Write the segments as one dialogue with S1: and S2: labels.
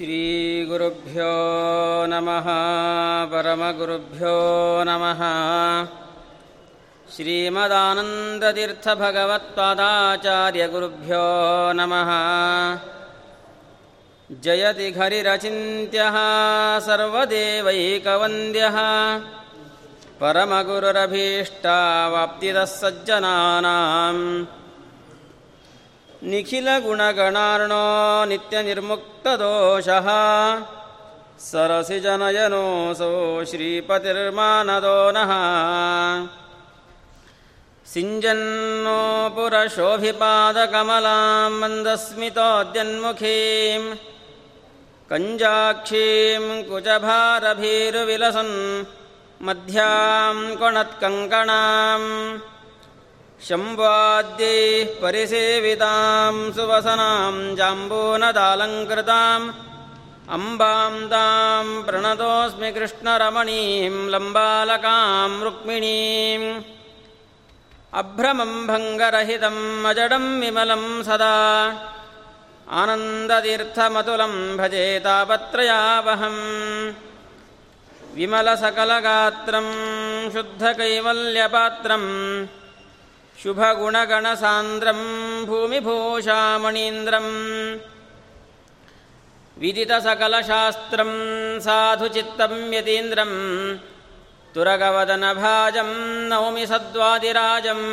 S1: श्रीगुरुभ्यो नमः परमगुरुभ्यो नमः। श्रीमदानन्दतीर्थभगवत्पादाचार्यगुरुभ्यो नमः। जयति घरिरचिन्त्यः सर्वदेवैकवन्द्यः। परमगुरुरभीष्टावाप्तिदः सज्जनानाम्। निखिलगुणगणार्णो नित्यनिर्मुक्तदोषः। सरसिजनयनोऽसौ श्रीपतिर्मानदो नः। सिञ्जन्नो पुरशोभिपादकमलां मन्दस्मितोद्यन्मुखीं। कञ्जाक्षीं कुचभारभीरुविलसन् मध्यां कोणत्कङ्कणाम् शम्वाद्यैः परिसेवितां सुवसनां जाम्बूनदालङ्कृताम् अम्बां तां प्रणतोऽस्मि कृष्णरमणीं लम्बालकां रुक्मिणीम्। अभ्रमं भङ्गरहितम् अजडं विमलं सदा। आनन्दतीर्थमतुलं भजे तापत्रयावहम्। विमलसकलगात्रं शुद्धकैवल्यपात्रम् शुभगुणगणसान्द्रं भूमिभूषामणीन्द्रम् विदितसकलशास्त्रं साधुचित्तं यतीन्द्रम् तुरगवदनभाजं नौमि सद्वादिराजम्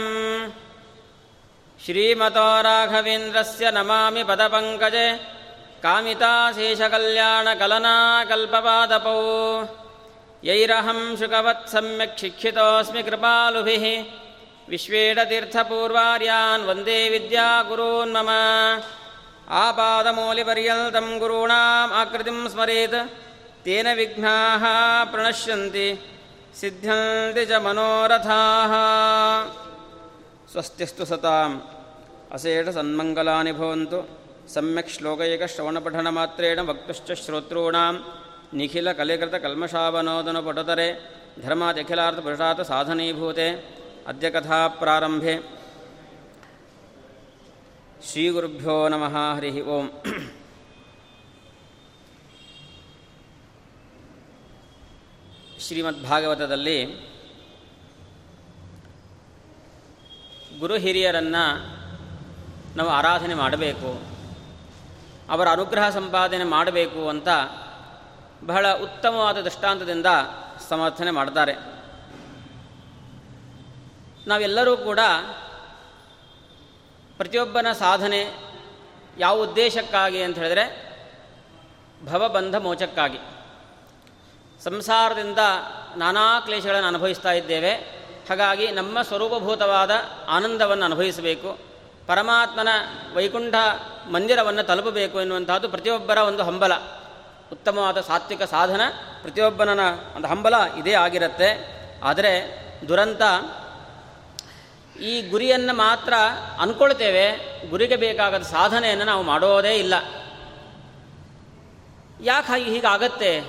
S1: श्रीमतो राघवेन्द्रस्य नमामि पदपङ्कजे कामिताशेषकल्याणकलनाकल्पपादपौ यैरहं शुकवत् सम्यक् शिक्षितोऽस्मि कृपालुभिः विश्वेडतीर्थपूर्वार्यान् वन्दे विद्यागुरून् मम आपादमौलिपर्यन्तं गुरूणाम् आकृतिं स्मरेत् तेन विघ्नाः प्रणश्यन्ति सिद्ध्यन्ति च मनोरथाः स्वस्तिस्तु सताम् अशेषसन्मङ्गलानि भवन्तु सम्यक् श्लोकैकश्रवणपठनमात्रेण वक्तुश्च श्रोतॄणां निखिलकलिकृतकल्मषावनोदनपटुतरे धर्मादखिलार्थपुरुषात् साधनीभूते अद्य कथाप्रारम्भे श्रीगुरुभ्यो नमः हरिः ओम् ಶ್ರೀಮದ್ಭಾಗವತದಲ್ಲಿ ಗುರು ಹಿರಿಯರನ್ನು ನಾವು ಆರಾಧನೆ ಮಾಡಬೇಕು ಅವರ ಅನುಗ್ರಹ ಸಂಪಾದನೆ ಮಾಡಬೇಕು ಅಂತ ಬಹಳ ಉತ್ತಮವಾದ ದೃಷ್ಟಾಂತದಿಂದ ಸಮರ್ಥನೆ ಮಾಡ್ತಾರೆ ನಾವೆಲ್ಲರೂ ಕೂಡ ಪ್ರತಿಯೊಬ್ಬನ ಸಾಧನೆ ಯಾವ ಉದ್ದೇಶಕ್ಕಾಗಿ ಅಂತ ಹೇಳಿದ್ರೆ ಭವಬಂಧ ಮೋಚಕ್ಕಾಗಿ. ಸಂಸಾರದಿಂದ ನಾನಾ ಕ್ಲೇಶಗಳನ್ನು ಅನುಭವಿಸ್ತಾ ಇದ್ದೇವೆ. ಹಾಗಾಗಿ ನಮ್ಮ ಸ್ವರೂಪಭೂತವಾದ ಆನಂದವನ್ನು ಅನುಭವಿಸಬೇಕು. ಪರಮಾತ್ಮನ ವೈಕುಂಠ ಮಂದಿರವನ್ನು ತಲುಪಬೇಕು ಎನ್ನುವಂಥದ್ದು ಪ್ರತಿಯೊಬ್ಬರ ಒಂದು ಹಂಬಲ. ಉತ್ತಮವಾದ ಸಾತ್ವಿಕ ಸಾಧನ ಪ್ರತಿಯೊಬ್ಬನ ಒಂದು ಹಂಬಲ ಇದೇ ಆಗಿರುತ್ತೆ. ಆದರೆ ದುರಂತ ಈ ಗುರಿಯನ್ನು ಮಾತ್ರ ಅಂದ್ಕೊಳ್ತೇವೆ ಗುರಿಗೆ ಬೇಕಾಗದ ಸಾಧನೆಯನ್ನು ನಾವು ಮಾಡೋದೇ ಇಲ್ಲ. ಯಾಕೆ ಹಾಗೆ ಹೀಗಾಗತ್ತೆ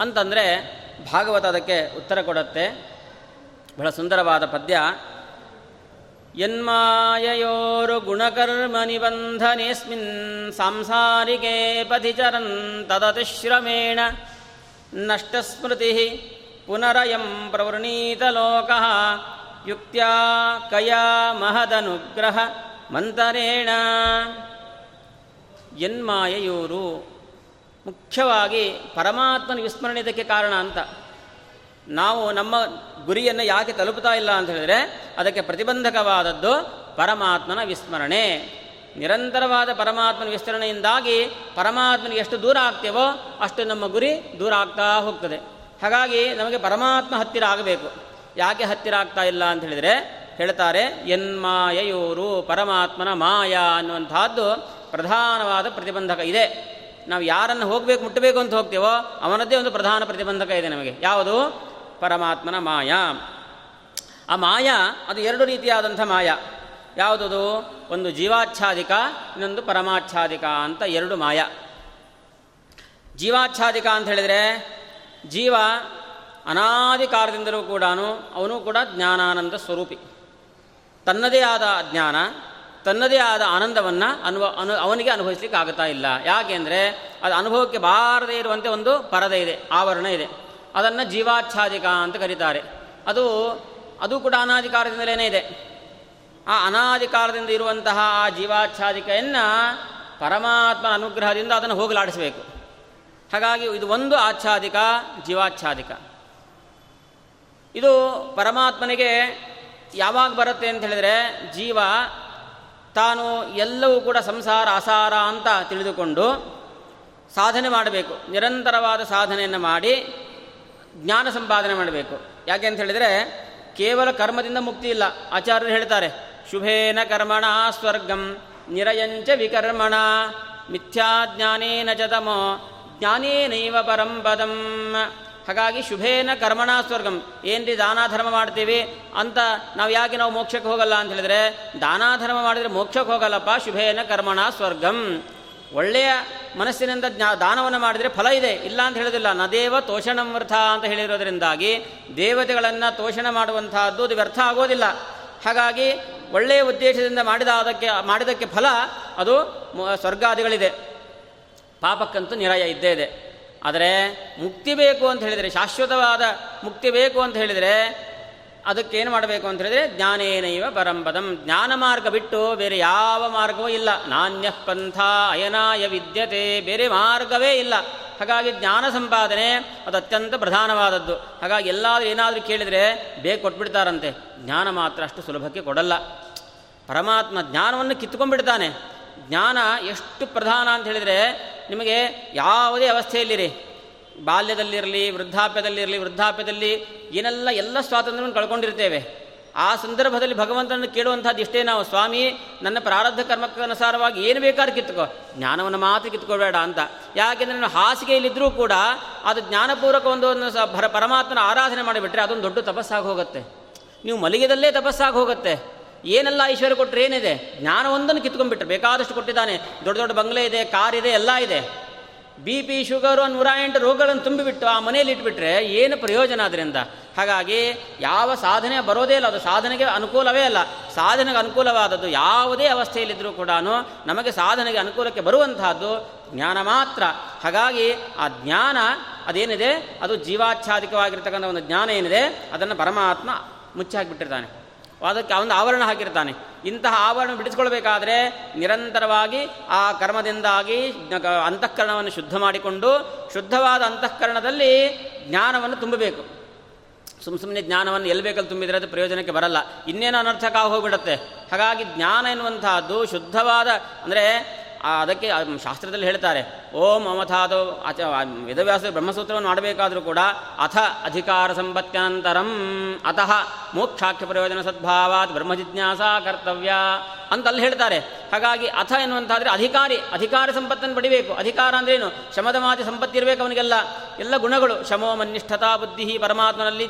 S1: ಅಂತಂದರೆ ಭಾಗವತ ಅದಕ್ಕೆ ಉತ್ತರ ಕೊಡುತ್ತೆ. ಬಹಳ ಸುಂದರವಾದ ಪದ್ಯ. ಯನ್ಮಾಯಯೋರು ಗುಣಕರ್ಮ ನಿಬಂಧನೆಸ್ಮಿನ್ ಸಾಂಸಾರಿಕೆ ಪಥಿಚರನ್ ತದತಿಶ್ರಮೇಣ ನಷ್ಟಸ್ಮೃತಿ ಪುನರಯಂ ಪ್ರವೃಣೀತಲೋಕ ಯುಕ್ತ್ಯಾ ಕಯಾ ಮಹದನುಗ್ರಹ ಮಂತರೇಣ ಎನ್ಮಾಯೆಯೂರು ಮುಖ್ಯವಾಗಿ ಪರಮಾತ್ಮನ ವಿಸ್ಮರಣೆ ಇದಕ್ಕೆ ಕಾರಣ ಅಂತ. ನಾವು ನಮ್ಮ ಗುರಿಯನ್ನು ಯಾಕೆ ತಲುಪುತ್ತಾ ಇಲ್ಲ ಅಂತ ಹೇಳಿದ್ರೆ ಅದಕ್ಕೆ ಪ್ರತಿಬಂಧಕವಾದದ್ದು ಪರಮಾತ್ಮನ ವಿಸ್ಮರಣೆ. ನಿರಂತರವಾದ ಪರಮಾತ್ಮನ ವಿಸ್ತರಣೆಯಿಂದಾಗಿ ಪರಮಾತ್ಮನ ಎಷ್ಟು ದೂರ ಆಗ್ತೇವೋ ಅಷ್ಟು ನಮ್ಮ ಗುರಿ ದೂರ ಆಗ್ತಾ ಹೋಗ್ತದೆ. ಹಾಗಾಗಿ ನಮಗೆ ಪರಮಾತ್ಮ ಹತ್ತಿರ ಆಗಬೇಕು. ಯಾಕೆ ಹತ್ತಿರ ಆಗ್ತಾ ಇಲ್ಲ ಅಂತ ಹೇಳಿದರೆ ಹೇಳ್ತಾರೆ ಎನ್ಮಾಯಯೂರು ಪರಮಾತ್ಮನ ಮಾಯಾ ಅನ್ನುವಂಥದ್ದು ಪ್ರಧಾನವಾದ ಪ್ರತಿಬಂಧಕ ಇದೆ. ನಾವು ಯಾರನ್ನು ಹೋಗಬೇಕು, ಮುಟ್ಟಬೇಕು ಅಂತ ಹೋಗ್ತೇವೋ ಅವನದ್ದೇ ಒಂದು ಪ್ರಧಾನ ಪ್ರತಿಬಂಧಕ ಇದೆ ನಮಗೆ. ಯಾವುದು? ಪರಮಾತ್ಮನ ಮಾಯಾ. ಆ ಮಾಯಾ, ಅದು ಎರಡು ರೀತಿಯಾದಂಥ ಮಾಯಾ. ಯಾವುದದು? ಒಂದು ಜೀವಾಚ್ಛಾದಿಕ, ಇನ್ನೊಂದು ಪರಮಾಚ್ಛಾದಿಕ ಅಂತ ಎರಡು ಮಾಯಾ. ಜೀವಾಚ್ಛಾದಿಕ ಅಂತ ಹೇಳಿದರೆ ಜೀವ ಅನಾದಿ ಕಾಲದಿಂದಲೂ ಕೂಡ ಅವನು ಕೂಡ ಜ್ಞಾನಾನಂದ ಸ್ವರೂಪಿ. ತನ್ನದೇ ಆದ ಜ್ಞಾನ, ತನ್ನದೇ ಆದ ಆನಂದವನ್ನು ಅನುಭ, ಅನು, ಅವನಿಗೆ ಅನುಭವಿಸ್ಲಿಕ್ಕೆ ಆಗ್ತಾ ಇಲ್ಲ ಯಾಕೆಂದರೆ ಅದು ಅನುಭವಕ್ಕೆ ಬಾರದೇ ಇರುವಂತೆ ಒಂದು ಪರದೆ ಇದೆ, ಆವರಣ ಇದೆ. ಅದನ್ನು ಜೀವಾಚ್ಛಾದಿಕ ಅಂತ ಕರೀತಾರೆ. ಅದು ಅದು ಕೂಡ ಅನಾದಿ ಕಾಲದಿಂದಲೇ ಇದೆ. ಆ ಅನಾದಿ ಕಾಲದಿಂದ ಇರುವಂತಹ ಆ ಜೀವಾಚ್ಛಾದಿಕೆಯನ್ನು ಪರಮಾತ್ಮನ ಅನುಗ್ರಹದಿಂದ ಅದನ್ನು ಹೋಗಲಾಡಿಸಬೇಕು. ಹಾಗಾಗಿ ಇದು ಒಂದು ಆಚ್ಛಾದಿಕ, ಜೀವಾಚ್ಛಾದಿಕ. ಇದು ಪರಮಾತ್ಮನಿಗೆ ಯಾವಾಗ ಬರುತ್ತೆ ಅಂತ ಹೇಳಿದರೆ ಜೀವ ತಾನು ಎಲ್ಲವೂ ಕೂಡ ಸಂಸಾರ ಅಸಾರ ಅಂತ ತಿಳಿದುಕೊಂಡು ಸಾಧನೆ ಮಾಡಬೇಕು. ನಿರಂತರವಾದ ಸಾಧನೆಯನ್ನು ಮಾಡಿ ಜ್ಞಾನ ಸಂಪಾದನೆ ಮಾಡಬೇಕು. ಯಾಕೆ ಅಂತ ಹೇಳಿದರೆ ಕೇವಲ ಕರ್ಮದಿಂದ ಮುಕ್ತಿ ಇಲ್ಲ. ಆಚಾರ್ಯರು ಹೇಳ್ತಾರೆ, ಶುಭೇನ ಕರ್ಮಣ ಸ್ವರ್ಗಂ ನಿರಯಂಚ ವಿಕರ್ಮಣ ಮಿಥ್ಯಾಜ್ಞಾನೇನ ಚತಮೋ ತಮೋ ಜ್ಞಾನೇನೈವ ಪರಂ ಪದಂ. ಹಾಗಾಗಿ ಶುಭೇನ ಕರ್ಮಣ ಸ್ವರ್ಗಂ. ಏನ್ರಿ ದಾನ ಧರ್ಮ ಮಾಡ್ತೀವಿ? ಅಂತ ನಾವು ಯಾಕೆ ನಾವು ಮೋಕ್ಷಕ್ಕೆ ಹೋಗಲ್ಲ ಅಂತ ಹೇಳಿದ್ರೆ ದಾನ ಧರ್ಮ ಮಾಡಿದರೆ ಮೋಕ್ಷಕ್ಕೆ ಹೋಗಲ್ಲಪ್ಪ, ಶುಭೇನ ಕರ್ಮಣ ಸ್ವರ್ಗಂ. ಒಳ್ಳೆಯ ಮನಸ್ಸಿನಿಂದ ಜ್ಞಾ, ದಾನವನ್ನು ಮಾಡಿದರೆ ಫಲ ಇದೆ. ಇಲ್ಲ ಅಂತ ಹೇಳೋದಿಲ್ಲ. ನದೇವ ತೋಷಣಂ ಅಂತ ಹೇಳಿರೋದರಿಂದಾಗಿ ದೇವತೆಗಳನ್ನು ತೋಷಣ ಮಾಡುವಂತಹದ್ದು ಅದು ವ್ಯರ್ಥ ಆಗೋದಿಲ್ಲ. ಹಾಗಾಗಿ ಒಳ್ಳೆಯ ಉದ್ದೇಶದಿಂದ ಮಾಡಿದ ಅದಕ್ಕೆ, ಮಾಡಿದಕ್ಕೆ ಫಲ ಅದು ಸ್ವರ್ಗಾದಿಗಳಿದೆ. ಪಾಪಕ್ಕಂತೂ ನಿರಾಯ ಇದ್ದೇ ಇದೆ. ಆದರೆ ಮುಕ್ತಿ ಬೇಕು ಅಂತ ಹೇಳಿದರೆ, ಶಾಶ್ವತವಾದ ಮುಕ್ತಿ ಬೇಕು ಅಂತ ಹೇಳಿದರೆ ಅದಕ್ಕೇನು ಮಾಡಬೇಕು ಅಂತ ಹೇಳಿದರೆ, ಜ್ಞಾನೇನೈವ ಪರಂಪದಂ. ಜ್ಞಾನ ಮಾರ್ಗ ಬಿಟ್ಟು ಬೇರೆ ಯಾವ ಮಾರ್ಗವೂ ಇಲ್ಲ. ನಾಣ್ಯ ಪಂಥ ಅಯನಾಯ ವಿದ್ಯತೆ, ಬೇರೆ ಮಾರ್ಗವೇ ಇಲ್ಲ. ಹಾಗಾಗಿ ಜ್ಞಾನ ಸಂಪಾದನೆ ಅದು ಅತ್ಯಂತ ಪ್ರಧಾನವಾದದ್ದು. ಹಾಗಾಗಿ ಎಲ್ಲಾದರೂ ಏನಾದರೂ ಕೇಳಿದರೆ ಬೇಗ ಕೊಟ್ಬಿಡ್ತಾರಂತೆ. ಜ್ಞಾನ ಮಾತ್ರ ಅಷ್ಟು ಸುಲಭಕ್ಕೆ ಕೊಡಲ್ಲ. ಪರಮಾತ್ಮ ಜ್ಞಾನವನ್ನು ಕಿತ್ಕೊಂಡ್ಬಿಡ್ತಾನೆ ಜ್ಞಾನ ಎಷ್ಟು ಪ್ರಧಾನ ಅಂತ ಹೇಳಿದರೆ ನಿಮಗೆ ಯಾವುದೇ ಅವಸ್ಥೆಯಲ್ಲಿರಿ. ಬಾಲ್ಯದಲ್ಲಿರಲಿ, ವೃದ್ಧಾಪ್ಯದಲ್ಲಿರಲಿ, ವೃದ್ಧಾಪ್ಯದಲ್ಲಿ ಏನೆಲ್ಲ ಎಲ್ಲ ಸ್ವಾತಂತ್ರ್ಯವನ್ನು ಕಳ್ಕೊಂಡಿರ್ತೇವೆ. ಆ ಸಂದರ್ಭದಲ್ಲಿ ಭಗವಂತನನ್ನು ಕೇಳುವಂಥದ್ದು ಇಷ್ಟೇ ನಾವು. ಸ್ವಾಮಿ, ನನ್ನ ಪ್ರಾರಬ್ಧ ಕರ್ಮಕ್ಕನುಸಾರವಾಗಿ ಏನು ಬೇಕಾದ್ರೂ ಕಿತ್ಕೋ ಜ್ಞಾನವನ್ನು ಮಾತ್ರ ಕಿತ್ಕೋಬೇಡ ಅಂತ. ಯಾಕೆಂದರೆ ನಾನು ಹಾಸಿಗೆಯಲ್ಲಿದ್ದರೂ ಕೂಡ ಅದು ಜ್ಞಾನಪೂರ್ವಕ ಒಂದು ಪರಮಾತ್ಮನ ಆರಾಧನೆ ಮಾಡಿಬಿಟ್ರೆ ಅದೊಂದು ದೊಡ್ಡ ತಪಸ್ಸಾಗಿ ಹೋಗುತ್ತೆ. ನೀವು ಮಲಿಗೆದಲ್ಲೇ ತಪಸ್ಸಾಗಿ ಹೋಗುತ್ತೆ. ಏನೆಲ್ಲ ಐಶ್ವರ್ಯ ಕೊಟ್ಟರೆ, ಏನಿದೆ? ಜ್ಞಾನವೊಂದನ್ನು ಕಿತ್ಕೊಂಡ್ಬಿಟ್ರೆ. ಬೇಕಾದಷ್ಟು ಕೊಟ್ಟಿದ್ದಾನೆ. ದೊಡ್ಡ ದೊಡ್ಡ ಬಂಗ್ಲೆ ಇದೆ, ಕಾರ್ ಇದೆ, ಎಲ್ಲ ಇದೆ. ಬಿ ಪಿ ಶುಗರು ನೂರ ಎಂಟು ರೋಗಗಳನ್ನು ತುಂಬಿಬಿಟ್ಟು ಆ ಮನೆಯಲ್ಲಿ ಇಟ್ಬಿಟ್ರೆ ಏನು ಪ್ರಯೋಜನ ಅದರಿಂದ ಹಾಗಾಗಿ ಯಾವ ಸಾಧನೆ ಬರೋದೇ ಇಲ್ಲ. ಅದು ಸಾಧನೆಗೆ ಅನುಕೂಲವೇ ಅಲ್ಲ. ಸಾಧನೆಗೆ ಅನುಕೂಲವಾದದ್ದು ಯಾವುದೇ ಅವಸ್ಥೆಯಲ್ಲಿದ್ದರೂ ಕೂಡ ನಮಗೆ ಸಾಧನೆಗೆ ಅನುಕೂಲಕ್ಕೆ ಬರುವಂತಹದ್ದು ಜ್ಞಾನ ಮಾತ್ರ. ಹಾಗಾಗಿ ಆ ಜ್ಞಾನ, ಅದೇನಿದೆ? ಅದು ಜೀವಾಚ್ಛಾದಿಕವಾಗಿರ್ತಕ್ಕಂಥ ಒಂದು ಜ್ಞಾನ ಏನಿದೆ? ಅದನ್ನು ಪರಮಾತ್ಮ ಮುಚ್ಚಾಕಿಬಿಟ್ಟಿರ್ತಾನೆ. ಅದಕ್ಕೆ ಒಂದು ಆವರಣ ಹಾಕಿರ್ತಾನೆ. ಇಂತಹ ಆವರಣ ಬಿಡಿಸ್ಕೊಳ್ಬೇಕಾದ್ರೆ ನಿರಂತರವಾಗಿ ಆ ಕರ್ಮದಿಂದಾಗಿ ಅಂತಃಕರಣವನ್ನು ಶುದ್ಧ ಮಾಡಿಕೊಂಡು ಶುದ್ಧವಾದ ಅಂತಃಕರಣದಲ್ಲಿ ಜ್ಞಾನವನ್ನು ತುಂಬಬೇಕು. ಸುಮ್ಮ ಸುಮ್ಮನೆ ಜ್ಞಾನವನ್ನು ಎಲ್ಲಿ ಬೇಕಲ್ಲಿ ತುಂಬಿದರೆ ಅದು ಪ್ರಯೋಜನಕ್ಕೆ ಬರಲ್ಲ. ಇನ್ನೇನು ಅನರ್ಥಕ ಹೋಗ್ಬಿಡುತ್ತೆ ಹಾಗಾಗಿ ಜ್ಞಾನ ಎನ್ನುವಂತಹದ್ದು ಶುದ್ಧವಾದ ಅಂದರೆ ಅದಕ್ಕೆ ಶಾಸ್ತ್ರದಲ್ಲಿ ಹೇಳ್ತಾರೆ. ಓಂ ಅಮಥಾದು ಅಚ ವೇದವ್ಯಾಸ ಬ್ರಹ್ಮಸೂತ್ರವನ್ನು ಮಾಡಬೇಕಾದರೂ ಕೂಡ ಅಥ ಅಧಿಕಾರ ಸಂಪತ್ತ್ಯನಂತರಂ ಅತಃ ಮೋಕ್ಷಾಖ್ಯ ಪ್ರಯೋಜನ ಸದ್ಭಾವಾತ್ ಬ್ರಹ್ಮ ಜಿಜ್ಞಾಸಾ ಕರ್ತವ್ಯ ಅಂತ ಅಲ್ಲಿ ಹೇಳ್ತಾರೆ. ಹಾಗಾಗಿ ಅಥ ಎನ್ನುವಂತಾದರೆ ಅಧಿಕಾರಿ, ಅಧಿಕಾರ ಸಂಪತ್ತನ್ನು ಪಡಿಬೇಕು. ಅಧಿಕಾರ ಅಂದ್ರೇನು? ಶಮದಮಾತಿ ಸಂಪತ್ತಿ ಇರಬೇಕು ಅವನಿಗೆಲ್ಲ. ಎಲ್ಲ ಗುಣಗಳು. ಶಮೋ ಮನ್ನಿಷ್ಠತಾ ಬುದ್ಧಿ ಪರಮಾತ್ಮನಲ್ಲಿ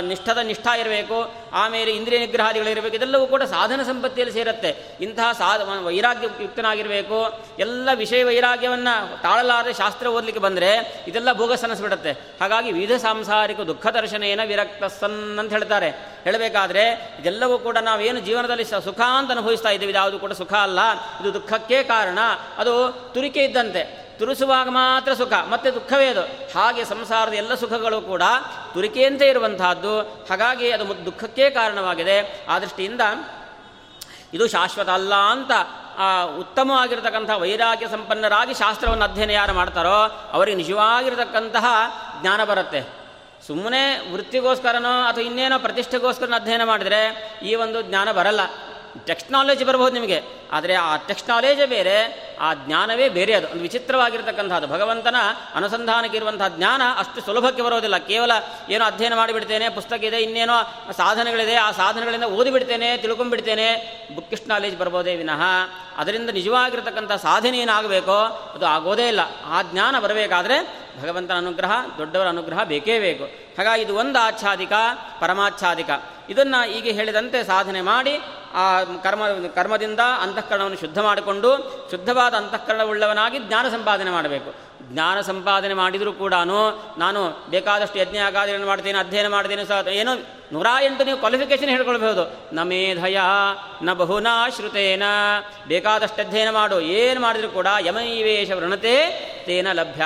S1: ನಿಷ್ಠದ ನಿಷ್ಠ ಇರಬೇಕು. ಆಮೇಲೆ ಇಂದ್ರಿಯ ನಿಗ್ರಹಾದಿಗಳಿರಬೇಕು ಇದೆಲ್ಲವೂ ಕೂಡ ಸಾಧನ ಸಂಪತ್ತಿಯಲ್ಲಿ ಸೇರುತ್ತೆ. ಇಂತಹ ಸಾಧ ವೈರಾಗ್ಯ ಯುಕ್ತನಾಗಿರಬೇಕು ಎಲ್ಲ ವಿಷಯ ವೈರಾಗ್ಯವನ್ನು ತಾಳಲಾರದೆ ಶಾಸ್ತ್ರ ಓದಲಿಕ್ಕೆ ಬಂದರೆ ಇದೆಲ್ಲ ಭೋಗಸ್ ಅನ್ನಿಸ್ಬಿಡುತ್ತೆ. ಹಾಗಾಗಿ ವಿವಿಧ ಸಾಂಸಾರಿಕ ದುಃಖ ದರ್ಶನೇನ ವಿರಕ್ತ ಸನ್ ಅಂತ ಹೇಳ್ತಾರೆ. ಹೇಳಬೇಕಾದ್ರೆ ಇದೆಲ್ಲವೂ ಕೂಡ ನಾವೇನು ಜೀವನದಲ್ಲಿ ಸುಖ ಅಂತ ಅನುಭವಿಸ್ತಾ ಇದ್ದೀವಿ ಯಾವುದು ಕೂಡ ಸುಖ ಅಲ್ಲ. ಇದು ದುಃಖಕ್ಕೆ ಕಾರಣ. ಅದು ತುರಿಕೆ ಇದ್ದಂತೆ. ತುರಿಸುವಾಗ ಮಾತ್ರ ಸುಖ, ಮತ್ತೆ ದುಃಖವೇ ಅದು. ಹಾಗೆ ಸಂಸಾರದ ಎಲ್ಲ ಸುಖಗಳು ಕೂಡ ತುರಿಕೆಯಂತೆ ಇರುವಂತಹದ್ದು. ಹಾಗಾಗಿ ಅದು ದುಃಖಕ್ಕೆ ಕಾರಣವಾಗಿದೆ. ಆ ದೃಷ್ಟಿಯಿಂದ ಇದು ಶಾಶ್ವತ ಅಲ್ಲ ಅಂತ ಉತ್ತಮವಾಗಿರತಕ್ಕಂಥ ವೈರಾಗ್ಯ ಸಂಪನ್ನರಾಗಿ ಶಾಸ್ತ್ರವನ್ನು ಅಧ್ಯಯನ ಯಾರು ಮಾಡ್ತಾರೋ ಅವರಿಗೆ ನಿಜವಾಗಿರತಕ್ಕಂತಹ ಜ್ಞಾನ ಬರುತ್ತೆ. ಸುಮ್ಮನೆ ವೃತ್ತಿಗೋಸ್ಕರನೋ ಅಥವಾ ಇನ್ನೇನೋ ಪ್ರತಿಷ್ಠೆಗೋಸ್ಕರನ ಅಧ್ಯಯನ ಮಾಡಿದರೆ ಈ ಒಂದು ಜ್ಞಾನ ಬರಲ್ಲ. ಟೆಕ್ಸ್ಟ್ ನಾಲೆಜ್ ಬರ್ಬೋದು ನಿಮಗೆ. ಆದರೆ ಆ ಟೆಕ್ಸ್ಟ್ ನಾಲೇಜೇ ಬೇರೆ, ಆ ಜ್ಞಾನವೇ ಬೇರೆ ಅದು. ಒಂದು ವಿಚಿತ್ರವಾಗಿರ್ತಕ್ಕಂಥದ್ದು ಭಗವಂತನ ಅನುಸಂಧಾನಕ್ಕೆ ಇರುವಂತಹ ಜ್ಞಾನ ಅಷ್ಟು ಸುಲಭಕ್ಕೆ ಬರೋದಿಲ್ಲ. ಕೇವಲ ಏನೋ ಅಧ್ಯಯನ ಮಾಡಿಬಿಡ್ತೇನೆ, ಪುಸ್ತಕ ಇದೆ, ಇನ್ನೇನೋ ಸಾಧನಗಳಿದೆ, ಆ ಸಾಧನಗಳಿಂದ ಓದಿಬಿಡ್ತೇನೆ, ತಿಳ್ಕೊಂಡ್ಬಿಡ್ತೇನೆ. ಬುಕ್ಕಿಸ್ಟ್ ನಾಲೇಜ್ ಬರ್ಬೋದೇ ವಿನಃ. ಅದರಿಂದ ನಿಜವಾಗಿರ್ತಕ್ಕಂಥ ಸಾಧನೆ ಏನಾಗಬೇಕೋ, ಅದು ಆಗೋದೇ ಇಲ್ಲ. ಆ ಜ್ಞಾನ ಬರಬೇಕಾದ್ರೆ ಭಗವಂತನ ಅನುಗ್ರಹ, ದೊಡ್ಡವರ ಅನುಗ್ರಹ ಬೇಕೇ ಬೇಕು. ಹಾಗಾಗಿ ಇದು ಒಂದು ಆಚ್ಛಾದಿಕ, ಪರಮಾಚ್ಛಾದಿಕ. ಇದನ್ನು ಈಗ ಹೇಳಿದಂತೆ ಸಾಧನೆ ಮಾಡಿ, ಆ ಕರ್ಮ, ಕರ್ಮದಿಂದ ಅಂತಃಕರಣವನ್ನು ಶುದ್ಧ ಮಾಡಿಕೊಂಡು, ಶುದ್ಧವಾದ ಅಂತಃಕರಣವುಳ್ಳವನಾಗಿ ಜ್ಞಾನ ಸಂಪಾದನೆ ಮಾಡಬೇಕು. ಜ್ಞಾನ ಸಂಪಾದನೆ ಮಾಡಿದರೂ ಕೂಡ ನಾನು ಬೇಕಾದಷ್ಟು ಯಜ್ಞ ಆಗಾದಿಗಳನ್ನು ಮಾಡ್ತೇನೆ, ಅಧ್ಯಯನ ಮಾಡ್ತೇನೆ ಸಹ ಏನು ನೂರ ಎಂಟು ನೀವು ಕ್ವಾಲಿಫಿಕೇಶನ್ ಹೇಳ್ಕೊಳ್ಬಹುದು. ನ ಮೇಧಯ ನ ಬಹುನಾ ಶ್ರುತೇನ, ಬೇಕಾದಷ್ಟು ಅಧ್ಯಯನ ಮಾಡು. ಏನು ಮಾಡಿದರೂ ಕೂಡ ಯಮೈವೇಶ ವೃಣತೆ ತೇನ ಲಭ್ಯ.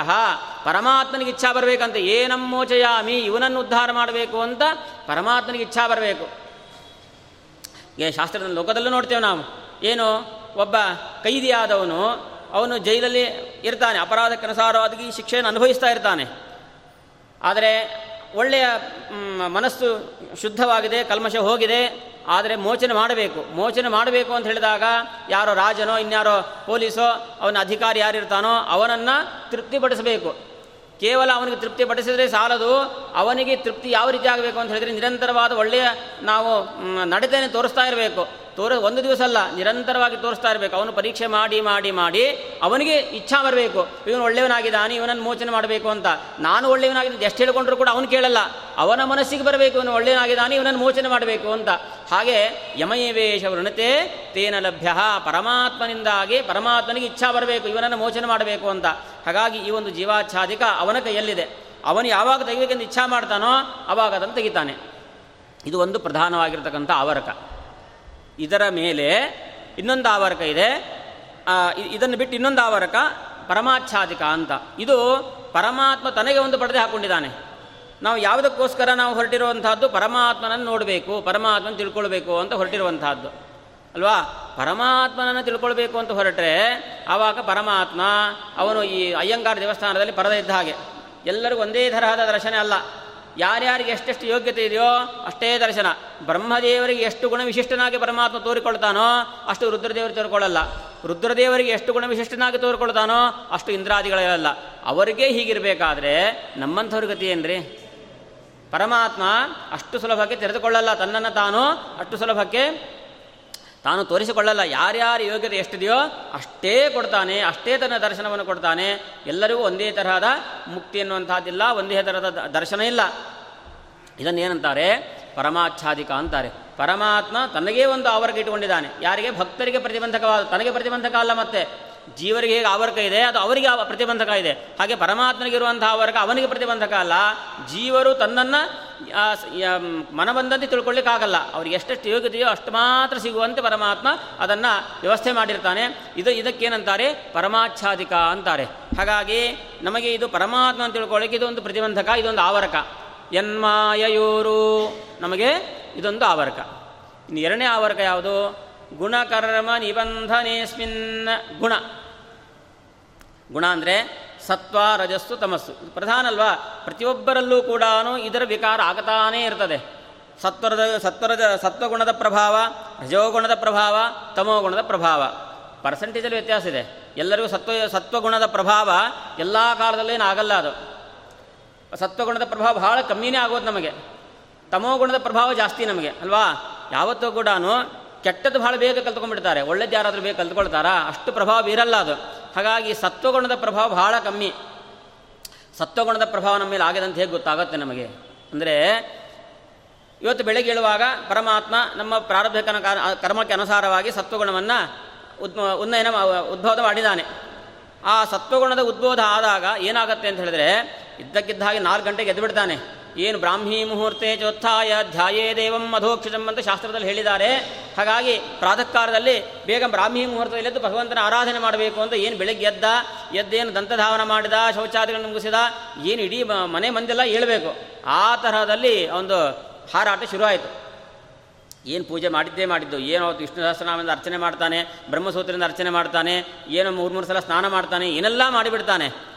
S1: ಪರಮಾತ್ಮನಿಗೆ ಇಚ್ಛಾ ಬರಬೇಕಂತ ಏನಮ್ಮೋಚಯಾಮಿ ಇವನನ್ನು ಉದ್ಧಾರ ಮಾಡಬೇಕು ಅಂತ ಪರಮಾತ್ಮನಿಗೆ ಇಚ್ಛಾ ಬರಬೇಕು. ಶಾಸ್ತ್ರದ ಲೋಕದಲ್ಲೂ ನೋಡ್ತೇವೆ ನಾವು. ಏನು, ಒಬ್ಬ ಕೈದಿಯಾದವನು ಅವನು ಜೈಲಲ್ಲಿ ಇರ್ತಾನೆ. ಅಪರಾಧಕ್ಕನುಸಾರವಾಗಿ ಶಿಕ್ಷೆಯನ್ನು ಅನುಭವಿಸ್ತಾ ಇರ್ತಾನೆ. ಆದರೆ ಒಳ್ಳೆಯ ಮನಸ್ಸು ಶುದ್ಧವಾಗಿದೆ, ಕಲ್ಮಶ ಹೋಗಿದೆ, ಆದರೆ ಮೋಚನೆ ಮಾಡಬೇಕು. ಮೋಚನೆ ಮಾಡಬೇಕು ಅಂತ ಹೇಳಿದಾಗ ಯಾರೋ ರಾಜನೋ, ಇನ್ಯಾರೋ ಪೊಲೀಸೋ, ಅವನ ಅಧಿಕಾರಿ ಯಾರಿರ್ತಾನೋ, ಅವನನ್ನು ತೃಪ್ತಿಪಡಿಸಬೇಕು. ಕೇವಲ ಅವನಿಗೆ ತೃಪ್ತಿ ಪಡಿಸಿದರೆ ಸಾಲದು, ಅವನಿಗೆ ತೃಪ್ತಿ ಯಾವ ರೀತಿ ಆಗಬೇಕು ಅಂತ ಹೇಳಿದರೆ ನಿರಂತರವಾದ ಒಳ್ಳೆಯ ನಾವು ನಡತೆಯನ್ನು ತೋರಿಸ್ತಾ ಇರಬೇಕು. ತೋರ ಒಂದು ದಿವಸ ಅಲ್ಲ, ನಿರಂತರವಾಗಿ ತೋರಿಸ್ತಾ ಇರಬೇಕು. ಅವನು ಪರೀಕ್ಷೆ ಮಾಡಿ ಮಾಡಿ ಮಾಡಿ ಅವನಿಗೆ ಇಚ್ಛಾ ಬರಬೇಕು. ಇವನು ಒಳ್ಳೆಯವನಾಗಿದ್ದಾನೆ, ಇವನನ್ನು ಮೋಚನೆ ಮಾಡಬೇಕು ಅಂತ. ನಾನು ಒಳ್ಳೆಯವನಾಗಿದ್ದು, ಎಷ್ಟು ಹೇಳಿಕೊಂಡ್ರು ಕೂಡ ಅವನು ಕೇಳಲ್ಲ. ಅವನ ಮನಸ್ಸಿಗೆ ಬರಬೇಕು, ಇವನು ಒಳ್ಳೆಯವನಾಗಿದ್ದಾನೆ, ಇವನನ್ನು ಮೋಚನೆ ಮಾಡಬೇಕು ಅಂತ. ಹಾಗೆ ಯಮಯವೇಶ ವೃಣತೆ ತೇನ ಲಭ್ಯ. ಪರಮಾತ್ಮನಿಂದಾಗಿ ಪರಮಾತ್ಮನಿಗೆ ಇಚ್ಛಾ ಬರಬೇಕು, ಇವನನ್ನು ಮೋಚನೆ ಮಾಡಬೇಕು ಅಂತ. ಹಾಗಾಗಿ ಈ ಒಂದು ಜೀವಾಚ್ಛಾದಿಕ ಅವನ ಕೈಯಲ್ಲಿದೆ. ಅವನು ಯಾವಾಗ ತೆಗಿಬೇಕೆಂದು ಇಚ್ಛಾ ಮಾಡ್ತಾನೋ ಅವಾಗ ಅದನ್ನು ತೆಗಿತಾನೆ. ಇದು ಒಂದು ಪ್ರಧಾನವಾಗಿರ್ತಕ್ಕಂಥ ಆವರಕ. ಇದರ ಮೇಲೆ ಇನ್ನೊಂದು ಆವರಕ ಇದೆ. ಇದನ್ನು ಬಿಟ್ಟು ಇನ್ನೊಂದು ಆವರಕ ಪರಮಾಚ್ಛಾದಿಕ ಅಂತ. ಇದು ಪರಮಾತ್ಮ ತನಗೆ ಒಂದು ಪಡೆದೇ ಹಾಕ್ಕೊಂಡಿದ್ದಾನೆ ನಾವು ಯಾವುದಕ್ಕೋಸ್ಕರ ನಾವು ಹೊರಟಿರುವಂತಹದ್ದು ಪರಮಾತ್ಮನನ್ನು ನೋಡಬೇಕು ಪರಮಾತ್ಮನ ತಿಳ್ಕೊಳ್ಬೇಕು ಅಂತ ಹೊರಟಿರುವಂತಹದ್ದು. ಅಲ್ವಾ? ಪರಮಾತ್ಮನನ್ನು ತಿಳ್ಕೊಳ್ಬೇಕು ಅಂತ ಹೊರಟ್ರೆ ಆವಾಗ ಪರಮಾತ್ಮ, ಅವನು ಈ ಅಯ್ಯಂಗಾರ ದೇವಸ್ಥಾನದಲ್ಲಿ ಪರದ ಇದ್ದ ಹಾಗೆ. ಎಲ್ಲರಿಗೂ ಒಂದೇ ತರಹದ ದರ್ಶನ ಅಲ್ಲ. ಯಾರ್ಯಾರಿಗೆ ಎಷ್ಟೆಷ್ಟು ಯೋಗ್ಯತೆ ಇದೆಯೋ ಅಷ್ಟೇ ದರ್ಶನ. ಬ್ರಹ್ಮದೇವರಿಗೆ ಎಷ್ಟು ಗುಣವಿಶಿಷ್ಟನಾಗಿ ಪರಮಾತ್ಮ ತೋರಿಕೊಳ್ತಾನೋ ಅಷ್ಟು ರುದ್ರದೇವರು ತೋರಿಕೊಳ್ಳಲ್ಲ. ರುದ್ರದೇವರಿಗೆ ಎಷ್ಟು ಗುಣವಿಶಿಷ್ಟನಾಗಿ ತೋರಿಕೊಳ್ತಾನೋ ಅಷ್ಟು ಇಂದ್ರಾದಿಗಳಿರಲ್ಲ ಅವರಿಗೆ ಹೀಗಿರಬೇಕಾದ್ರೆ ನಮ್ಮಂಥವ್ರ ಗತಿ ಏನ್ರಿ? ಪರಮಾತ್ಮ ಅಷ್ಟು ಸುಲಭಕ್ಕೆ ತೆರೆದುಕೊಳ್ಳಲ್ಲ, ತನ್ನನ್ನು ತಾನು ಅಷ್ಟು ಸುಲಭಕ್ಕೆ ತಾನು ತೋರಿಸಿಕೊಳ್ಳಲ್ಲ, ಯಾರ್ಯಾರ ಯೋಗ್ಯತೆ ಎಷ್ಟಿದೆಯೋ ಅಷ್ಟೇ ಕೊಡ್ತಾನೆ, ಅಷ್ಟೇ ತನ್ನ ದರ್ಶನವನ್ನು ಕೊಡ್ತಾನೆ. ಎಲ್ಲರಿಗೂ ಒಂದೇ ತರಹದ ಮುಕ್ತಿ ಎನ್ನುವಂಥದ್ದಿಲ್ಲ ಒಂದೇ ತರಹದ ದರ್ಶನ ಇಲ್ಲ. ಇದನ್ನೇನಂತಾರೆ? ಪರಮಾಚ್ಛಾದಿಕ ಅಂತಾರೆ. ಪರಮಾತ್ಮ ತನಗೇ ಒಂದು ಆವರಕ್ಕೆ ಇಟ್ಟುಕೊಂಡಿದ್ದಾನೆ. ಯಾರಿಗೆ? ಭಕ್ತರಿಗೆ ಪ್ರತಿಬಂಧಕವಾದ, ತನಗೆ ಪ್ರತಿಬಂಧಕ ಅಲ್ಲ ಮತ್ತೆ. ಜೀವರಿಗೆ ಹೇಗೆ ಆವರ್ಕ ಇದೆ, ಅದು ಅವರಿಗೆ ಪ್ರತಿಬಂಧಕ ಇದೆ. ಹಾಗೆ ಪರಮಾತ್ಮನಿಗಿರುವಂತಹ ಆವರ್ಕ ಅವನಿಗೆ ಪ್ರತಿಬಂಧಕ ಅಲ್ಲ. ಜೀವರು ತನ್ನನ್ನು ಮನ ಬಂದಂತೆ ತಿಳ್ಕೊಳ್ಳಿಕ್ಕಾಗಲ್ಲ. ಅವ್ರಿಗೆ ಎಷ್ಟೆಷ್ಟು ಯೋಗ್ಯತೆಯೋ ಅಷ್ಟು ಮಾತ್ರ ಸಿಗುವಂತೆ ಪರಮಾತ್ಮ ಅದನ್ನು ವ್ಯವಸ್ಥೆ ಮಾಡಿರ್ತಾನೆ. ಇದು ಇದಕ್ಕೇನಂತಾರೆ? ಪರಮಾಚ್ಛಾದಿಕ ಅಂತಾರೆ. ಹಾಗಾಗಿ ನಮಗೆ ಇದು ಪರಮಾತ್ಮ ಅಂತ ತಿಳ್ಕೊಳ್ಳಿಕ್ಕೆ ಇದೊಂದು ಪ್ರತಿಬಂಧಕ, ಇದೊಂದು ಆವರಕ. ಯನ್ಮಾಯಯೂರು ನಮಗೆ ಇದೊಂದು ಆವರಕ. ಇನ್ನು ಎರಡನೇ ಆವರಕ ಯಾವುದು? ಗುಣಕರ್ಮ ನಿಬಂಧನೇಸ್ಮಿನ್ ಗುಣ. ಗುಣ ಅಂದರೆ ಸತ್ವ, ರಜಸ್ಸು, ತಮಸ್ಸು. ಪ್ರಧಾನ ಅಲ್ವಾ? ಪ್ರತಿಯೊಬ್ಬರಲ್ಲೂ ಕೂಡ ಇದರ ವಿಕಾರ ಆಗತಾನೇ ಇರ್ತದೆ. ಸತ್ವರದ ಸತ್ವರಜ ಸತ್ವಗುಣದ ಪ್ರಭಾವ, ರಜೋಗುಣದ ಪ್ರಭಾವ, ತಮೋಗುಣದ ಪ್ರಭಾವ. ಪರ್ಸೆಂಟೇಜಲ್ಲಿ ವ್ಯತ್ಯಾಸ ಇದೆ. ಎಲ್ಲರಿಗೂ ಸತ್ವ, ಸತ್ವಗುಣದ ಪ್ರಭಾವ ಎಲ್ಲ ಕಾಲದಲ್ಲೇನು ಆಗಲ್ಲ ಅದು. ಸತ್ವಗುಣದ ಪ್ರಭಾವ ಬಹಳ ಕಮ್ಮಿನೇ ಆಗೋದು ನಮಗೆ. ತಮೋಗುಣದ ಪ್ರಭಾವ ಜಾಸ್ತಿ ನಮಗೆ, ಅಲ್ವಾ? ಯಾವತ್ತೂ ಕೂಡ ಕೆಟ್ಟದ್ದು ಬಹಳ ಬೇಗ ಕಲ್ತ್ಕೊಂಡ್ಬಿಡ್ತಾರೆ. ಒಳ್ಳೇದು ಯಾರಾದರೂ ಬೇಗ ಕಲ್ತ್ಕೊಳ್ತಾರಾ? ಅಷ್ಟು ಪ್ರಭಾವ ಇರಲ್ಲ ಅದು. ಹಾಗಾಗಿ ಸತ್ವಗುಣದ ಪ್ರಭಾವ ಬಹಳ ಕಮ್ಮಿ. ಸತ್ವಗುಣದ ಪ್ರಭಾವ ನಮ್ಮ ಮೇಲೆ ಆಗಿದೆ ಅಂತ ಹೇಗೆ ಗೊತ್ತಾಗುತ್ತೆ ನಮಗೆ? ಅಂದರೆ, ಇವತ್ತು ಬೆಳಗ್ಗೆ ಹೇಳುವಾಗ ಪರಮಾತ್ಮ ನಮ್ಮ ಪ್ರಾರಬ್ಧ ಕರ್ಮಕ್ಕೆ ಅನುಸಾರವಾಗಿ ಸತ್ವಗುಣವನ್ನು ಉದ್ ಉನ್ನಯನ ಉದ್ಬೋಧ ಮಾಡಿದ್ದಾನೆ. ಆ ಸತ್ವಗುಣದ ಉದ್ಬೋಧ ಆದಾಗ ಏನಾಗುತ್ತೆ ಅಂತ ಹೇಳಿದ್ರೆ ಇದ್ದಕ್ಕಿದ್ದ ಹಾಗೆ ನಾಲ್ಕು ಗಂಟೆಗೆ ಎದ್ದು ಬಿಡ್ತಾನೆ ಏನು ಬ್ರಾಹ್ಮಿ ಮುಹೂರ್ತೆ ಚೋತ್ಥಾಯ ಧ್ಯಾಯೇ ದೇವಂ ಮಧೋಕ್ಷಿತಂ ಅಂತ ಶಾಸ್ತ್ರದಲ್ಲಿ ಹೇಳಿದ್ದಾರೆ. ಹಾಗಾಗಿ ಪ್ರಾತಃಕಾಲದಲ್ಲಿ ಬೇಗ ಬ್ರಾಹ್ಮಿ ಮುಹೂರ್ತದಲ್ಲಿ ಎದ್ದು ಭಗವಂತನ ಆರಾಧನೆ ಮಾಡಬೇಕು ಅಂತ ಏನು ಬೆಳಗ್ಗೆ ಎದ್ದ, ಎದ್ದೇನು ದಂತಧಾವನ ಮಾಡಿದ ಶೌಚಾದಿಗಳನ್ನು ಮುಗಿಸಿದ, ಏನು ಇಡೀ ಮನೆ ಮಂದೆಲ್ಲ ಹೇಳಬೇಕು. ಆ ತರಹದಲ್ಲಿ ಒಂದು ಹಾರಾಟ ಶುರುವಾಯಿತು. ಏನು ಪೂಜೆ ಮಾಡಿದ್ದೇ ಮಾಡಿದ್ದು. ಏನೋ ವಿಷ್ಣು ಸಹಸ್ರನಾಮದಿಂದ ಅರ್ಚನೆ ಮಾಡ್ತಾನೆ, ಬ್ರಹ್ಮಸೂತ್ರದಿಂದ ಅರ್ಚನೆ ಮಾಡ್ತಾನೆ, ಏನೋ ಮೂರು ಮೂರು ಸಲ ಸ್ನಾನ ಮಾಡ್ತಾನೆ, ಏನೆಲ್ಲ ಮಾಡಿಬಿಡ್ತಾನೆ.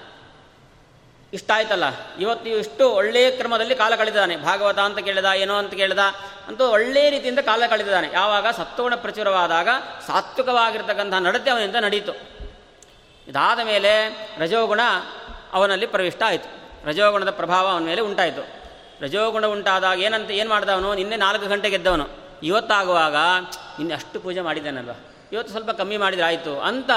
S1: ಇಷ್ಟ ಆಯ್ತಲ್ಲ? ಇವತ್ತು ಇಷ್ಟು ಒಳ್ಳೆಯ ಕ್ರಮದಲ್ಲಿ ಕಾಲ ಕಳೆದಿದ್ದಾನೆ. ಭಾಗವತ ಅಂತ ಕೇಳಿದ, ಏನೋ ಅಂತ ಕೇಳಿದ, ಅಂತೂ ಒಳ್ಳೆಯ ರೀತಿಯಿಂದ ಕಾಲ ಕಳೆದಿದ್ದಾನೆ. ಯಾವಾಗ? ಸತ್ವಗುಣ ಪ್ರಚುರವಾದಾಗ ಸಾತ್ವಿಕವಾಗಿರ್ತಕ್ಕಂಥ ನಡತೆ ಅವನಿಂದ ನಡೀತು. ಇದಾದ ಮೇಲೆ ರಜೋಗುಣ ಅವನಲ್ಲಿ ಪ್ರವಿಷ್ಟ ಆಯಿತು. ರಜೋಗುಣದ ಪ್ರಭಾವ ಅವನ ಮೇಲೆ ಉಂಟಾಯಿತು. ರಜೋಗುಣ ಉಂಟಾದಾಗ ಏನಂತ, ಏನು ಮಾಡಿದವನು? ನಿನ್ನೆ ನಾಲ್ಕು ಗಂಟೆಗೆ ಗೆದ್ದವನು ಇವತ್ತಾಗುವಾಗ, ನಿನ್ನೆ ಅಷ್ಟು ಪೂಜೆ ಮಾಡಿದ್ದಾನಲ್ವ? ಇವತ್ತು ಸ್ವಲ್ಪ ಕಮ್ಮಿ ಮಾಡಿದ್ರೆ ಆಯಿತು ಅಂತ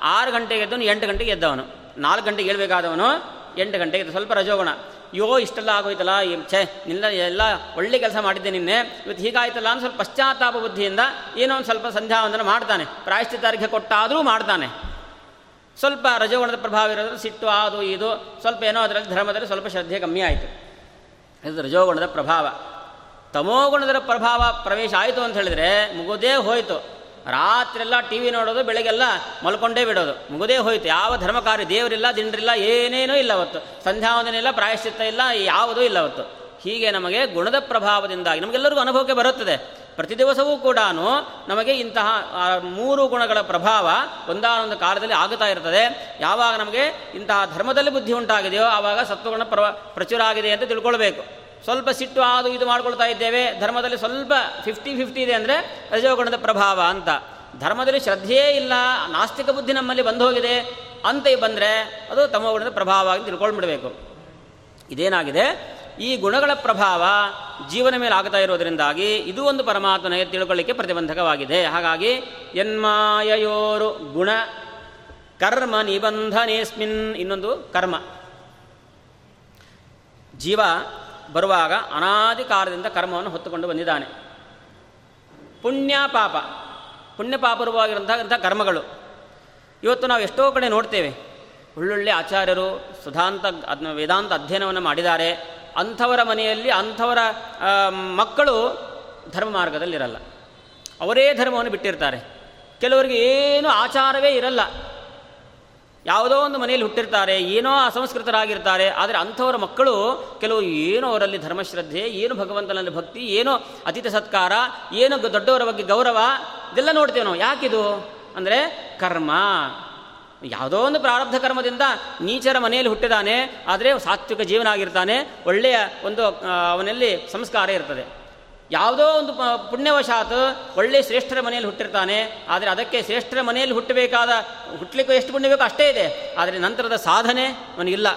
S1: ಆರು ಗಂಟೆಗೆ ಎದ್ದವನು ಎಂಟು ಗಂಟೆಗೆ ಎದ್ದವನು. ನಾಲ್ಕು ಗಂಟೆಗೆ ಹೇಳ್ಬೇಕಾದವನು ಎಂಟು ಗಂಟೆಗೆ ಸ್ವಲ್ಪ ರಜೋಗುಣ ಯೋ ಇಷ್ಟೆಲ್ಲ ಆಗೋಯ್ತಲ್ಲ ಛೇ ನಿಲ್ಲ ಎಲ್ಲ ಒಳ್ಳೆ ಕೆಲಸ ಮಾಡಿದ್ದೆ ನಿನ್ನೆ. ಇವತ್ತು ಹೀಗಾಯ್ತಲ್ಲ ಅಂತ ಸ್ವಲ್ಪ ಪಶ್ಚಾತ್ತಾಪ ಬುದ್ಧಿಯಿಂದ ಏನೋ ಒಂದು ಸ್ವಲ್ಪ ಸಂಧ್ಯಾ ಮಾಡ್ತಾನೆ. ಪ್ರಾಯಶ್ಚಿತ್ತಾರ್ಘ್ಯ ಕೊಟ್ಟಾದರೂ ಮಾಡ್ತಾನೆ. ಸ್ವಲ್ಪ ರಜೋಗುಣದ ಪ್ರಭಾವ ಇರೋದ್ರೆ ಸಿಟ್ಟು, ಅದು, ಇದು, ಸ್ವಲ್ಪ ಏನೋ ಅದರಲ್ಲಿ ಧರ್ಮದಲ್ಲಿ ಸ್ವಲ್ಪ ಶ್ರದ್ಧೆ ಕಮ್ಮಿ ಆಯಿತು. ಇದು ರಜೋಗುಣದ ಪ್ರಭಾವ. ತಮೋಗುಣದ ಪ್ರಭಾವ ಪ್ರವೇಶ ಆಯಿತು ಅಂತ ಹೇಳಿದ್ರೆ ಮುಗುದೇ ಹೋಯಿತು. ರಾತ್ರಿಯೆಲ್ಲ ಟಿ ವಿ ನೋಡೋದು ಬೆಳಗ್ಗೆಲ್ಲ ಮಲ್ಕೊಂಡೇ ಬಿಡೋದು. ಮುಗುದೇ ಹೋಯ್ತು. ಯಾವ ಧರ್ಮ ಕಾರ್ಯ ದೇವರಿಲ್ಲ, ದಿಂಡ್ರಿಲ್ಲ, ಏನೇನೂ ಇಲ್ಲ ಅವತ್ತು. ಸಂಧ್ಯಾವಂದನೆ ಇಲ್ಲ ಪ್ರಾಯಶ್ಚಿತ್ತ ಇಲ್ಲ, ಯಾವುದೂ ಇಲ್ಲ ಅವತ್ತು. ಹೀಗೆ ನಮಗೆ ಗುಣದ ಪ್ರಭಾವದಿಂದಾಗಿ ನಮಗೆಲ್ಲರಿಗೂ ಅನುಭವಕ್ಕೆ ಬರುತ್ತದೆ. ಪ್ರತಿ ದಿವಸವೂ ಕೂಡ ನಮಗೆ ಇಂತಹ ಮೂರು ಗುಣಗಳ ಪ್ರಭಾವ ಒಂದಾನೊಂದು ಕಾಲದಲ್ಲಿ ಆಗುತ್ತಾ ಇರ್ತದೆ. ಯಾವಾಗ ನಮಗೆ ಇಂತಹ ಧರ್ಮದಲ್ಲಿ ಬುದ್ಧಿ ಉಂಟಾಗಿದೆಯೋ, ಆವಾಗ ಸತ್ವಗುಣ ಪ್ರ ಪ್ರಚುರ ಆಗಿದೆ ಅಂತ ತಿಳ್ಕೊಳ್ಬೇಕು. ಸ್ವಲ್ಪ ಸಿಟ್ಟು ಅದು ಇದು ಮಾಡ್ಕೊಳ್ತಾ ಇದ್ದೇವೆ. ಧರ್ಮದಲ್ಲಿ ಸ್ವಲ್ಪ ಫಿಫ್ಟಿ ಫಿಫ್ಟಿ ಇದೆ ಅಂದರೆ ರಜೋಗುಣದ ಪ್ರಭಾವ ಅಂತ. ಧರ್ಮದಲ್ಲಿ ಶ್ರದ್ಧೆಯೇ ಇಲ್ಲ, ನಾಸ್ತಿಕ ಬುದ್ಧಿ ನಮ್ಮಲ್ಲಿ ಬಂದು ಹೋಗಿದೆ ಅಂತ ಬಂದರೆ ಅದು ತಮೋಗುಣದ ಪ್ರಭಾವ ಅಂತ ತಿಳ್ಕೊಂಡ್ಬಿಡಬೇಕು ಇದೇನಾಗಿದೆ? ಈ ಗುಣಗಳ ಪ್ರಭಾವ ಜೀವನ ಮೇಲೆ ಆಗ್ತಾ ಇರೋದರಿಂದಾಗಿ ಇದು ಒಂದು ಪರಮಾತ್ಮನಿಗೆ ತಿಳ್ಕೊಳ್ಳಿಕ್ಕೆ ಪ್ರತಿಬಂಧಕವಾಗಿದೆ. ಹಾಗಾಗಿ ಎನ್ಮಾಯಯೋರು ಗುಣ ಕರ್ಮ ನಿಬಂಧನೇಸ್ಮಿನ್ ಇನ್ನೊಂದು ಕರ್ಮ. ಜೀವ ಬರುವಾಗ ಅನಾದಿ ಕಾಲದಿಂದ ಕರ್ಮವನ್ನು ಹೊತ್ತುಕೊಂಡು ಬಂದಿದ್ದಾನೆ. ಪುಣ್ಯ ಪಾಪ. ಪುಣ್ಯ ಪಾಪರವಾಗಿರುವಂತಹ ಕರ್ಮಗಳು. ಇವತ್ತು ನಾವು ಎಷ್ಟೋ ಕಡೆ ನೋಡ್ತೇವೆ. ಒಳ್ಳೊಳ್ಳೆ ಆಚಾರ್ಯರು, ಸುಧಾಂತ ವೇದಾಂತ ಅಧ್ಯಯನವನ್ನು ಮಾಡಿದ್ದಾರೆ. ಅಂಥವರ ಮನೆಯಲ್ಲಿ ಅಂಥವರ ಮಕ್ಕಳು ಧರ್ಮ ಮಾರ್ಗದಲ್ಲಿರಲ್ಲ. ಅವರೇ ಧರ್ಮವನ್ನು ಬಿಟ್ಟಿರ್ತಾರೆ. ಕೆಲವರಿಗೆ ಏನು ಆಚಾರವೇ ಇರಲ್ಲ. ಯಾವುದೋ ಒಂದು ಮನೆಯಲ್ಲಿ ಹುಟ್ಟಿರ್ತಾರೆ, ಏನೋ ಅಸಂಸ್ಕೃತರಾಗಿರ್ತಾರೆ, ಆದರೆ ಅಂಥವರ ಮಕ್ಕಳು ಕೆಲವು ಏನೋ ಅವರಲ್ಲಿ ಧರ್ಮಶ್ರದ್ಧೆ, ಏನು ಭಗವಂತನಲ್ಲಿ ಭಕ್ತಿ, ಏನೋ ಅತಿಥಿ ಸತ್ಕಾರ, ಏನು ದೊಡ್ಡವರ ಬಗ್ಗೆ ಗೌರವ, ಇದೆಲ್ಲ ನೋಡ್ತೇವೆ ನಾವು. ಯಾಕಿದು? ಅಂದರೆ ಕರ್ಮ. ಯಾವುದೋ ಒಂದು ಪ್ರಾರಬ್ಧ ಕರ್ಮದಿಂದ ನೀಚರ ಮನೆಯಲ್ಲಿ ಹುಟ್ಟಿದಾನೆ, ಆದರೆ ಸಾತ್ವಿಕ ಜೀವನ ಆಗಿರ್ತಾನೆ ಒಳ್ಳೆಯ ಒಂದು ಅವನಲ್ಲಿ ಸಂಸ್ಕಾರ ಇರ್ತದೆ. ಯಾವುದೋ ಒಂದು ಪುಣ್ಯವಶಾತ್ ಒಳ್ಳೆಯ ಶ್ರೇಷ್ಠರ ಮನೆಯಲ್ಲಿ ಹುಟ್ಟಿರ್ತಾನೆ, ಆದರೆ ಅದಕ್ಕೆ ಶ್ರೇಷ್ಠರ ಮನೆಯಲ್ಲಿ ಹುಟ್ಟಬೇಕಾದ ಹುಟ್ಟಲಿಕ್ಕೂ ಎಷ್ಟು ಪುಣ್ಯ ಬೇಕೋ ಅಷ್ಟೇ ಇದೆ. ಆದರೆ ನಂತರದ ಸಾಧನೆ ಅವನಿಗಿಲ್ಲ.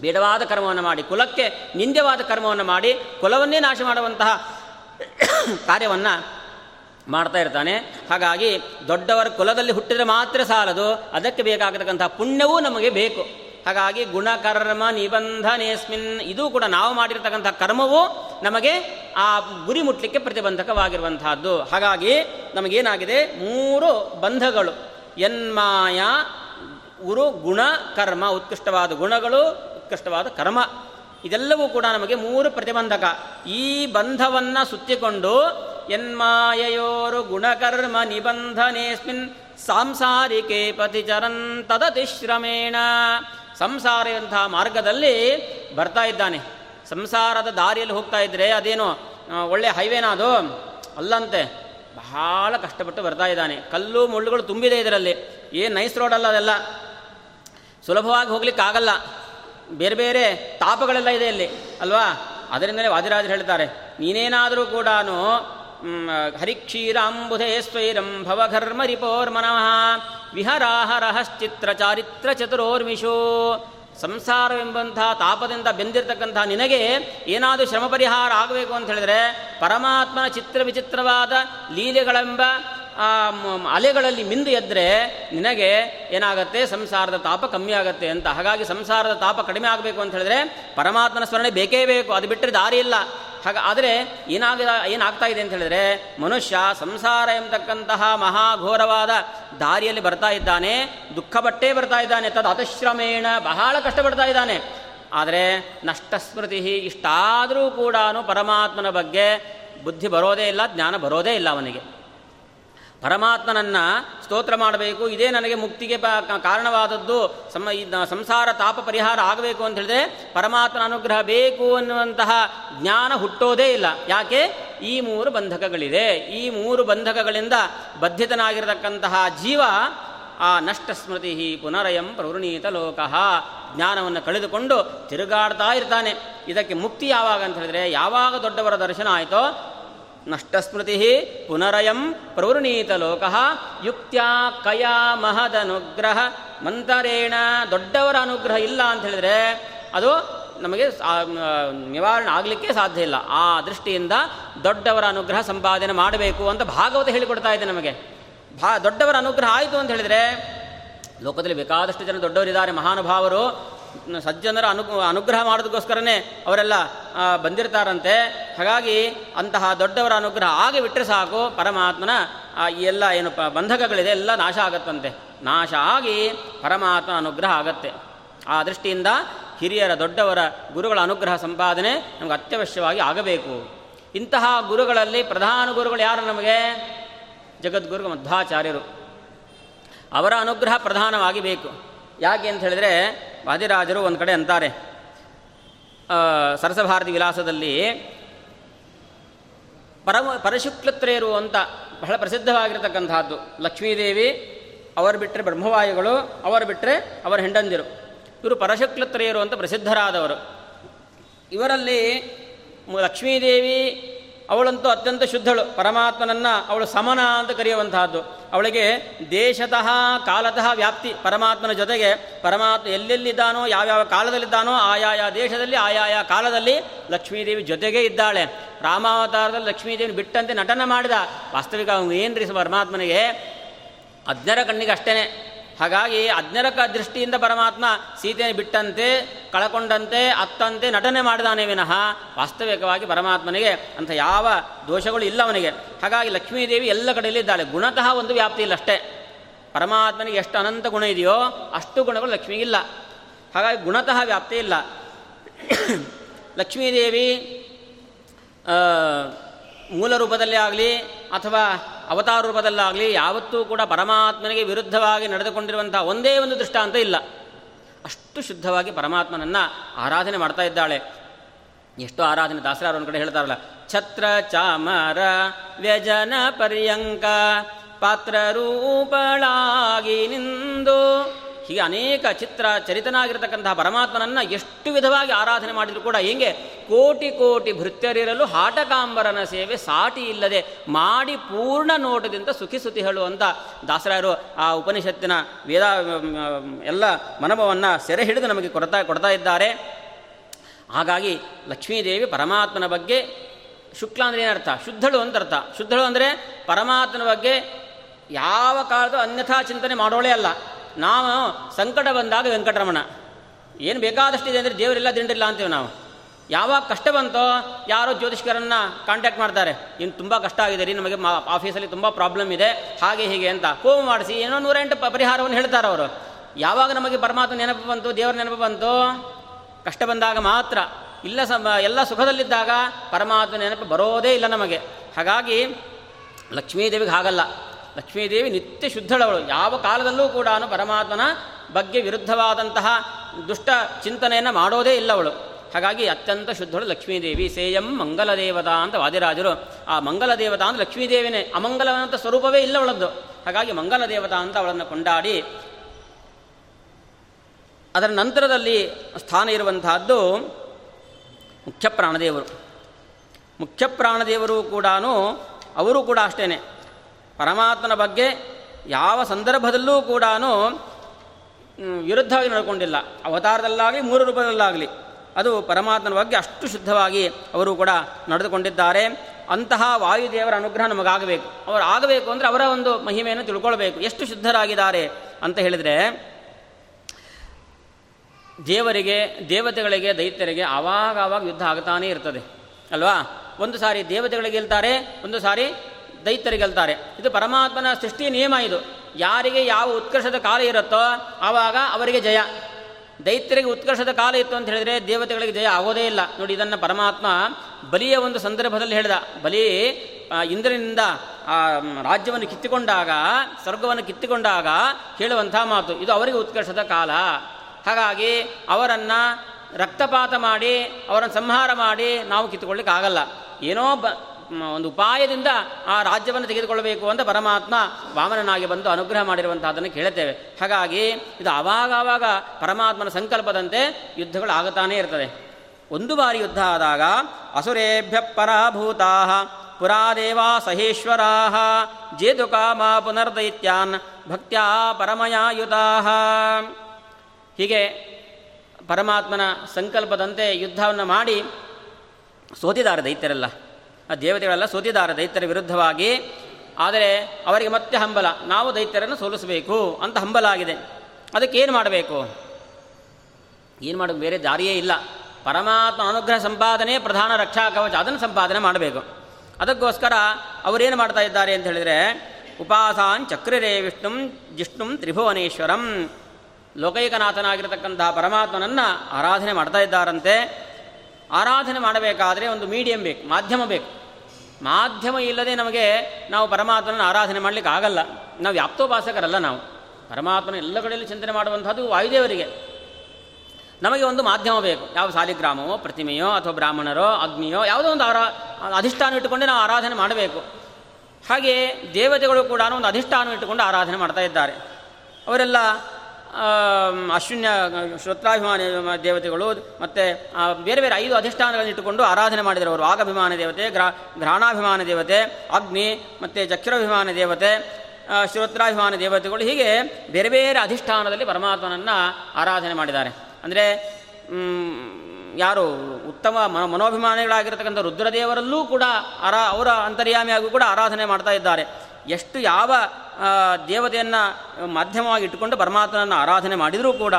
S1: ಬೇಡವಾದ ಕರ್ಮವನ್ನು ಮಾಡಿ, ಕುಲಕ್ಕೆ ನಿಂದ್ಯವಾದ ಕರ್ಮವನ್ನು ಮಾಡಿ, ಕುಲವನ್ನೇ ನಾಶ ಮಾಡುವಂತಹ ಕಾರ್ಯವನ್ನು ಮಾಡ್ತಾ ಇರ್ತಾನೆ. ಹಾಗಾಗಿ ದೊಡ್ಡವರ ಕುಲದಲ್ಲಿ ಹುಟ್ಟಿದರೆ ಮಾತ್ರ ಸಾಲದು, ಅದಕ್ಕೆ ಬೇಕಾಗತಕ್ಕಂಥ ಪುಣ್ಯವೂ ನಮಗೆ ಬೇಕು. ಹಾಗಾಗಿ ಗುಣಕರ್ಮ ನಿಬಂಧನೆಸ್ಮಿನ್ ಇದು ಕೂಡ ನಾವು ಮಾಡಿರ್ತಕ್ಕಂಥ ಕರ್ಮವು ನಮಗೆ ಆ ಗುರಿ ಮುಟ್ಲಿಕ್ಕೆ ಪ್ರತಿಬಂಧಕವಾಗಿರುವಂತಹದ್ದು ಹಾಗಾಗಿ ನಮಗೇನಾಗಿದೆ? ಮೂರು ಬಂಧಗಳು. ಎನ್ಮಾಯ, ಉರು, ಗುಣ, ಕರ್ಮ. ಉತ್ಕೃಷ್ಟವಾದ ಗುಣಗಳು, ಉತ್ಕೃಷ್ಟವಾದ ಕರ್ಮ. ಇದೆಲ್ಲವೂ ಕೂಡ ನಮಗೆ ಮೂರು ಪ್ರತಿಬಂಧಕ. ಈ ಬಂಧವನ್ನು ಸುತ್ತಿಕೊಂಡು ಎನ್ಮಾಯಯೋರು ಗುಣಕರ್ಮ ನಿಬಂಧನೆಸ್ಮಿನ್ ಸಾಂಸಾರಿಕೆ ಪತಿಚರನ್ ತದತಿಶ್ರಮೇಣ. ಸಂಸಾರ ಮಾರ್ಗದಲ್ಲಿ ಬರ್ತಾ ಇದ್ದಾನೆ. ಸಂಸಾರದ ದಾರಿಯಲ್ಲಿ ಹೋಗ್ತಾ ಇದ್ರೆ ಅದೇನು ಒಳ್ಳೆ ಹೈವೇನ ಅದು? ಅಲ್ಲಂತೆ. ಬಹಳ ಕಷ್ಟಪಟ್ಟು ಬರ್ತಾ ಇದ್ದಾನೆ. ಕಲ್ಲು ಮುಳ್ಳುಗಳು ತುಂಬಿದೆ ಇದರಲ್ಲಿ. ಏನು ನೈಸ್ ರೋಡ್ ಅಲ್ಲ ಅದೆಲ್ಲ. ಸುಲಭವಾಗಿ ಹೋಗ್ಲಿಕ್ಕಾಗಲ್ಲ ಬೇರೆ ಬೇರೆ ತಾಪಗಳೆಲ್ಲ ಇದೆ ಇಲ್ಲಿ. ಅಲ್ವಾ? ಅದರಿಂದಲೇ ವಾದಿರಾಜರು ಹೇಳ್ತಾರೆ, ನೀನೇನಾದರೂ ಕೂಡ ಹರಿಕ್ಷೀರಾಂಬುಧೇ ಸ್ವೈರಂ ಭವಘರ್ಮ ರಿಪೋರ್ಮನಃ ವಿಹರಾಹರಹಶ್ಚಿತ್ರ ಚಾರಿತ್ರ ಚತುರೋರ್ಮಿಷೋ ಸಂಸಾರವೆಂಬಂತಹ ತಾಪದಿಂದ ಬೆಂದಿರತಕ್ಕಂತಹ ನಿನಗೆ ಏನಾದರೂ ಶ್ರಮ ಪರಿಹಾರ ಆಗಬೇಕು ಅಂತ ಹೇಳಿದ್ರೆ ಪರಮಾತ್ಮನ ಚಿತ್ರ ವಿಚಿತ್ರವಾದ ಲೀಲೆಗಳೆಂಬ ಅಲೆಗಳಲ್ಲಿ ಮಿಂದು ಎದ್ದರೆ ನಿನಗೆ ಏನಾಗುತ್ತೆ? ಸಂಸಾರದ ತಾಪ ಕಮ್ಮಿ ಆಗುತ್ತೆ ಅಂತ. ಹಾಗಾಗಿ ಸಂಸಾರದ ತಾಪ ಕಡಿಮೆ ಆಗಬೇಕು ಅಂತ ಹೇಳಿದ್ರೆ ಪರಮಾತ್ಮನ ಸ್ಮರಣೆ ಬೇಕೇ ಬೇಕು. ಅದು ಬಿಟ್ಟರೆ ದಾರಿ ಇಲ್ಲ. ಹಾಗ, ಆದರೆ ಏನಾಗ ಏನಾಗ್ತಾ ಇದೆ ಅಂತ ಹೇಳಿದ್ರೆ ಮನುಷ್ಯ ಸಂಸಾರ ಎಂಬತಕ್ಕಂತಹ ಮಹಾಘೋರವಾದ ದಾರಿಯಲ್ಲಿ ಬರ್ತಾ ಇದ್ದಾನೆ. ದುಃಖ ಬಟ್ಟೆ ಬರ್ತಾ ಇದ್ದಾನೆ. ತದ್ ಅತಶ್ರಮೇಣ ಬಹಳ ಕಷ್ಟಪಡ್ತಾ ಇದ್ದಾನೆ. ಆದರೆ ನಷ್ಟ ಸ್ಮೃತಿ ಇಷ್ಟಾದರೂ ಕೂಡ ಪರಮಾತ್ಮನ ಬಗ್ಗೆ ಬುದ್ಧಿ ಬರೋದೇ ಇಲ್ಲ, ಜ್ಞಾನ ಬರೋದೇ ಇಲ್ಲ ಅವನಿಗೆ. ಪರಮಾತ್ಮನನ್ನು ಸ್ತೋತ್ರ ಮಾಡಬೇಕು. ಇದೇ ನನಗೆ ಮುಕ್ತಿಗೆ ಕಾರಣವಾದದ್ದು. ಸಮ ಸಂಸಾರ ತಾಪ ಪರಿಹಾರ ಆಗಬೇಕು ಅಂತ ಹೇಳಿದ್ರೆ ಪರಮಾತ್ಮನ ಅನುಗ್ರಹ ಬೇಕು ಅನ್ನುವಂತಹ ಜ್ಞಾನ ಹುಟ್ಟೋದೇ ಇಲ್ಲ. ಯಾಕೆ? ಈ ಮೂರು ಬಂಧಕಗಳಿದೆ. ಈ ಮೂರು ಬಂಧಕಗಳಿಂದ ಬದ್ಧಿತನಾಗಿರತಕ್ಕಂತಹ ಜೀವ ಆ ನಷ್ಟ ಸ್ಮೃತಿ ಪುನರಯಂ ಪ್ರವೃಣೀತ ಲೋಕಃ. ಜ್ಞಾನವನ್ನು ಕಳೆದುಕೊಂಡು ತಿರುಗಾಡ್ತಾ ಇರ್ತಾನೆ. ಇದಕ್ಕೆ ಮುಕ್ತಿ ಯಾವಾಗ ಅಂತ ಹೇಳಿದ್ರೆ, ಯಾವಾಗ ದೊಡ್ಡವರ ದರ್ಶನ ಆಯಿತೋ ನಷ್ಟಸ್ಮೃತಿ ಪುನರಯಂ ಪ್ರವೃಣೀತ ಲೋಕ ಯುಕ್ತ್ಯಾ ಕಯಾ ಮಹದನುಗ್ರಹ. ಮಂತರೇಣ ದೊಡ್ಡವರ ಅನುಗ್ರಹ ಇಲ್ಲ ಅಂತ ಹೇಳಿದ್ರೆ ಅದು ನಮಗೆ ನಿವಾರಣೆ ಆಗಲಿಕ್ಕೆ ಸಾಧ್ಯ ಇಲ್ಲ. ಆ ದೃಷ್ಟಿಯಿಂದ ದೊಡ್ಡವರ ಅನುಗ್ರಹ ಸಂಪಾದನೆ ಮಾಡಬೇಕು ಅಂತ ಭಾಗವತ ಹೇಳಿಕೊಡ್ತಾ ಇದೆ ನಮಗೆ. ಭಾ ದೊಡ್ಡವರ ಅನುಗ್ರಹ ಆಯಿತು ಅಂತ ಹೇಳಿದರೆ ಲೋಕದಲ್ಲಿ ಬೇಕಾದಷ್ಟು ಜನ ದೊಡ್ಡವರಿದ್ದಾರೆ. ಮಹಾನುಭಾವರು ಸಜ್ಜನರ ಅನು ಅನುಗ್ರಹ ಮಾಡೋದಕ್ಕೋಸ್ಕರನೇ ಅವರೆಲ್ಲ ಬಂದಿರ್ತಾರಂತೆ. ಹಾಗಾಗಿ ಅಂತಹ ದೊಡ್ಡವರ ಅನುಗ್ರಹ ಆಗಿ ಬಿಟ್ಟರೆ ಸಾಕು. ಪರಮಾತ್ಮನ ಈ ಎಲ್ಲ ಏನು ಪ ಬಂಧಕಗಳಿದೆ, ಎಲ್ಲ ನಾಶ ಆಗತ್ತಂತೆ. ನಾಶ ಆಗಿ ಪರಮಾತ್ಮ ಅನುಗ್ರಹ ಆಗತ್ತೆ. ಆ ದೃಷ್ಟಿಯಿಂದ ಹಿರಿಯರ, ದೊಡ್ಡವರ ಗುರುಗಳ ಅನುಗ್ರಹ ಸಂಪಾದನೆ ನಮಗೆ ಅತ್ಯವಶ್ಯವಾಗಿ ಆಗಬೇಕು. ಇಂತಹ ಗುರುಗಳಲ್ಲಿ ಪ್ರಧಾನ ಗುರುಗಳು ಯಾರು ನಮಗೆ? ಜಗದ್ಗುರು ಮಧ್ವಾಚಾರ್ಯರು. ಅವರ ಅನುಗ್ರಹ ಪ್ರಧಾನವಾಗಿ ಬೇಕು ಯಾಕೆ ಅಂತ ಹೇಳಿದರೆ, ವಾದಿರಾಜರು ಒಂದು ಕಡೆ ಅಂತಾರೆ. ಸರಸಭಾರತಿ ವಿಲಾಸದಲ್ಲಿ ಪರಮ ಪರಶುಕ್ಲತ್ರೇಯರು ಅಂತ ಬಹಳ ಪ್ರಸಿದ್ಧವಾಗಿರತಕ್ಕಂಥದ್ದು ಲಕ್ಷ್ಮೀದೇವಿ, ಅವರು ಬಿಟ್ಟರೆ ಬ್ರಹ್ಮವಾಯುಗಳು, ಅವರು ಬಿಟ್ಟರೆ ಅವರ ಹೆಂಡಂದಿರು ಇವರು ಪರಶುಕ್ಲತ್ರೇಯರು ಅಂತ ಪ್ರಸಿದ್ಧರಾದವರು. ಇವರಲ್ಲಿ ಲಕ್ಷ್ಮೀದೇವಿ, ಅವಳಂತೂ ಅತ್ಯಂತ ಶುದ್ಧಳು. ಪರಮಾತ್ಮನನ್ನು ಅವಳು ಸಮನ ಅಂತ ಕರೆಯುವಂತಹದ್ದು. ಅವಳಿಗೆ ದೇಶತಃ ಕಾಲತಃ ವ್ಯಾಪ್ತಿ, ಪರಮಾತ್ಮನ ಜೊತೆಗೆ ಪರಮಾತ್ಮ ಎಲ್ಲೆಲ್ಲಿದ್ದಾನೋ, ಯಾವ್ಯಾವ ಕಾಲದಲ್ಲಿದ್ದಾನೋ, ಆಯಾಯ ದೇಶದಲ್ಲಿ, ಆಯಾಯ ಕಾಲದಲ್ಲಿ ಲಕ್ಷ್ಮೀದೇವಿ ಜೊತೆಗೇ ಇದ್ದಾಳೆ. ರಾಮಾವತಾರದಲ್ಲಿ ಲಕ್ಷ್ಮೀದೇವಿ ಬಿಟ್ಟಂತೆ ನಟನ ಮಾಡಿದ. ವಾಸ್ತವಿಕ ಏನ್ರಿ ಪರಮಾತ್ಮನಿಗೆ? ಅಜ್ಞರ ಕಣ್ಣಿಗೆ ಅಷ್ಟೇ ಹಾಗಾಗಿ ಅಜ್ಞರಕ ದೃಷ್ಟಿಯಿಂದ ಪರಮಾತ್ಮ ಸೀತೆಯನ್ನು ಬಿಟ್ಟಂತೆ, ಕಳಕೊಂಡಂತೆ, ಅತ್ತಂತೆ ನಟನೆ ಮಾಡಿದಾನೆ ವಿನಃ ವಾಸ್ತವಿಕವಾಗಿ ಪರಮಾತ್ಮನಿಗೆ ಅಂತ ಯಾವ ದೋಷಗಳು ಇಲ್ಲ ಅವನಿಗೆ. ಹಾಗಾಗಿ ಲಕ್ಷ್ಮೀದೇವಿ ಎಲ್ಲ ಕಡೆಯಲ್ಲಿ ಇದ್ದಾಳೆ. ಗುಣತಃ ಒಂದು ವ್ಯಾಪ್ತಿ ಇಲ್ಲ ಅಷ್ಟೇ. ಪರಮಾತ್ಮನಿಗೆ ಎಷ್ಟು ಅನಂತ ಗುಣ ಇದೆಯೋ ಅಷ್ಟು ಗುಣಗಳು ಲಕ್ಷ್ಮಿಗಿಲ್ಲ ಹಾಗಾಗಿ ಗುಣತಃ ವ್ಯಾಪ್ತಿ ಇಲ್ಲ. ಲಕ್ಷ್ಮೀದೇವಿ ಮೂಲ ರೂಪದಲ್ಲಿ ಆಗಲಿ ಅಥವಾ ಅವತಾರ ರೂಪದಲ್ಲಾಗಲಿ ಯಾವತ್ತೂ ಕೂಡ ಪರಮಾತ್ಮನಿಗೆ ವಿರುದ್ಧವಾಗಿ ನಡೆದುಕೊಂಡಿರುವಂಥ ಒಂದೇ ಒಂದು ದೃಷ್ಟಾಂತ ಇಲ್ಲ. ಅಷ್ಟು ಶುದ್ಧವಾಗಿ ಪರಮಾತ್ಮನನ್ನು ಆರಾಧನೆ ಮಾಡ್ತಾ ಇದ್ದಾಳೆ. ಎಷ್ಟು ಆರಾಧನೆ ದಾಸರಾರು ಒಂದು ಕಡೆ ಹೇಳ್ತಾರಲ್ಲ, ಛತ್ರ ಚಾಮರ ವ್ಯಜನ ಪರ್ಯಂಕ ಪಾತ್ರರೂಪಳಾಗಿ ನಿಂದು ಹೀಗೆ ಅನೇಕ ಚಿತ್ರ ಚರಿತನಾಗಿರ್ತಕ್ಕಂತಹ ಪರಮಾತ್ಮನನ್ನು ಎಷ್ಟು ವಿಧವಾಗಿ ಆರಾಧನೆ ಮಾಡಿದರೂ ಕೂಡ ಹಿಂಗೆ? ಕೋಟಿ ಕೋಟಿ ಭೃತ್ಯರಿರಲು ಹಾಟಕಾಂಬರನ ಸೇವೆ ಸಾಟಿ ಇಲ್ಲದೆ ಮಾಡಿ ಪೂರ್ಣ ನೋಟದಿಂದ ಸುಖಿ ಹೇಳುವಂಥ ದಾಸರಾಯರು ಆ ಉಪನಿಷತ್ತಿನ ವೇದ ಎಲ್ಲ ಮನಮವನ್ನು ಸೆರೆ ಹಿಡಿದು ನಮಗೆ ಕೊಡ್ತಾ ಕೊಡ್ತಾ ಇದ್ದಾರೆ. ಹಾಗಾಗಿ ಲಕ್ಷ್ಮೀದೇವಿ ಪರಮಾತ್ಮನ ಬಗ್ಗೆ ಶುಕ್ಲ ಅಂದರೆ ಏನರ್ಥ? ಶುದ್ಧಳು ಅಂತ ಅರ್ಥ. ಶುದ್ಧಳು ಅಂದರೆ ಪರಮಾತ್ಮನ ಬಗ್ಗೆ ಯಾವ ಕಾಲದ ಅನ್ಯಥಾ ಚಿಂತನೆ ಮಾಡೋಳೇ ಅಲ್ಲ. ನಾವು ಸಂಕಟ ಬಂದಾಗ ವೆಂಕಟರಮಣ, ಏನು ಬೇಕಾದಷ್ಟಿದೆ ಅಂದರೆ ದೇವರೆಲ್ಲ ದಿಂಡಿಲ್ಲ ಅಂತೀವಿ ನಾವು. ಯಾವಾಗ ಕಷ್ಟ ಬಂತೋ ಯಾರೋ ಜ್ಯೋತಿಷ್ಕರನ್ನು ಕಾಂಟ್ಯಾಕ್ಟ್ ಮಾಡ್ತಾರೆ. ಇನ್ನು ತುಂಬ ಕಷ್ಟ ಆಗಿದೆ ರೀ, ನಮಗೆ ಆಫೀಸಲ್ಲಿ ತುಂಬ ಪ್ರಾಬ್ಲಮ್ ಇದೆ, ಹಾಗೆ ಹೀಗೆ ಅಂತ. ಕೋವು ಮಾಡಿಸಿ, ಏನೋ ನೂರೆಂಟು ಪರಿಹಾರವನ್ನು ಹೇಳ್ತಾರೆ ಅವರು. ಯಾವಾಗ ನಮಗೆ ಪರಮಾತ್ಮ ನೆನಪು ಬಂತು, ದೇವರ ನೆನಪು ಬಂತು? ಕಷ್ಟ ಬಂದಾಗ ಮಾತ್ರ. ಇಲ್ಲ ಸಮ ಎಲ್ಲ ಸುಖದಲ್ಲಿದ್ದಾಗ ಪರಮಾತ್ಮ ನೆನಪು ಬರೋದೇ ಇಲ್ಲ ನಮಗೆ. ಹಾಗಾಗಿ ಲಕ್ಷ್ಮೀದೇವಿಗೆ ಹಾಗಲ್ಲ. ಲಕ್ಷ್ಮೀದೇವಿ ನಿತ್ಯ ಶುದ್ಧಳವಳು. ಯಾವ ಕಾಲದಲ್ಲೂ ಕೂಡ ಪರಮಾತ್ಮನ ಬಗ್ಗೆ ವಿರುದ್ಧವಾದಂತಹ ದುಷ್ಟ ಚಿಂತನೆಯನ್ನು ಮಾಡೋದೇ ಇಲ್ಲವಳು. ಹಾಗಾಗಿ ಅತ್ಯಂತ ಶುದ್ಧಳು ಲಕ್ಷ್ಮೀದೇವಿ. ಸೇಯಂ ಮಂಗಲ ದೇವತಾ ಅಂತ ವಾದಿರಾಜರು. ಆ ಮಂಗಲ ದೇವತಾ ಅಂತ ಲಕ್ಷ್ಮೀದೇವಿನೇ. ಅಮಂಗಲವಂತ ಸ್ವರೂಪವೇ ಇಲ್ಲವಳದ್ದು. ಹಾಗಾಗಿ ಮಂಗಲ ದೇವತಾ ಅಂತ ಅವಳನ್ನು ಕೊಂಡಾಡಿ, ಅದರ ನಂತರದಲ್ಲಿ ಸ್ಥಾನ ಇರುವಂತಹದ್ದು ಮುಖ್ಯ ಪ್ರಾಣದೇವರು ಮುಖ್ಯ ಪ್ರಾಣದೇವರು ಕೂಡ ಅವರು ಕೂಡ ಅಷ್ಟೇ ಪರಮಾತ್ಮನ ಬಗ್ಗೆ ಯಾವ ಸಂದರ್ಭದಲ್ಲೂ ಕೂಡ ವಿರುದ್ಧವಾಗಿ ನಡ್ಕೊಂಡಿಲ್ಲ. ಅವತಾರದಲ್ಲಾಗಲಿ, ಮೂರು ರೂಪದಲ್ಲಾಗಲಿ. ಅದು ಪರಮಾತ್ಮನ ಬಗ್ಗೆ ಅಷ್ಟು ಶುದ್ಧವಾಗಿ ಅವರು ಕೂಡ ನಡೆದುಕೊಂಡಿದ್ದಾರೆ. ಅಂತಹ ವಾಯುದೇವರ ಅನುಗ್ರಹ ನಮಗಾಗಬೇಕು. ಅವರು ಆಗಬೇಕು ಅಂದರೆ ಅವರ ಒಂದು ಮಹಿಮೆಯನ್ನು ತಿಳ್ಕೊಳ್ಬೇಕು. ಎಷ್ಟು ಶುದ್ಧರಾಗಿದ್ದಾರೆ ಅಂತ ಹೇಳಿದರೆ, ದೇವರಿಗೆ, ದೇವತೆಗಳಿಗೆ, ದೈತ್ಯರಿಗೆ ಆವಾಗ ಆವಾಗ ಯುದ್ಧ ಆಗ್ತಾನೇ ಇರ್ತದೆ. ಅಲ್ವಾ? ಒಂದು ಸಾರಿ ದೇವತೆಗಳಿಗೆ ಇಲ್ತಾರೆ ಒಂದು ಸಾರಿ ದೈತ್ಯರಿಗೆ ಗೆಲ್ತಾರೆ ಇದು ಪರಮಾತ್ಮನ ಸೃಷ್ಟಿಯ ನಿಯಮ ಇದು. ಯಾರಿಗೆ ಯಾವ ಉತ್ಕರ್ಷದ ಕಾಲ ಇರುತ್ತೋ ಆವಾಗ ಅವರಿಗೆ ಜಯ. ದೈತ್ಯರಿಗೆ ಉತ್ಕರ್ಷದ ಕಾಲ ಇತ್ತು ಅಂತ ಹೇಳಿದರೆ ದೇವತೆಗಳಿಗೆ ಜಯ ಆಗೋದೇ ಇಲ್ಲ. ನೋಡಿ, ಇದನ್ನು ಪರಮಾತ್ಮ ಬಲಿಯ ಒಂದು ಸಂದರ್ಭದಲ್ಲಿ ಹೇಳಿದ. ಬಲಿ ಇಂದ್ರನಿಂದ, ಆ ರಾಜ್ಯವನ್ನು ಕಿತ್ತುಕೊಂಡಾಗ, ಸ್ವರ್ಗವನ್ನು ಕಿತ್ತುಕೊಂಡಾಗ ಹೇಳುವಂಥ ಮಾತು. ಇದು ಅವರಿಗೆ ಉತ್ಕರ್ಷದ ಕಾಲ. ಹಾಗಾಗಿ ಅವರನ್ನು ರಕ್ತಪಾತ ಮಾಡಿ, ಅವರನ್ನು ಸಂಹಾರ ಮಾಡಿ ನಾವು ಕಿತ್ತುಕೊಳ್ಳಿಕ್ಕಾಗಲ್ಲ. ಏನೋ ಬ ಒಂದು ಉಪಾಯದಿಂದ ಆ ರಾಜ್ಯವನ್ನು ತೆಗೆದುಕೊಳ್ಳಬೇಕು ಅಂತ ಪರಮಾತ್ಮ ವಾಮನನಾಗಿ ಬಂದು ಅನುಗ್ರಹ ಮಾಡಿರುವಂತಹದನ್ನು ಕೇಳುತ್ತೇವೆ. ಹಾಗಾಗಿ ಇದು ಆವಾಗ ಆವಾಗ ಪರಮಾತ್ಮನ ಸಂಕಲ್ಪದಂತೆ ಯುದ್ಧಗಳು ಆಗುತ್ತಾನೇ ಇರ್ತದೆ. ಒಂದು ಬಾರಿ ಯುದ್ಧ ಆದಾಗ ಅಸುರೇಭ್ಯ ಪರಾಭೂತಾ ಪುರಾದೇವಾ ಸಹೇಶ್ವರಾ ಜೇದುಕಾಮ ಪುನರ್ದೈತ್ಯಾನ್ ಭಕ್ತ್ಯಾ ಪರಮಯಾಯುತಾ. ಹೀಗೆ ಪರಮಾತ್ಮನ ಸಂಕಲ್ಪದಂತೆ ಯುದ್ಧವನ್ನು ಮಾಡಿ ಸೋತಿದ್ದಾರೆ ದೈತ್ಯರೆಲ್ಲ. ಆ ದೇವತೆಗಳೆಲ್ಲ ಸೋತಿದ್ದಾರೆ ದೈತ್ಯರ ವಿರುದ್ಧವಾಗಿ. ಆದರೆ ಅವರಿಗೆ ಮತ್ತೆ ಹಂಬಲ. ನಾವು ದೈತ್ಯರನ್ನು ಸೋಲಿಸಬೇಕು ಅಂತ ಹಂಬಲ ಆಗಿದೆ. ಅದಕ್ಕೆ ಏನು ಮಾಡಬೇಕು? ಏನು ಮಾಡೋದು ಬೇರೆ ದಾರಿಯೇ ಇಲ್ಲ. ಪರಮಾತ್ಮ ಅನುಗ್ರಹ ಸಂಪಾದನೆ, ಪ್ರಧಾನ ರಕ್ಷಾ ಕವಚ, ಅದನ್ನು ಸಂಪಾದನೆ ಮಾಡಬೇಕು. ಅದಕ್ಕೋಸ್ಕರ ಅವರೇನು ಮಾಡ್ತಾ ಇದ್ದಾರೆ ಅಂತ ಹೇಳಿದರೆ, ಉಪಾಸಾನ್ ಚಕ್ರರೇ ವಿಷ್ಣುಂ ಜಿಷ್ಣುಂ ತ್ರಿಭುವನೇಶ್ವರಂ. ಲೋಕೈಕನಾಥನಾಗಿರತಕ್ಕಂತಹ ಪರಮಾತ್ಮನನ್ನು ಆರಾಧನೆ ಮಾಡ್ತಾ ಇದ್ದಾರಂತೆ. ಆರಾಧನೆ ಮಾಡಬೇಕಾದರೆ ಒಂದು ಮೀಡಿಯಂ ಬೇಕು, ಮಾಧ್ಯಮ ಬೇಕು. ಮಾಧ್ಯಮ ಇಲ್ಲದೆ ನಮಗೆ ನಾವು ಪರಮಾತ್ಮನ ಆರಾಧನೆ ಮಾಡಲಿಕ್ಕೆ ಆಗಲ್ಲ. ನಾವು ವ್ಯಾಪ್ತೋಪಾಸಕರಲ್ಲ ನಾವು. ಪರಮಾತ್ಮನ ಎಲ್ಲ ಕಡೆಯಲ್ಲಿ ಚಿಂತನೆ ಮಾಡುವಂಥದ್ದು ವಾಯುದೇವರಿಗೆ. ನಮಗೆ ಒಂದು ಮಾಧ್ಯಮ ಬೇಕು. ಯಾವ ಸಾಲಿಗ್ರಾಮವೋ, ಪ್ರತಿಮೆಯೋ, ಅಥವಾ ಬ್ರಾಹ್ಮಣರೋ, ಅಗ್ನಿಯೋ, ಯಾವುದೋ ಒಂದು ಆರಾ, ಅಧಿಷ್ಠಾನ ಇಟ್ಟುಕೊಂಡೇ ನಾವು ಆರಾಧನೆ ಮಾಡಬೇಕು. ಹಾಗೆ ದೇವತೆಗಳು ಕೂಡ ಒಂದು ಅಧಿಷ್ಠಾನ ಇಟ್ಟುಕೊಂಡು ಆರಾಧನೆ ಮಾಡ್ತಾ ಇದ್ದಾರೆ. ಅವರೆಲ್ಲ ಅಶ್ವಿನ್ಯ ಶ್ರೋತ್ರಾಭಿಮಾನ ದೇವತೆಗಳು, ಮತ್ತು ಬೇರೆ ಬೇರೆ ಐದು ಅಧಿಷ್ಠಾನಗಳನ್ನು ಇಟ್ಟುಕೊಂಡು ಆರಾಧನೆ ಮಾಡಿದರು ಅವರು. ಆಗಭಿಮಾನ ದೇವತೆ, ಗ್ರಾ, ಘ್ರಾಣಾಭಿಮಾನ ದೇವತೆ, ಅಗ್ನಿ, ಮತ್ತು ಚಕ್ಷುರಾಭಿಮಾನ ದೇವತೆ ಶ್ರೋತ್ರಾಭಿಮಾನ ದೇವತೆಗಳು. ಹೀಗೆ ಬೇರೆ ಬೇರೆ ಅಧಿಷ್ಠಾನದಲ್ಲಿ ಪರಮಾತ್ಮನನ್ನು ಆರಾಧನೆ ಮಾಡಿದ್ದಾರೆ. ಅಂದರೆ ಯಾರು ಉತ್ತಮ ಮನೋಭಿಮಾನಿಗಳಾಗಿರ್ತಕ್ಕಂಥ ರುದ್ರದೇವರಲ್ಲೂ ಕೂಡ ಅರ, ಅವರ ಅಂತರ್ಯಾಮಿಯಾಗೂ ಕೂಡ ಆರಾಧನೆ ಮಾಡ್ತಾ ಇದ್ದಾರೆ. ಎಷ್ಟು ಯಾವ ದೇವತೆಯನ್ನು ಮಾಧ್ಯಮವಾಗಿ ಇಟ್ಟುಕೊಂಡು ಪರಮಾತ್ಮನನ್ನು ಆರಾಧನೆ ಮಾಡಿದರೂ ಕೂಡ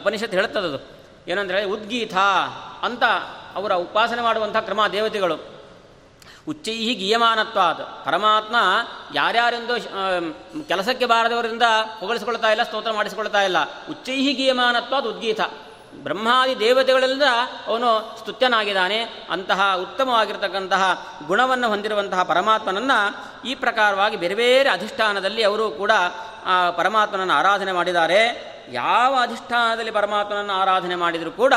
S1: ಉಪನಿಷತ್ತು ಹೇಳುತ್ತದದು ಏನಂದರೆ ಉದ್ಗೀತ ಅಂತ ಅವರ ಉಪಾಸನೆ ಮಾಡುವಂಥ ಕ್ರಮ ದೇವತೆಗಳು. ಉಚ್ಚೈ ಗೀಯಮಾನತ್ವಾದ ಪರಮಾತ್ಮ ಯಾರ್ಯಾರಿಂದೋ ಕೆಲಸಕ್ಕೆ ಬಾರದವರಿಂದ ಹೊಗಳಿಸಿಕೊಳ್ತಾ ಇಲ್ಲ, ಸ್ತೋತ್ರ ಮಾಡಿಸಿಕೊಳ್ತಾ ಇಲ್ಲ. ಉಚ್ಚೈ ಗೀಯಮಾನತ್ವಾದ ಉದ್ಗೀತ. ಬ್ರಹ್ಮಾದಿ ದೇವತೆಗಳಿಂದ ಅವನು ಸ್ತುತ್ಯನಾಗಿದ್ದಾನೆ. ಅಂತಹ ಉತ್ತಮವಾಗಿರ್ತಕ್ಕಂತಹ ಗುಣವನ್ನು ಹೊಂದಿರುವಂತಹ ಪರಮಾತ್ಮನನ್ನು ಈ ಪ್ರಕಾರವಾಗಿ ಬೇರೆ ಬೇರೆ ಅಧಿಷ್ಠಾನದಲ್ಲಿ ಅವರು ಕೂಡ ಆ ಪರಮಾತ್ಮನನ್ನು ಆರಾಧನೆ ಮಾಡಿದ್ದಾರೆ. ಯಾವ ಅಧಿಷ್ಠಾನದಲ್ಲಿ ಪರಮಾತ್ಮನನ್ನು ಆರಾಧನೆ ಮಾಡಿದರೂ ಕೂಡ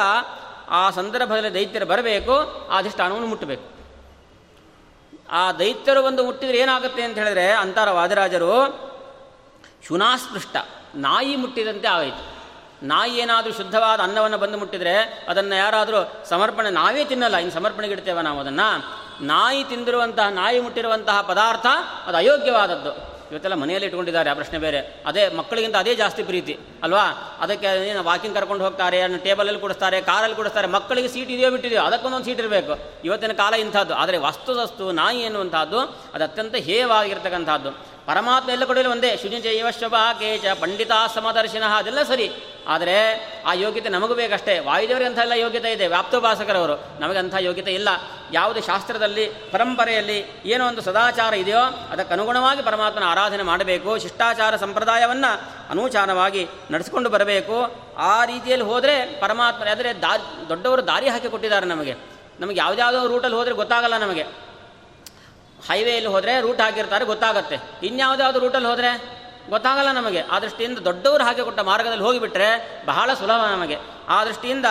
S1: ಆ ಸಂದರ್ಭದಲ್ಲಿ ದೈತ್ಯರು ಬರಬೇಕು, ಆ ಅಧಿಷ್ಠಾನವನ್ನು ಮುಟ್ಟಬೇಕು. ಆ ದೈತ್ಯರು ಬಂದು ಮುಟ್ಟಿದರೆ ಏನಾಗುತ್ತೆ ಅಂತ ಹೇಳಿದ್ರೆ ಅಂತಾರ ವಾದಿರಾಜರು ಶುನಾಸ್ಪೃಷ್ಟ, ನಾಯಿ ಮುಟ್ಟಿದಂತೆ ಆಯಿತು ನಾಯಿ ಏನಾದರೂ ಶುದ್ಧವಾದ ಅನ್ನವನ್ನು ಬಂದು ಮುಟ್ಟಿದರೆ ಅದನ್ನು ಯಾರಾದರೂ ಸಮರ್ಪಣೆ, ನಾವೇ ತಿನ್ನಲ್ಲ, ಇನ್ನು ಸಮರ್ಪಣೆಗೆ ಇಡ್ತೇವೆ ನಾವು ಅದನ್ನು. ನಾಯಿ ತಿಂದಿರುವಂತಹ, ನಾಯಿ ಮುಟ್ಟಿರುವಂತಹ ಪದಾರ್ಥ ಅದು ಅಯೋಗ್ಯವಾದದ್ದು. ಇವತ್ತೆಲ್ಲ ಮನೆಯಲ್ಲಿ ಇಟ್ಕೊಂಡಿದ್ದಾರೆ, ಆ ಪ್ರಶ್ನೆ ಬೇರೆ. ಅದೇ ಮಕ್ಕಳಿಗಿಂತ ಅದೇ ಜಾಸ್ತಿ ಪ್ರೀತಿ, ಅಲ್ವಾ? ಅದಕ್ಕೆ ಏನು ವಾಕಿಂಗ್ ಕರ್ಕೊಂಡು ಹೋಗ್ತಾರೆ ಟೇಬಲಲ್ಲಿ ಕೊಡಿಸ್ತಾರೆ ಕಾರಲ್ಲಿ ಕೊಡಿಸ್ತಾರೆ, ಮಕ್ಕಳಿಗೆ ಸೀಟ್ ಇದೆಯೋ ಬಿಟ್ಟಿದೆಯೋ, ಅದಕ್ಕೊಂದೊಂದು ಸೀಟ್ ಇರಬೇಕು. ಇವತ್ತಿನ ಕಾಲ ಇಂಥದ್ದು. ಆದರೆ ವಸ್ತುದಸ್ತು ನಾಯಿ ಎನ್ನುವಂಥದ್ದು, ಅದು ಅತ್ಯಂತ ಹೇಯವಾಗಿರ್ತಕ್ಕಂಥದ್ದು. ಪರಮಾತ್ಮ ಎಲ್ಲ ಕೊಡಲಿ ಒಂದೇ. ಶುಚಿಂಚ ಶುಭ ಕೇಚ ಪಂಡಿತ ಸಮದರ್ಶಿನ. ಅದೆಲ್ಲ ಸರಿ. ಆದರೆ ಆ ಯೋಗ್ಯತೆ ನಮಗೂ ಬೇಕಷ್ಟೇ. ವಾಯುದೇವರಿಗೆ ಅಂಥ ಎಲ್ಲ ಯೋಗ್ಯತೆ ಇದೆ. ವ್ಯಾಪ್ತೋಪಾಸಕರವರು ನಮಗೆ ಅಂಥ ಯೋಗ್ಯತೆ ಇಲ್ಲ. ಯಾವುದು ಶಾಸ್ತ್ರದಲ್ಲಿ, ಪರಂಪರೆಯಲ್ಲಿ ಏನೋ ಒಂದು ಸದಾಚಾರ ಇದೆಯೋ ಅದಕ್ಕನುಗುಣವಾಗಿ ಪರಮಾತ್ಮನ ಆರಾಧನೆ ಮಾಡಬೇಕು. ಶಿಷ್ಟಾಚಾರ ಸಂಪ್ರದಾಯವನ್ನು ಅನೂಚಾರವಾಗಿ ನಡೆಸಿಕೊಂಡು ಬರಬೇಕು. ಆ ರೀತಿಯಲ್ಲಿ ಹೋದರೆ ಪರಮಾತ್ಮ ಆದರೆ ದಾರಿ, ದೊಡ್ಡವರು ದಾರಿ ಹಾಕಿ ಕೊಟ್ಟಿದ್ದಾರೆ ನಮಗೆ. ನಮಗೆ ಯಾವುದ್ಯಾವುದೋ ರೂಟಲ್ಲಿ ಹೋದರೆ ಗೊತ್ತಾಗಲ್ಲ ನಮಗೆ. ಹೈವೇಯಲ್ಲಿ ಹೋದರೆ ರೂಟ್ ಹಾಕಿರ್ತಾರೆ, ಗೊತ್ತಾಗುತ್ತೆ. ಇನ್ಯಾವುದ್ಯಾವುದು ರೂಟಲ್ಲಿ ಹೋದರೆ ಗೊತ್ತಾಗಲ್ಲ ನಮಗೆ. ಆ ದೃಷ್ಟಿಯಿಂದ ದೊಡ್ಡವರು ಹಾಗೆ ಕೊಟ್ಟ ಮಾರ್ಗದಲ್ಲಿ ಹೋಗಿಬಿಟ್ರೆ ಬಹಳ ಸುಲಭ ನಮಗೆ. ಆ ದೃಷ್ಟಿಯಿಂದ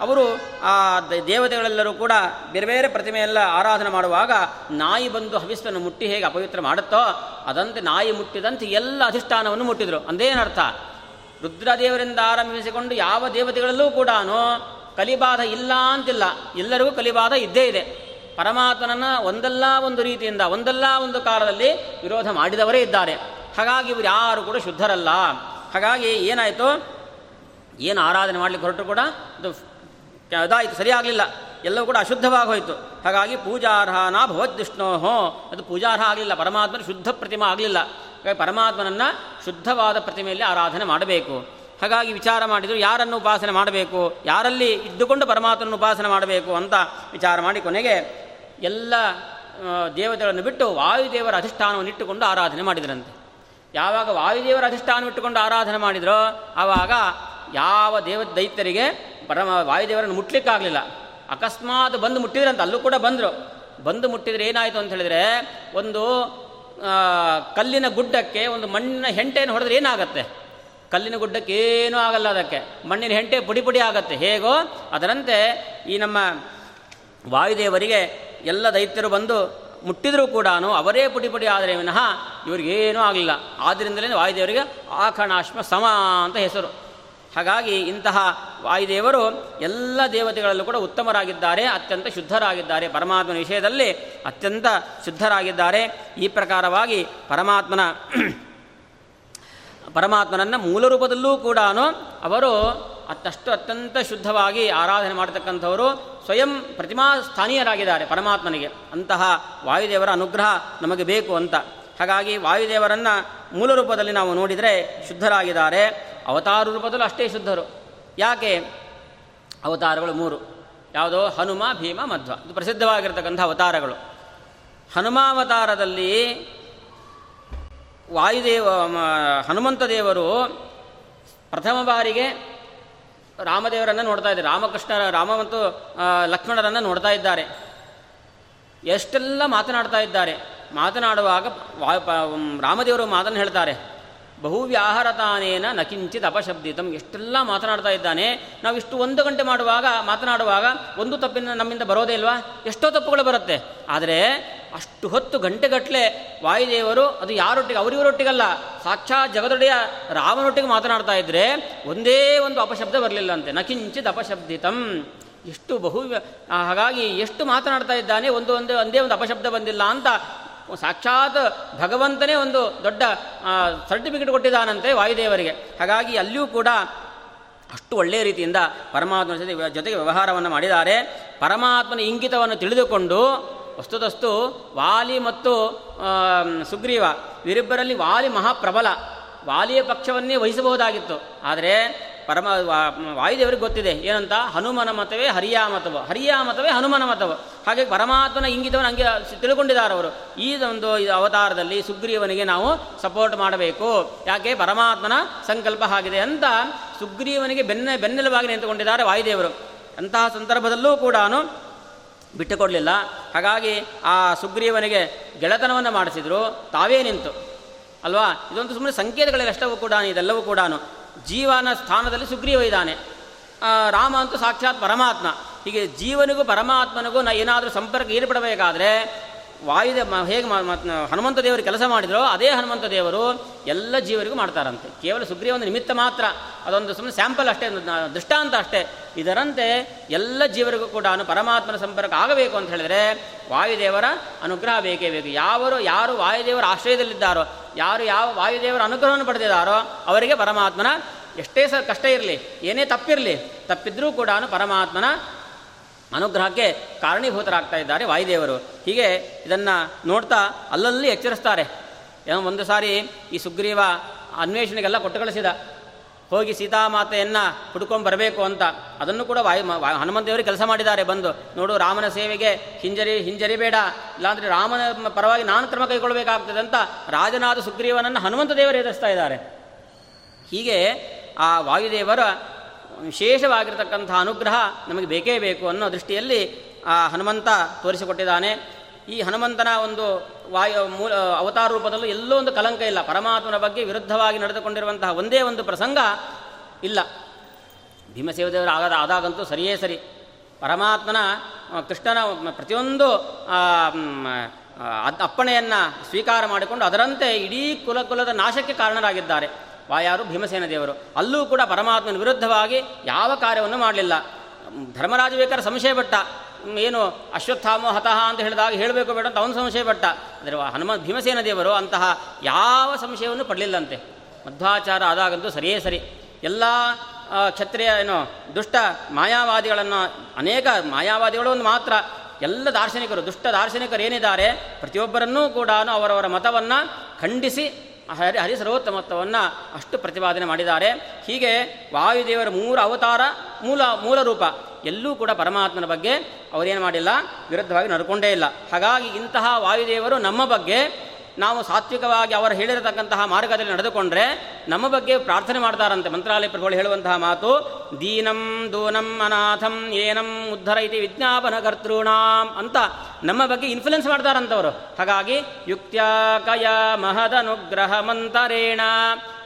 S1: ಅವರು ಆ ದೇವತೆಗಳೆಲ್ಲರೂ ಕೂಡ ಬೇರೆ ಬೇರೆ ಪ್ರತಿಮೆಯೆಲ್ಲ ಆರಾಧನೆ ಮಾಡುವಾಗ ನಾಯಿ ಬಂದು ಹವಿಸ್ತನ್ನು ಮುಟ್ಟಿ ಹೇಗೆ ಅಪವಿತ್ರ ಮಾಡುತ್ತೋ ಅದಂತೆ ನಾಯಿ ಮುಟ್ಟಿದಂತೆ ಎಲ್ಲ ಅಧಿಷ್ಠಾನವನ್ನು ಮುಟ್ಟಿದ್ರು. ಅಂದೇನರ್ಥ? ರುದ್ರದೇವರಿಂದ ಆರಂಭಿಸಿಕೊಂಡು ಯಾವ ದೇವತೆಗಳಲ್ಲೂ ಕೂಡ ಕಲಿಬಾಧ ಇಲ್ಲ ಅಂತಿಲ್ಲ. ಎಲ್ಲರಿಗೂ ಕಲಿಬಾಧ ಇದ್ದೇ ಇದೆ. ಪರಮಾತ್ಮನನ್ನ ಒಂದಲ್ಲ ಒಂದು ರೀತಿಯಿಂದ, ಒಂದಲ್ಲ ಒಂದು ಕಾಲದಲ್ಲಿ ವಿರೋಧ ಮಾಡಿದವರೇ ಇದ್ದಾರೆ. ಹಾಗಾಗಿ ಇವರು ಯಾರು ಕೂಡ ಶುದ್ಧರಲ್ಲ. ಹಾಗಾಗಿ ಏನಾಯಿತು? ಏನು ಆರಾಧನೆ ಮಾಡಲಿಕ್ಕೆ ಹೊರಟು ಕೂಡ ಅದು ಅದಾಯಿತು ಸರಿಯಾಗಲಿಲ್ಲ. ಎಲ್ಲವೂ ಕೂಡ ಅಶುದ್ಧವಾಗಿ ಹೋಯಿತು. ಹಾಗಾಗಿ ಪೂಜಾರ್ಹನ ಭವದ್ವಿಷ್ಣೋಹೋ. ಅದು ಪೂಜಾರ್ಹ ಆಗಲಿಲ್ಲ, ಪರಮಾತ್ಮನ ಶುದ್ಧ ಪ್ರತಿಮೆ ಆಗಲಿಲ್ಲ. ಹಾಗಾಗಿ ಪರಮಾತ್ಮನನ್ನು ಶುದ್ಧವಾದ ಪ್ರತಿಮೆಯಲ್ಲಿ ಆರಾಧನೆ ಮಾಡಬೇಕು. ಹಾಗಾಗಿ ವಿಚಾರ ಮಾಡಿದರು, ಯಾರನ್ನು ಉಪಾಸನೆ ಮಾಡಬೇಕು? ಯಾರಲ್ಲಿ ಇದ್ದುಕೊಂಡು ಪರಮಾತ್ಮನ ಉಪಾಸನೆ ಮಾಡಬೇಕು ಅಂತ ವಿಚಾರ ಮಾಡಿ ಕೊನೆಗೆ ಎಲ್ಲ ದೇವತೆಗಳನ್ನು ಬಿಟ್ಟು ವಾಯುದೇವರ ಅಧಿಷ್ಠಾನವನ್ನು ಇಟ್ಟುಕೊಂಡು ಆರಾಧನೆ ಮಾಡಿದರಂತೆ. ಯಾವಾಗ ವಾಯುದೇವರ ಅಧಿಷ್ಠಾನವಿಟ್ಟುಕೊಂಡು ಆರಾಧನೆ ಮಾಡಿದರೋ, ಆವಾಗ ಯಾವ ದೇವ ದೈತ್ಯರಿಗೆ ಪರಮ ವಾಯುದೇವರನ್ನು ಮುಟ್ಲಿಕ್ಕಾಗಲಿಲ್ಲ. ಅಕಸ್ಮಾತ್ ಬಂದು ಮುಟ್ಟಿದ್ರಂತ, ಅಲ್ಲೂ ಕೂಡ ಬಂದರು. ಬಂದು ಮುಟ್ಟಿದ್ರೆ ಏನಾಯಿತು ಅಂತ ಹೇಳಿದರೆ, ಒಂದು ಕಲ್ಲಿನ ಗುಡ್ಡಕ್ಕೆ ಒಂದು ಮಣ್ಣಿನ ಹೆಂಟೆಯನ್ನು ಹೊಡೆದ್ರೆ ಏನಾಗತ್ತೆ? ಕಲ್ಲಿನ ಗುಡ್ಡಕ್ಕೆ ಏನೂ ಆಗಲ್ಲ ಅದಕ್ಕೆ. ಮಣ್ಣಿನ ಹೆಂಟೆ ಪುಡಿ ಪುಡಿ ಆಗತ್ತೆ. ಹೇಗೋ, ಅದರಂತೆ ಈ ನಮ್ಮ ವಾಯುದೇವರಿಗೆ ಎಲ್ಲ ದೈತ್ಯರು ಬಂದು ಮುಟ್ಟಿದರೂ ಕೂಡ ಅವರೇ ಪುಡಿ ಪುಡಿ ಆದರೆ ವಿನಃ ಇವ್ರಿಗೇನೂ ಆಗಲಿಲ್ಲ. ಆದ್ದರಿಂದಲೇ ವಾಯುದೇವರಿಗೆ ಆಖಣಾಶ್ಮ ಸಮ ಅಂತ ಹೆಸರು. ಹಾಗಾಗಿ ಇಂತಹ ವಾಯುದೇವರು ಎಲ್ಲ ದೇವತೆಗಳಲ್ಲೂ ಕೂಡ ಉತ್ತಮರಾಗಿದ್ದಾರೆ, ಅತ್ಯಂತ ಶುದ್ಧರಾಗಿದ್ದಾರೆ. ಪರಮಾತ್ಮನ ವಿಷಯದಲ್ಲಿ ಅತ್ಯಂತ ಶುದ್ಧರಾಗಿದ್ದಾರೆ. ಈ ಪ್ರಕಾರವಾಗಿ ಪರಮಾತ್ಮನ ಪರಮಾತ್ಮನನ್ನು ಮೂಲ ರೂಪದಲ್ಲೂ ಕೂಡ ಅವರು ಅತ್ತಷ್ಟು ಅತ್ಯಂತ ಶುದ್ಧವಾಗಿ ಆರಾಧನೆ ಮಾಡತಕ್ಕಂಥವರು ಸ್ವಯಂ ಪ್ರತಿಮಾ ಸ್ಥಾನೀಯರಾಗಿದ್ದಾರೆ ಪರಮಾತ್ಮನಿಗೆ. ಅಂತಹ ವಾಯುದೇವರ ಅನುಗ್ರಹ ನಮಗೆ ಬೇಕು ಅಂತ. ಹಾಗಾಗಿ ವಾಯುದೇವರನ್ನು ಮೂಲ ರೂಪದಲ್ಲಿ ನಾವು ನೋಡಿದರೆ ಶುದ್ಧರಾಗಿದ್ದಾರೆ. ಅವತಾರ ರೂಪದಲ್ಲೂ ಅಷ್ಟೇ ಶುದ್ಧರು. ಯಾಕೆ? ಅವತಾರಗಳು ಮೂರು. ಯಾವುದೋ ಹನುಮ, ಭೀಮ, ಮಧ್ವ. ಇದು ಪ್ರಸಿದ್ಧವಾಗಿರ್ತಕ್ಕಂಥ ಅವತಾರಗಳು. ಹನುಮಾವತಾರದಲ್ಲಿ ವಾಯುದೇವ ಹನುಮಂತ ದೇವರು ಪ್ರಥಮ ಬಾರಿಗೆ ರಾಮದೇವರನ್ನು ನೋಡ್ತಾ ಇದ್ದಾರೆ. ರಾಮಕೃಷ್ಣ, ರಾಮ ಮತ್ತು ಲಕ್ಷ್ಮಣರನ್ನು ನೋಡ್ತಾ ಇದ್ದಾರೆ. ಎಷ್ಟೆಲ್ಲ ಮಾತನಾಡ್ತಾ ಇದ್ದಾರೆ. ಮಾತನಾಡುವಾಗ ರಾಮದೇವರು ಮಾತನ್ನು ಹೇಳ್ತಾರೆ. ಬಹುವ್ಯಾಹರತಾನೇನ ನಕಿಂಚಿತ್ ಅಪಶಬ್ದಿತಂ. ಎಷ್ಟೆಲ್ಲ ಮಾತನಾಡ್ತಾ ಇದ್ದಾನೆ. ನಾವು ಇಷ್ಟು ಒಂದು ಗಂಟೆ ಮಾಡುವಾಗ, ಮಾತನಾಡುವಾಗ ಒಂದು ತಪ್ಪಿನ ನಮ್ಮಿಂದ ಬರೋದೇ ಇಲ್ವಾ? ಎಷ್ಟೋ ತಪ್ಪುಗಳು ಬರುತ್ತೆ. ಆದರೆ ಅಷ್ಟು ಹೊತ್ತು ಗಂಟೆಗಟ್ಟಲೆ ವಾಯುದೇವರು, ಅದು ಯಾರೊಟ್ಟಿಗೆ, ಅವರಿವರೊಟ್ಟಿಗಲ್ಲ. ಸಾಕ್ಷಾತ್ ಜಗದೊಡೆಯ ರಾಮನೊಟ್ಟಿಗೆ ಮಾತನಾಡ್ತಾ ಇದ್ದರೆ ಒಂದೇ ಒಂದು ಅಪಶಬ್ದ ಬರಲಿಲ್ಲ ಅಂತೆ ನಕಿಂಚಿತ್ ಅಪಶಬ್ದಿತಂ. ಎಷ್ಟು ಬಹು ಹಾಗಾಗಿ ಎಷ್ಟು ಮಾತನಾಡ್ತಾ ಇದ್ದಾನೆ, ಒಂದು ಒಂದು, ಒಂದೇ ಒಂದು ಅಪಶಬ್ದ ಬಂದಿಲ್ಲ ಅಂತ ಸಾಕ್ಷಾತ್ ಭಗವಂತನೇ ಒಂದು ದೊಡ್ಡ ಸರ್ಟಿಫಿಕೇಟ್ ಕೊಟ್ಟಿದ್ದಾನಂತೆ ವಾಯುದೇವರಿಗೆ. ಹಾಗಾಗಿ ಅಲ್ಲಿಯೂ ಕೂಡ ಅಷ್ಟು ಒಳ್ಳೆಯ ರೀತಿಯಿಂದ ಪರಮಾತ್ಮನ ಜೊತೆ ಜೊತೆಗೆ ವ್ಯವಹಾರವನ್ನು ಮಾಡಿದ್ದಾರೆ. ಪರಮಾತ್ಮನ ಇಂಗಿತವನ್ನು ತಿಳಿದುಕೊಂಡು ವಸ್ತುತಸ್ತು ವಾಲಿ ಮತ್ತು ಸುಗ್ರೀವ, ಇವರಿಬ್ಬರಲ್ಲಿ ವಾಲಿ ಮಹಾಪ್ರಬಲ, ವಾಲಿಯ ಪಕ್ಷವನ್ನೇ ವಹಿಸಬಹುದಾಗಿತ್ತು. ಆದರೆ ಪರಮ ವಾಯುದೇವರಿಗೆ ಗೊತ್ತಿದೆ. ಏನಂತ? ಹನುಮನ ಮತವೇ ಹರಿಯ ಮತವ. ಹರಿಯ ಮತವೇ ಹನುಮನ ಮತವ. ಹಾಗೆ ಪರಮಾತ್ಮನ ಇಂಗಿತವನ್ನು ಹಂಗೆ ತಿಳ್ಕೊಂಡಿದ್ದಾರೆ ಅವರು. ಈ ಒಂದು ಅವತಾರದಲ್ಲಿ ಸುಗ್ರೀವನಿಗೆ ನಾವು ಸಪೋರ್ಟ್ ಮಾಡಬೇಕು. ಯಾಕೆ? ಪರಮಾತ್ಮನ ಸಂಕಲ್ಪ ಆಗಿದೆ ಅಂತ ಸುಗ್ರೀವನಿಗೆ ಬೆನ್ನ ಬೆನ್ನೆಲುಬಾಗಿ ನಿಂತುಕೊಂಡಿದ್ದಾರೆ ವಾಯುದೇವರು. ಅಂತಹ ಸಂದರ್ಭದಲ್ಲೂ ಕೂಡ ಬಿಟ್ಟುಕೊಡಲಿಲ್ಲ. ಹಾಗಾಗಿ ಆ ಸುಗ್ರೀವನಿಗೆ ಗೆಳೆತನವನ್ನು ಮಾಡಿಸಿದ್ರು. ತಾವೇ ನಿಂತು. ಅಲ್ವಾ? ಇದೊಂದು ಸುಮ್ಮನೆ ಸಂಕೇತಗಳೆಲ್ಲಷ್ಟವೂ ಕೂಡ ಇದೆಲ್ಲವೂ ಕೂಡ ಜೀವನ ಸ್ಥಾನದಲ್ಲಿ ಸುಗ್ರೀವ ಇದ್ದಾನೆ. ರಾಮ ಅಂತೂ ಸಾಕ್ಷಾತ್ ಪರಮಾತ್ಮ. ಹೀಗೆ ಜೀವನಿಗೂ ಪರಮಾತ್ಮನಿಗೂ ನಾ ಏನಾದರೂ ಸಂಪರ್ಕ ಏರ್ಪಡಬೇಕಾದ್ರೆ ವಾಯುದೇ ಹೇಗೆ ಹನುಮಂತ ದೇವರು ಕೆಲಸ ಮಾಡಿದರೋ ಅದೇ ಹನುಮಂತ ದೇವರು ಎಲ್ಲ ಜೀವರಿಗೂ ಮಾಡ್ತಾರಂತೆ. ಕೇವಲ ಸುಗ್ರೀವ ಒಂದು ನಿಮಿತ್ತ ಮಾತ್ರ. ಅದೊಂದು ಸುಮ್ಮನೆ ಸ್ಯಾಂಪಲ್ ಅಷ್ಟೇ ದೃಷ್ಟಾಂತ ಅಷ್ಟೇ. ಇದರಂತೆ ಎಲ್ಲ ಜೀವರಿಗೂ ಕೂಡ ಪರಮಾತ್ಮನ ಸಂಪರ್ಕ ಆಗಬೇಕು ಅಂತ ಹೇಳಿದ್ರೆ ವಾಯುದೇವರ ಅನುಗ್ರಹ ಬೇಕೇ ಬೇಕು. ಯಾವರು, ಯಾರು ವಾಯುದೇವರ ಆಶ್ರಯದಲ್ಲಿದ್ದಾರೋ, ಯಾರು ಯಾವ ವಾಯುದೇವರ ಅನುಗ್ರಹವನ್ನು ಪಡೆದಿದ್ದಾರೋ ಅವರಿಗೆ ಪರಮಾತ್ಮನ ಎಷ್ಟೇ ಸ ಕಷ್ಟ ಇರಲಿ, ಏನೇ ತಪ್ಪಿರಲಿ, ತಪ್ಪಿದ್ರೂ ಕೂಡ ಪರಮಾತ್ಮನ ಅನುಗ್ರಹಕ್ಕೆ ಕಾರಣೀಭೂತರಾಗ್ತಾ ಇದ್ದಾರೆ ವಾಯುದೇವರು. ಹೀಗೆ ಇದನ್ನು ನೋಡ್ತಾ ಅಲ್ಲಲ್ಲಿ ಎಚ್ಚರಿಸ್ತಾರೆ. ಏನೋ ಒಂದು ಸಾರಿ ಈ ಸುಗ್ರೀವ ಅನ್ವೇಷಣೆಗೆಲ್ಲ ಕೊಟ್ಟು ಕಳಿಸಿದ ಹೋಗಿ ಸೀತಾಮಾತೆಯನ್ನು ಹುಡ್ಕೊಂಡು ಬರಬೇಕು ಅಂತ. ಅದನ್ನು ಕೂಡ ವಾಯು ಹನುಮಂತೇವರು ಕೆಲಸ ಮಾಡಿದ್ದಾರೆ ಬಂದು. ನೋಡು ರಾಮನ ಸೇವೆಗೆ ಹಿಂಜರಿ ಹಿಂಜರಿಬೇಡ ಇಲ್ಲಾಂದರೆ ರಾಮನ ಪರವಾಗಿ ನಾನು ಕ್ರಮ ಕೈಗೊಳ್ಳಬೇಕಾಗ್ತದೆ ಅಂತ ರಾಜನಾದ ಸುಗ್ರೀವನನ್ನು ಹನುಮಂತ ದೇವರು ಎದುರಿಸ್ತಾ ಇದ್ದಾರೆ. ಹೀಗೆ ಆ ವಾಯುದೇವರ ವಿಶೇಷವಾಗಿರತಕ್ಕಂಥ ಅನುಗ್ರಹ ನಮಗೆ ಬೇಕೇ ಬೇಕು ಅನ್ನೋ ದೃಷ್ಟಿಯಲ್ಲಿ ಆ ಹನುಮಂತ ತೋರಿಸಿಕೊಟ್ಟಿದ್ದಾನೆ. ಈ ಹನುಮಂತನ ಒಂದು ವಾಯು, ಮೂಲ, ಅವತಾರ ರೂಪದಲ್ಲೂ ಎಲ್ಲೋ ಒಂದು ಕಲಂಕ ಇಲ್ಲ. ಪರಮಾತ್ಮನ ಬಗ್ಗೆ ವಿರುದ್ಧವಾಗಿ ನಡೆದುಕೊಂಡಿರುವಂತಹ ಒಂದೇ ಒಂದು ಪ್ರಸಂಗ ಇಲ್ಲ. ಭೀಮಸೇವದೇವರು ಆಗದ ಆದಾಗಂತೂ ಸರಿಯೇ ಸರಿ. ಪರಮಾತ್ಮನ, ಕೃಷ್ಣನ ಪ್ರತಿಯೊಂದು ಅಪ್ಪಣೆಯನ್ನು ಸ್ವೀಕಾರ ಮಾಡಿಕೊಂಡು ಅದರಂತೆ ಇಡೀ ಕುಲಕುಲದ ನಾಶಕ್ಕೆ ಕಾರಣರಾಗಿದ್ದಾರೆ. ವಾಯಾರು ಭೀಮಸೇನ ದೇವರು. ಅಲ್ಲೂ ಕೂಡ ಪರಮಾತ್ಮನ ವಿರುದ್ಧವಾಗಿ ಯಾವ ಕಾರ್ಯವನ್ನು ಮಾಡಲಿಲ್ಲ. ಧರ್ಮರಾಜ ಬೇಕಾದ್ರೆ ಸಂಶಯಪಟ್ಟ ಏನು ಅಶ್ವತ್ಥಾಮ ಹತಃ ಅಂತ ಹೇಳಿದಾಗ ಹೇಳಬೇಕು ಬೇಡ ಅಂತ ಅವನು ಸಂಶಯಪಟ್ಟ ಅಂದರೆ ಹನುಮ ಭೀಮಸೇನ ದೇವರು ಅಂತಹ ಯಾವ ಸಂಶಯವನ್ನು ಪಡಲಿಲ್ಲಂತೆ. ಮಧ್ವಾಚಾರ ಆದಾಗಂತೂ ಸರಿಯೇ ಸರಿ. ಎಲ್ಲ ಕ್ಷತ್ರಿಯ, ಏನು, ದುಷ್ಟ ಮಾಯಾವಾದಿಗಳನ್ನು, ಅನೇಕ ಮಾಯಾವಾದಿಗಳು ಒಂದು ಮಾತ್ರ. ಎಲ್ಲ ದಾರ್ಶನಿಕರು, ದುಷ್ಟ ದಾರ್ಶನಿಕರು ಏನಿದ್ದಾರೆ, ಪ್ರತಿಯೊಬ್ಬರನ್ನೂ ಕೂಡ ಅವರವರ ಮತವನ್ನು ಖಂಡಿಸಿ ಹರಿ ಹರಿ ಸರ್ವೋತ್ತಮತ್ವವನ್ನು ಅಷ್ಟು ಪ್ರತಿಪಾದನೆ ಮಾಡಿದ್ದಾರೆ. ಹೀಗೆ ವಾಯುದೇವರ ಮೂರು ಅವತಾರ ಮೂಲ ಮೂಲ ರೂಪ ಎಲ್ಲೂ ಕೂಡ ಪರಮಾತ್ಮನ ಬಗ್ಗೆ ಅವರೇನು ಮಾಡಿಲ್ಲ, ವಿರುದ್ಧವಾಗಿ ನಡ್ಕೊಂಡೇ ಇಲ್ಲ. ಹಾಗಾಗಿ ಇಂತಹ ವಾಯುದೇವರು ನಮ್ಮ ಬಗ್ಗೆ ನಾವು ಸಾತ್ವಿಕವಾಗಿ ಅವರು ಹೇಳಿರತಕ್ಕಂತಹ ಮಾರ್ಗದಲ್ಲಿ ನಡೆದುಕೊಂಡ್ರೆ ನಮ್ಮ ಬಗ್ಗೆ ಪ್ರಾರ್ಥನೆ ಮಾಡ್ತಾರಂತೆ. ಮಂತ್ರಾಲಯ ಪ್ರಭುಗಳು ಹೇಳುವಂತಹ ಮಾತು, ದೀನಂ ದೂನಂ ಅನಾಥಂ ಏನಂ ಉದ್ಧರ ಇತಿ ವಿಜ್ಞಾಪನ ಕರ್ತೃಣಾಂ ಅಂತ ನಮ್ಮ ಬಗ್ಗೆ ಇನ್ಫ್ಲುಯೆನ್ಸ್ ಮಾಡ್ತಾರಂತವರು. ಹಾಗಾಗಿ ಯುಕ್ತ್ಯಾಕಯ ಮಹದನುಗ್ರಹ ಮಂತರೇಣ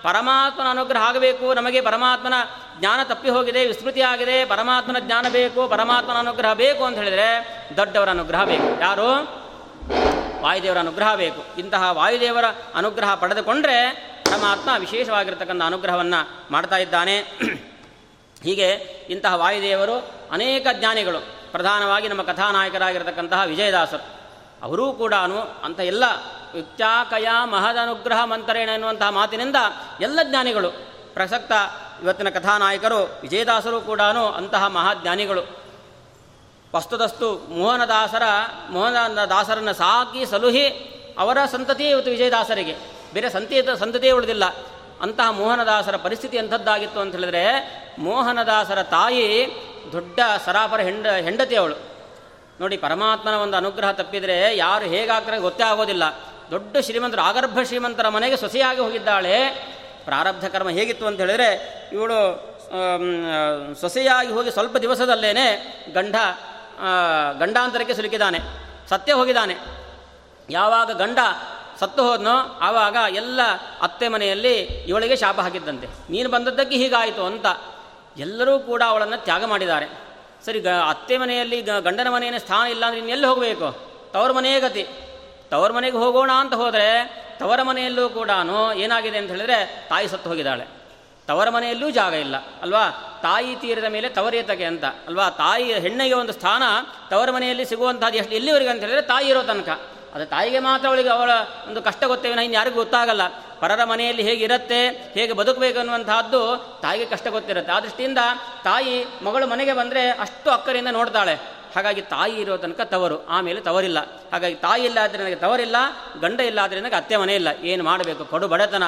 S1: ಪರಮಾತ್ಮನ ಅನುಗ್ರಹ ಆಗಬೇಕು, ನಮಗೆ ಪರಮಾತ್ಮನ ಜ್ಞಾನ ತಪ್ಪಿ ಹೋಗಿದೆ ವಿಸ್ಮೃತಿ ಆಗಿದೆ, ಪರಮಾತ್ಮನ ಜ್ಞಾನ ಬೇಕು, ಪರಮಾತ್ಮನ ಅನುಗ್ರಹ ಬೇಕು ಅಂತ ಹೇಳಿದರೆ ದೊಡ್ಡವರ ಅನುಗ್ರಹ ಬೇಕು. ಯಾರು? ವಾಯುದೇವರ ಅನುಗ್ರಹ ಬೇಕು. ಇಂತಹ ವಾಯುದೇವರ ಅನುಗ್ರಹ ಪಡೆದುಕೊಂಡ್ರೆ ಪರಮಾತ್ಮ ವಿಶೇಷವಾಗಿರ್ತಕ್ಕಂಥ ಅನುಗ್ರಹವನ್ನು ಮಾಡ್ತಾ ಇದ್ದಾನೆ. ಹೀಗೆ ಇಂತಹ ವಾಯುದೇವರು ಅನೇಕ ಜ್ಞಾನಿಗಳು, ಪ್ರಧಾನವಾಗಿ ನಮ್ಮ ಕಥಾನಾಯಕರಾಗಿರ್ತಕ್ಕಂತಹ ವಿಜಯದಾಸರು. ಅವರೂ ಕೂಡ ಅಂಥ ಎಲ್ಲ ಯುಕ್ತಾಕಯ ಮಹದನುಗ್ರಹ ಮಂತರೇಣ ಎನ್ನುವಂತಹ ಮಾತಿನಿಂದ ಎಲ್ಲ ಜ್ಞಾನಿಗಳು, ಪ್ರಸಕ್ತ ಇವತ್ತಿನ ಕಥಾನಾಯಕರು, ವಿಜಯದಾಸರು ಕೂಡ ಅಂತಹ ಮಹಾಜ್ಞಾನಿಗಳು ವಸ್ತುದಸ್ತು ಮೋಹನದಾಸರ ಮೋಹನ ದಾಸರನ್ನು ಸಾಕಿ ಸಲುಹಿ ಅವರ ಸಂತತಿಯೇ ಇವತ್ತು ವಿಜಯದಾಸರಿಗೆ. ಬೇರೆ ಸಂತಿ, ಸಂತತಿಯೇ ಉಳಿದಿಲ್ಲ. ಅಂತಹ ಮೋಹನದಾಸರ ಪರಿಸ್ಥಿತಿ ಎಂಥದ್ದಾಗಿತ್ತು ಅಂತ ಹೇಳಿದ್ರೆ, ಮೋಹನದಾಸರ ತಾಯಿ ದೊಡ್ಡ ಸರಾಫರ ಹೆಂಡ, ಹೆಂಡತಿ ಅವಳು. ನೋಡಿ, ಪರಮಾತ್ಮನ ಒಂದು ಅನುಗ್ರಹ ತಪ್ಪಿದರೆ ಯಾರು ಹೇಗಾಗ್ತಾರೆ ಗೊತ್ತೇ ಆಗೋದಿಲ್ಲ ದೊಡ್ಡ ಶ್ರೀಮಂತರು ಆಗರ್ಭ ಶ್ರೀಮಂತರ ಮನೆಗೆ ಸೊಸೆಯಾಗಿ ಹೋಗಿದ್ದಾಳೆ. ಪ್ರಾರಬ್ಧ ಕರ್ಮ ಹೇಗಿತ್ತು ಅಂತ ಹೇಳಿದ್ರೆ, ಇವಳು ಸೊಸೆಯಾಗಿ ಹೋಗಿ ಸ್ವಲ್ಪ ದಿವಸದಲ್ಲೇನೆ ಗಂಡ ಗಂಡಾಂತರಕ್ಕೆ ಸಿಲುಕಿದ್ದಾನೆ. ಸತ್ಯ ಹೋಗಿದ್ದಾನೆ. ಯಾವಾಗ ಗಂಡ ಸತ್ತು ಹೋದ್ನೋ ಆವಾಗ ಎಲ್ಲ ಅತ್ತೆ ಮನೆಯಲ್ಲಿ ಇವಳಿಗೆ ಶಾಪ ಹಾಕಿದ್ದಂತೆ. ನೀನು ಬಂದದ್ದಕ್ಕೆ ಹೀಗಾಯಿತು ಅಂತ ಎಲ್ಲರೂ ಕೂಡ ಅವಳನ್ನು ತ್ಯಾಗ ಮಾಡಿದ್ದಾರೆ. ಸರಿ, ಗ, ಅತ್ತೆ ಮನೆಯಲ್ಲಿ ಗಂಡನ ಮನೆಯಲ್ಲಿ ಸ್ಥಾನ ಇಲ್ಲ ಅಂದರೆ ಇನ್ನೆಲ್ಲಿ ಹೋಗಬೇಕು? ತವರ ಮನೆಯೇ ಗತಿ. ತವರ ಮನೆಗೆ ಹೋಗೋಣ ಅಂತ ಹೋದರೆ ತವರ ಮನೆಯಲ್ಲೂ ಕೂಡ ಏನಾಗಿದೆ ಅಂತ ಹೇಳಿದ್ರೆ ತಾಯಿ ಸತ್ತು ಹೋಗಿದ್ದಾಳೆ. ತವರ ಮನೆಯಲ್ಲೂ ಜಾಗ ಇಲ್ಲ, ಅಲ್ವಾ? ತಾಯಿ ತೀರದ ಮೇಲೆ ತವರೇತಕ್ಕೆ ಅಂತ. ಅಲ್ವಾ? ತಾಯಿ ಹೆಣ್ಣಿಗೆ ಒಂದು ಸ್ಥಾನ ತವರ ಮನೆಯಲ್ಲಿ ಸಿಗುವಂಥದ್ದು ಎಷ್ಟು ಎಲ್ಲಿವರೆಗೆ ಅಂತ ಹೇಳಿದ್ರೆ ತಾಯಿ ಇರೋ ತನಕ. ಅದು ತಾಯಿಗೆ ಮಾತ್ರ ಅವಳಿಗೆ ಅವಳ ಒಂದು ಕಷ್ಟ ಗೊತ್ತೇವೆ ಇನ್ನು ಯಾರಿಗೂ ಗೊತ್ತಾಗಲ್ಲ. ಪರರ ಮನೆಯಲ್ಲಿ ಹೇಗಿರುತ್ತೆ ಹೇಗೆ ಬದುಕಬೇಕು ಅನ್ನುವಂತಹದ್ದು ತಾಯಿಗೆ ಕಷ್ಟ ಗೊತ್ತಿರುತ್ತೆ. ಆ ದೃಷ್ಟಿಯಿಂದ ತಾಯಿ ಮಗಳು ಮನೆಗೆ ಬಂದರೆ ಅಷ್ಟು ಅಕ್ಕರಿಂದ ನೋಡ್ತಾಳೆ. ಹಾಗಾಗಿ ತಾಯಿ ಇರೋ ತನಕ ತವರು. ಆಮೇಲೆ ತವರಿಲ್ಲ. ಹಾಗಾಗಿ ತಾಯಿ ಇಲ್ಲ ಆದರೆ ನನಗೆ ತವರಿಲ್ಲ, ಗಂಡ ಇಲ್ಲ ಆದರೆ ನನಗೆ ಅತ್ತೆ ಮನೆ ಇಲ್ಲ. ಏನು ಮಾಡಬೇಕು? ಕೊಡು ಬಡತನ.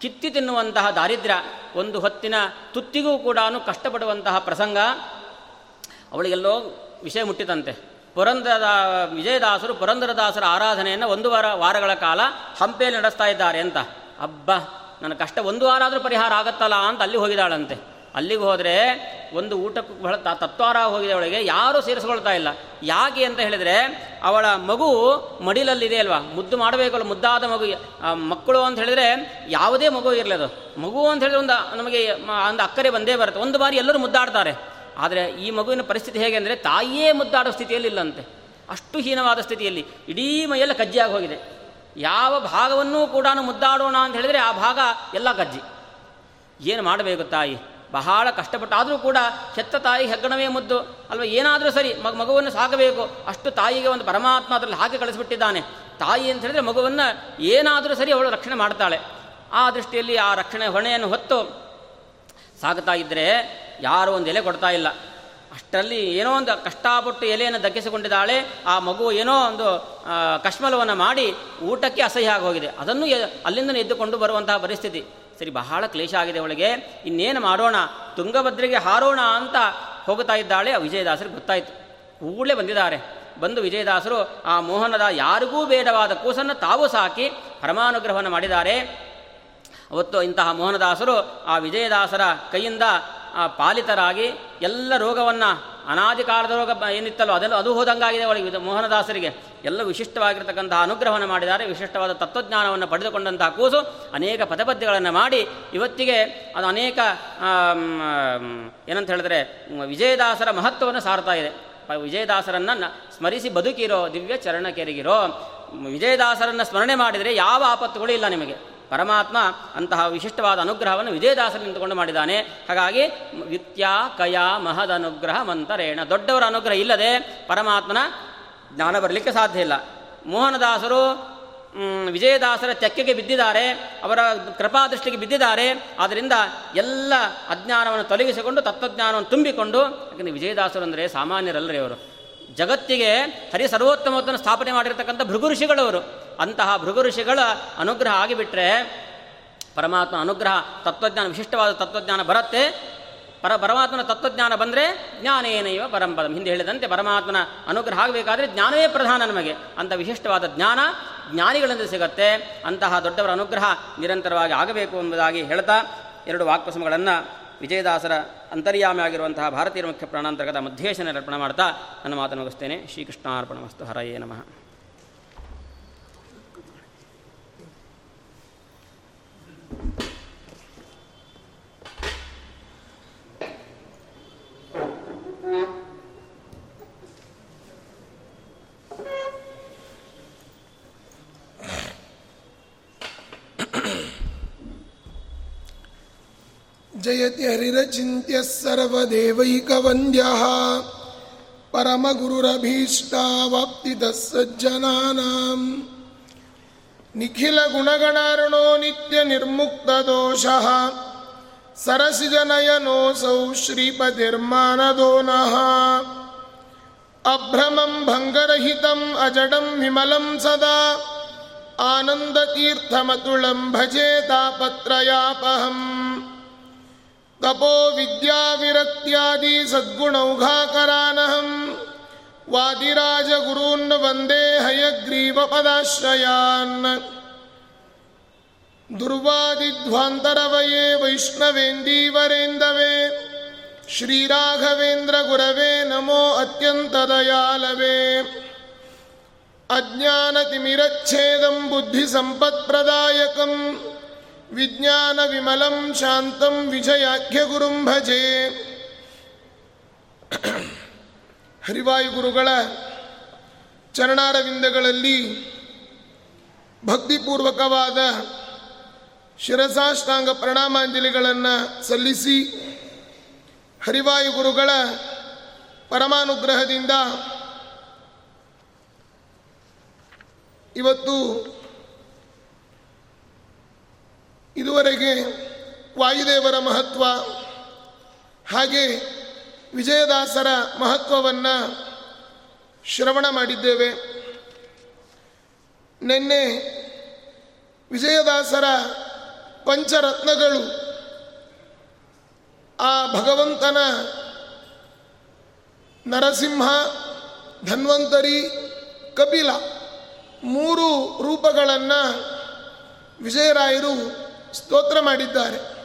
S1: ಕಿತ್ತಿ ತಿನ್ನುವಂತಹ ದಾರಿದ್ರ್ಯ, ಒಂದು ಹೊತ್ತಿನ ತುತ್ತಿಗೂ ಕೂಡ ಕಷ್ಟಪಡುವಂತಹ ಪ್ರಸಂಗ. ಅವಳಿಗೆಲ್ಲೋ ವಿಷಯ ಮುಟ್ಟಿತಂತೆ ಪುರಂದರದ ವಿಜಯದಾಸರು ಪುರಂದರದಾಸರ ಆರಾಧನೆಯನ್ನು ಒಂದು ವಾರ, ವಾರಗಳ ಕಾಲ ಹಂಪೆಯಲ್ಲಿ ನಡೆಸ್ತಾ ಇದ್ದಾರೆ ಅಂತ. ಅಬ್ಬ, ನನ್ನ ಕಷ್ಟ ಒಂದು ವಾರ ಆದರೂ ಪರಿಹಾರ ಆಗತ್ತಲ್ಲ ಅಂತ ಅಲ್ಲಿ ಹೋಗಿದ್ದಾಳಂತೆ. ಅಲ್ಲಿಗೆ ಹೋದರೆ ಒಂದು ಊಟಕ್ಕೂ ಬಹಳ ತತ್ವಾರ ಹೋಗಿದೆ ಅವಳಿಗೆ, ಯಾರೂ ಸೇರಿಸ್ಕೊಳ್ತಾ ಇಲ್ಲ. ಯಾಕೆ ಅಂತ ಹೇಳಿದರೆ, ಅವಳ ಮಗು ಮಡಿಲಲ್ಲಿದೆ ಅಲ್ವಾ? ಮುದ್ದು ಮಾಡಬೇಕಲ್ಲ, ಮುದ್ದಾದ ಮಗು. ಮಕ್ಕಳು ಅಂತ ಹೇಳಿದರೆ ಯಾವುದೇ ಮಗು ಇರಲಿ ಅದು. ಮಗು ಅಂತ ಹೇಳಿದ್ರೆ ಒಂದು, ನಮಗೆ ಒಂದು ಅಕ್ಕರೆ ಬಂದೇ ಬರುತ್ತೆ. ಒಂದು ಬಾರಿ ಎಲ್ಲರೂ ಮುದ್ದಾಡ್ತಾರೆ. ಆದರೆ ಈ ಮಗುವಿನ ಪರಿಸ್ಥಿತಿ ಹೇಗೆ ಅಂದರೆ, ತಾಯಿಯೇ ಮುದ್ದಾಡೋ ಸ್ಥಿತಿಯಲ್ಲಿ ಇಲ್ಲಂತೆ. ಅಷ್ಟು ಹೀನವಾದ ಸ್ಥಿತಿಯಲ್ಲಿ ಇಡೀ ಮೈಯೆಲ್ಲ ಕಜ್ಜಿಯಾಗಿ ಹೋಗಿದೆ. ಯಾವ ಭಾಗವನ್ನೂ ಕೂಡ ಮುದ್ದಾಡೋಣ ಅಂತ ಹೇಳಿದರೆ ಆ ಭಾಗ ಎಲ್ಲ ಕಜ್ಜಿ. ಏನು ಮಾಡಬೇಕು ತಾಯಿ? ಬಹಳ ಕಷ್ಟಪಟ್ಟು, ಆದರೂ ಕೂಡ ಹೆತ್ತ ತಾಯಿ ಹೆಗ್ಗಣವೇ ಮುದ್ದು. ಅಲ್ವಾ, ಏನಾದರೂ ಸರಿ, ಮಗ, ಮಗುವನ್ನು ಸಾಕಬೇಕು. ಅಷ್ಟು ತಾಯಿಗೆ ಒಂದು ಪರಮಾತ್ಮ ಅದರಲ್ಲಿ ಹಾಕಿ ಕಳಿಸ್ಬಿಟ್ಟಿದ್ದಾನೆ. ತಾಯಿ ಅಂತ ಹೇಳಿದ್ರೆ ಮಗುವನ್ನು ಏನಾದರೂ ಸರಿ ಅವಳು ರಕ್ಷಣೆ ಮಾಡ್ತಾಳೆ. ಆ ದೃಷ್ಟಿಯಲ್ಲಿ ಆ ರಕ್ಷಣೆ ಹೊಣೆಯನ್ನು ಹೊತ್ತು ಸಾಗುತ್ತಾ ಇದ್ದರೆ ಯಾರು ಒಂದು ಎಲೆ ಕೊಡ್ತಾ ಇಲ್ಲ. ಅಷ್ಟರಲ್ಲಿ ಏನೋ ಒಂದು ಕಷ್ಟಪಟ್ಟು ಎಲೆಯನ್ನು ದಕ್ಕಿಸಿಕೊಂಡಿದ್ದಾಳೆ. ಆ ಮಗು ಏನೋ ಒಂದು ಕಶ್ಮಲವನ್ನು ಮಾಡಿ ಊಟಕ್ಕೆ ಅಸಹ್ಯ ಆಗೋಗಿದೆ. ಅದನ್ನು ಅಲ್ಲಿಂದ ಎದ್ದುಕೊಂಡು ಬರುವಂತಹ ಪರಿಸ್ಥಿತಿ. ಸರಿ, ಬಹಳ ಕ್ಲೇಶ ಆಗಿದೆ ಅವಳಿಗೆ. ಇನ್ನೇನು ಮಾಡೋಣ? ತುಂಗಭದ್ರೆಗೆ ಹಾರೋಣ ಅಂತ ಹೋಗುತ್ತಾ ಇದ್ದಾಳೆ. ಆ ವಿಜಯದಾಸರಿಗೆ ಗೊತ್ತಾಯಿತು. ಕೂಡಲೇ ಬಂದಿದ್ದಾರೆ. ಬಂದು ವಿಜಯದಾಸರು, ಆ ಮೋಹನದ ಯಾರಿಗೂ ಬೇಡವಾದ ಕೂಸನ್ನು ತಾವು ಸಾಕಿ ಪರಮಾನುಗ್ರಹವನ್ನು ಮಾಡಿದ್ದಾರೆ. ಅವತ್ತು ಇಂತಹ ಮೋಹನದಾಸರು ಆ ವಿಜಯದಾಸರ ಕೈಯಿಂದ ಪಾಲಿತರಾಗಿ ಎಲ್ಲ ರೋಗವನ್ನು ಅನಾದಿ ರೋಗ ಏನಿತ್ತಲ್ಲೋ ಅದೆಲ್ಲ ಅದು ಹೋದಂಗಾಗಿದೆ ಒಳಗೆ ಮೋಹನದಾಸರಿಗೆ ಎಲ್ಲ ವಿಶಿಷ್ಟವಾಗಿರ್ತಕ್ಕಂಥ ಅನುಗ್ರಹವನ್ನು ಮಾಡಿದ್ದಾರೆ. ವಿಶಿಷ್ಟವಾದ ತತ್ವಜ್ಞಾನವನ್ನು ಪಡೆದುಕೊಂಡಂತಹ ಕೂಸು ಅನೇಕ ಪದಪದ್ಯಗಳನ್ನು ಮಾಡಿ ಇವತ್ತಿಗೆ ಅದು ಅನೇಕ ಏನಂತ ಹೇಳಿದ್ರೆ ವಿಜಯದಾಸರ ಮಹತ್ವವನ್ನು ಸಾರ್ತಾ ಇದೆ. ವಿಜಯದಾಸರನ್ನು ಸ್ಮರಿಸಿ ಬದುಕಿರೋ ದಿವ್ಯ ಚರಣಕೆರೆಗಿರೋ ವಿಜಯದಾಸರನ್ನು ಸ್ಮರಣೆ ಮಾಡಿದರೆ ಯಾವ ಆಪತ್ತುಗಳು ಇಲ್ಲ ನಿಮಗೆ. ಪರಮಾತ್ಮ ಅಂತಹ ವಿಶಿಷ್ಟವಾದ ಅನುಗ್ರಹವನ್ನು ವಿಜಯದಾಸರು ನಿಂತುಕೊಂಡು ಮಾಡಿದ್ದಾನೆ. ಹಾಗಾಗಿ ವಿತ್ಯಾ ಕಯ ಮಹದ ಅನುಗ್ರಹ ಮಂತರೇಣ. ದೊಡ್ಡವರ ಅನುಗ್ರಹ ಇಲ್ಲದೆ ಪರಮಾತ್ಮನ ಜ್ಞಾನ ಬರಲಿಕ್ಕೆ ಸಾಧ್ಯ ಇಲ್ಲ. ಮೋಹನದಾಸರು ವಿಜಯದಾಸರ ತೆಕ್ಕೆಗೆ ಬಿದ್ದಿದ್ದಾರೆ, ಅವರ ಕೃಪಾದೃಷ್ಟಿಗೆ ಬಿದ್ದಿದ್ದಾರೆ. ಆದ್ದರಿಂದ ಎಲ್ಲ ಅಜ್ಞಾನವನ್ನು ತೊಲಗಿಸಿಕೊಂಡು, ತತ್ವಜ್ಞಾನವನ್ನು ತುಂಬಿಕೊಂಡು, ಯಾಕಂದರೆ ವಿಜಯದಾಸರು ಅಂದರೆ ಸಾಮಾನ್ಯರಲ್ಲರೇ ಅವರು. ಜಗತ್ತಿಗೆ ಹರಿ ಸರ್ವೋತ್ತಮತ್ವನ ಸ್ಥಾಪನೆ ಮಾಡಿರ್ತಕ್ಕಂಥ ಭೃಗು ಋಷಿಗಳವರು ಅಂತಹ ಭೃಗು ಋಷಿಗಳ ಅನುಗ್ರಹ ಆಗಿಬಿಟ್ರೆ ಪರಮಾತ್ಮ ಅನುಗ್ರಹ, ತತ್ವಜ್ಞಾನ, ವಿಶಿಷ್ಟವಾದ ತತ್ವಜ್ಞಾನ ಬರುತ್ತೆ. ಪರ, ಪರಮಾತ್ಮನ ತತ್ವಜ್ಞಾನ ಬಂದರೆ ಜ್ಞಾನೇನೈವ ಪರಂಪರಂ ಹಿಂದೆ ಹೇಳಿದಂತೆ ಪರಮಾತ್ಮನ ಅನುಗ್ರಹ ಆಗಬೇಕಾದ್ರೆ ಜ್ಞಾನವೇ ಪ್ರಧಾನ ನಮಗೆ. ಅಂತ ವಿಶಿಷ್ಟವಾದ ಜ್ಞಾನ ಜ್ಞಾನಿಗಳಿಂದ ಸಿಗತ್ತೆ. ಅಂತಹ ದೊಡ್ಡವರ ಅನುಗ್ರಹ ನಿರಂತರವಾಗಿ ಆಗಬೇಕು ಎಂಬುದಾಗಿ ಹೇಳ್ತಾ ಎರಡು ವಾಕ್ಪಸಮಗಳನ್ನು ವಿಜಯದಾಸರ ಅಂತರ್ಯಾಮಿ ಆಗಿರುವಂತಹ ಭಾರತೀಯ ಮುಖ್ಯ ಪ್ರಾಣಾಂತರ್ಗತ ಮಧ್ಯೇಶನ ಅರ್ಪಣೆ ಮಾಡ್ತಾ ನನ್ನ ಮಾತನ್ನು ಮುಗಿಸ್ತೇನೆ. ಶ್ರೀಕೃಷ್ಣಾರ್ಪಣ ವಸ್ತು ಹರಯೇ ನಮಃ.
S2: जयति हरिरचिन्त्यः सर्वदेवैकवन्द्यः परमगुरुरभीष्टावाप्तितः सज्जनानाम् निखिलगुणगणार्णो नित्यनिर्मुक्तदोषः सरसिजनयनोऽसौ श्रीपतिर्मानदो नः अभ्रमं भङ्गरहितम् अजडं विमलं सदा आनन्दतीर्थमतुलं भजे तापत्रयापहम् तपो विद्याविरक्त्यादि सद्गुणौघाकरानहं वादिराजगुरून् वन्दे हयग्रीवपदाश्रयान् दुर्वादिध्वान्तरवये वैष्णवेन्दीवरेन्दवे श्रीराघवेन्द्रगुरवे नमो अत्यन्तदयालवे अज्ञानतिमिरच्छेदं बुद्धिसम्पत्प्रदायकं विज्ञानविमलं शान्तं विजयाख्यगुरुं भजे ಹರಿವಾಯುಗುರುಗಳ ಚರಣಾರವಿಂದಗಳಲ್ಲಿ ಭಕ್ತಿಪೂರ್ವಕವಾದ ಶಿರಸಾಷ್ಟಾಂಗ ಪ್ರಣಾಮಾಂಜಲಿಗಳನ್ನು ಸಲ್ಲಿಸಿ ಹರಿವಾಯುಗುರುಗಳ ಪರಮಾನುಗ್ರಹದಿಂದ ಇವತ್ತು ಇದುವರೆಗೆ ವಾಯುದೇವರ ಮಹತ್ವ ಹಾಗೆ ವಿಜಯದಾಸರ ಮಹತ್ವವನ್ನು ಶ್ರವಣ ಮಾಡಿದ್ದೇವೆ. ನಿನ್ನೆ ವಿಜಯದಾಸರ ಪಂಚರತ್ನಗಳು ಆ ಭಗವಂತನ ನರಸಿಂಹ, ಧನ್ವಂತರಿ, ಕಪಿಲ ಮೂರು ರೂಪಗಳನ್ನು ವಿಜಯರಾಯರು ಸ್ತೋತ್ರ ಮಾಡಿದ್ದಾರೆ.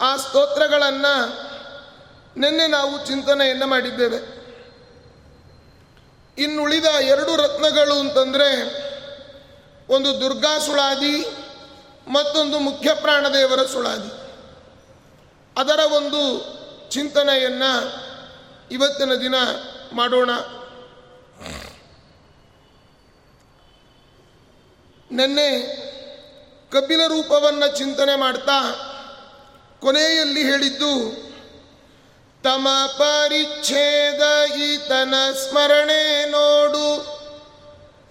S2: ಆ ಸ್ತೋತ್ರಗಳನ್ನು ನಿನ್ನೆ ನಾವು ಚಿಂತನೆಯನ್ನು ಮಾಡಿದ್ದೇವೆ. ಇನ್ನುಳಿದ ಎರಡು ರತ್ನಗಳು ಅಂತಂದರೆ ಒಂದು ದುರ್ಗಾ ಸುಳಾದಿ ಮತ್ತೊಂದು ಮುಖ್ಯ ಪ್ರಾಣದೇವರ ಸುಳಾದಿ. ಅದರ ಒಂದು ಚಿಂತನೆಯನ್ನು ಇವತ್ತಿನ ದಿನ ಮಾಡೋಣ. ನಿನ್ನೆ ಕಪಿಲ ರೂಪವನ್ನು ಚಿಂತನೆ ಮಾಡ್ತಾ ಕೊನೆಯಲ್ಲಿ ಹೇಳಿದ್ದು, ತಮ ಪರಿಚ್ಛೇದ ಈತನ ಸ್ಮರಣೆ ನೋಡು